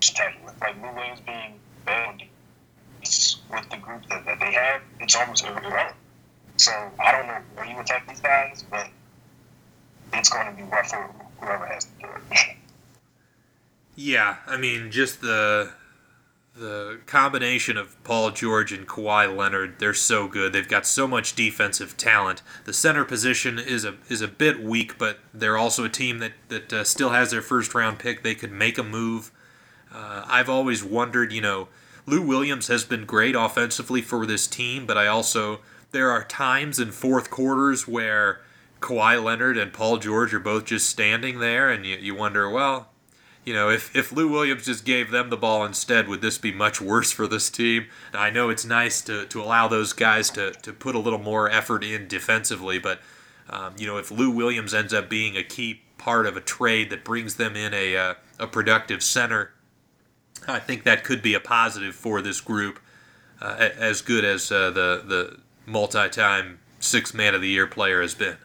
talent. Like Lou Williams being bad with the group that, that they have, it's almost irrelevant. So I don't know where you attack these guys, but it's going to be rough for whoever has to do it. yeah, I mean, just the the combination of Paul George and Kawhi Leonard, they're so good. They've got so much defensive talent. The center position is a is a bit weak, but they're also a team that that uh, still has their first round pick. They could make a move. Uh, I've always wondered, you know, Lou Williams has been great offensively for this team, but I also there are times in fourth quarters where Kawhi Leonard and Paul George are both just standing there, and you, you wonder, well, you know, if, if Lou Williams just gave them the ball instead, would this be much worse for this team? I know it's nice to, to allow those guys to, to put a little more effort in defensively, but, um, you know, if Lou Williams ends up being a key part of a trade that brings them in a, uh, a productive center, I think that could be a positive for this group, uh, as good as uh, the, the multi-time six man of the year player has been.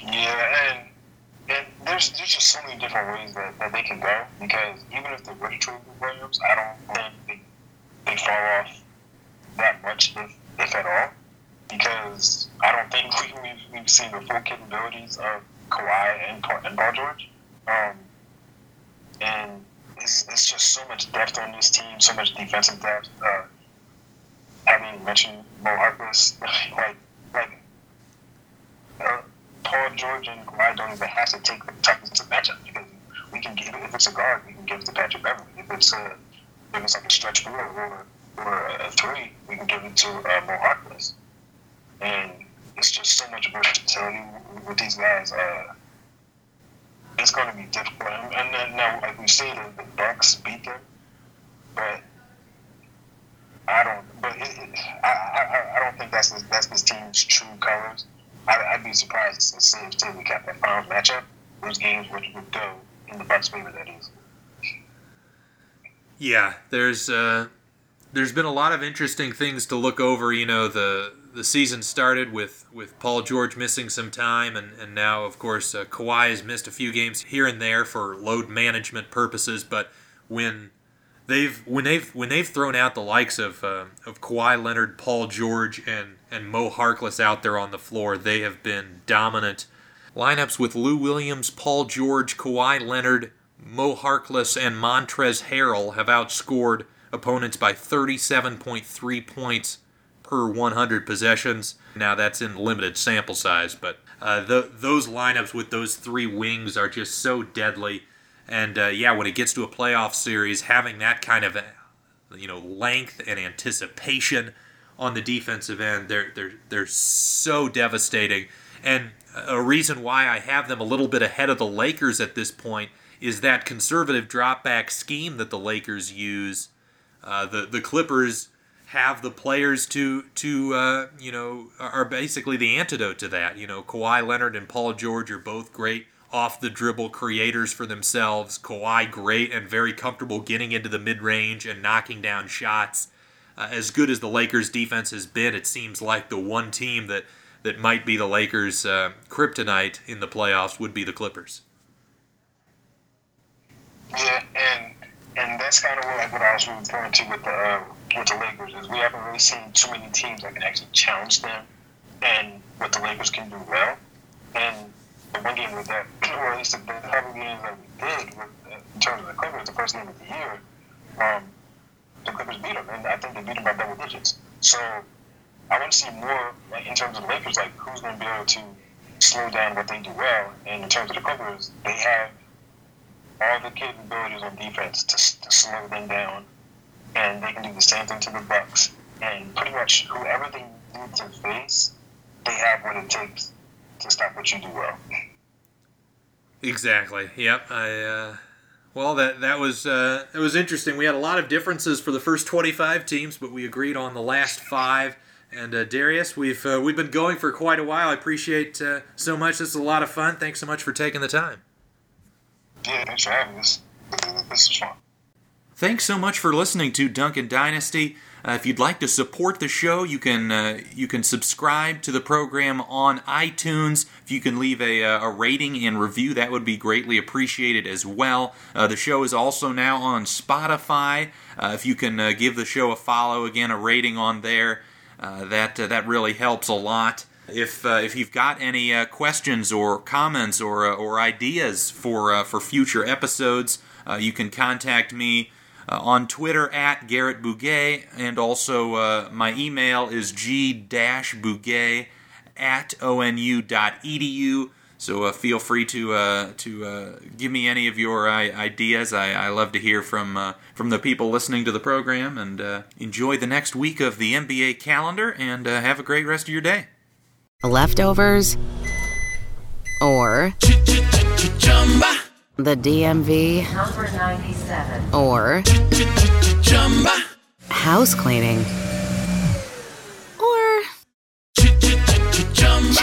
Yeah, and, and there's there's just so many different ways that, that they can go because even if they're ready to Williams, I don't think they, they fall off that much if, if at all because I don't think we, we've, we've seen the full capabilities of Kawhi and, and Paul George. Um, and it's, it's just so much depth on this team, so much defensive depth. Uh, having mentioned Mo Harkless, like like uh, Paul George and Kawhi don't even have to take the toughest matchup because we can give if it's a guard, we can give it to Patrick Beverley. If it's a if it's like a stretch four or or a three, we can give it to uh, Mo Harkless. And it's just so much versatility with these guys. Uh, it's going to be difficult. And then now, like we said, the Bucks beat them, but I don't. But it, it, I, I, I don't think that's this, that's this team's true colors. I, would be surprised to see if we got that final matchup. Those games would, would go in the Bucks' favor. That is. Yeah, there's uh, there's been a lot of interesting things to look over. You know, the the season started with, with Paul George missing some time, and, and now, of course, uh, Kawhi has missed a few games here and there for load management purposes. But when they've when they've when they've thrown out the likes of uh, of Kawhi Leonard, Paul George, and and Mo Harkless out there on the floor, they have been dominant. Lineups with Lou Williams, Paul George, Kawhi Leonard, Mo Harkless, and Montrezl Harrell have outscored opponents by 37.3 points per 100 possessions. Now that's in limited sample size, but uh, the, those lineups with those three wings are just so deadly. And uh, yeah, when it gets to a playoff series, having that kind of you know length and anticipation on the defensive end, they're they're they're so devastating. And a reason why I have them a little bit ahead of the Lakers at this point is that conservative drop back scheme that the Lakers use. Uh, the the Clippers have the players to to uh, you know are basically the antidote to that. You know, Kawhi Leonard and Paul George are both great off the dribble creators for themselves. Kawhi great and very comfortable getting into the mid range and knocking down shots. Uh, as good as the Lakers defense has been, it seems like the one team that that might be the Lakers' uh, kryptonite in the playoffs would be the Clippers. Yeah, and and that's kind of what, what I was referring to with the uh, with the Lakers is we haven't really seen too many teams that can actually challenge them and what the Lakers can do well. And game with that, or at least the, the games that we did with, in terms of the Clippers, the first game of the year, um, the Clippers beat them, and I think they beat them by double digits. So I want to see more, like in terms of the Lakers, like who's going to be able to slow down what they do well. And in terms of the Clippers, they have all the capabilities on defense to, to slow them down and they can do the same thing to the Bucks. And pretty much whoever they need to face, they have what it takes to stop what you do well. Exactly. Yep. I. Uh, well, that that was uh, it was interesting. We had a lot of differences for the first 25 teams, but we agreed on the last five. And uh, Darius, we've uh, we've been going for quite a while. I appreciate uh, so much. This is a lot of fun. Thanks so much for taking the time. Yeah, thanks for having us. This is fun. Thanks so much for listening to Duncan Dynasty. Uh, if you'd like to support the show, you can uh, you can subscribe to the program on iTunes. If you can leave a, uh, a rating and review, that would be greatly appreciated as well. Uh, the show is also now on Spotify. Uh, if you can uh, give the show a follow, again a rating on there, that that really helps a lot. If if you've got any questions or comments or or ideas for for future episodes, you can contact me uh, on Twitter at Garrett Bouguet, and also uh, my email is g-bouguet at onu.edu. So uh, feel free to uh, to uh, give me any of your ideas. I, I love to hear from uh, from the people listening to the program, and enjoy the next week of the NBA calendar, and have a great rest of your day. Leftovers or the DMV, number 97, or house cleaning,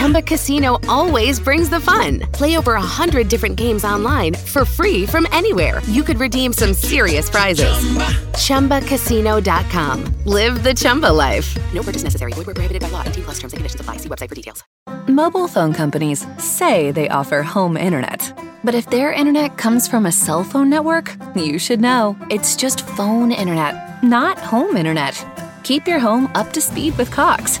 Chumba Casino always brings the fun. Play over a hundred different games online for free from anywhere. You could redeem some serious prizes. Chumba. ChumbaCasino.com. Live the Chumba life. No purchase necessary. Void where prohibited by law. T plus terms and conditions apply. See website for details. Mobile phone companies say they offer home internet. But if their internet comes from a cell phone network, you should know. It's just phone internet, not home internet. Keep your home up to speed with Cox.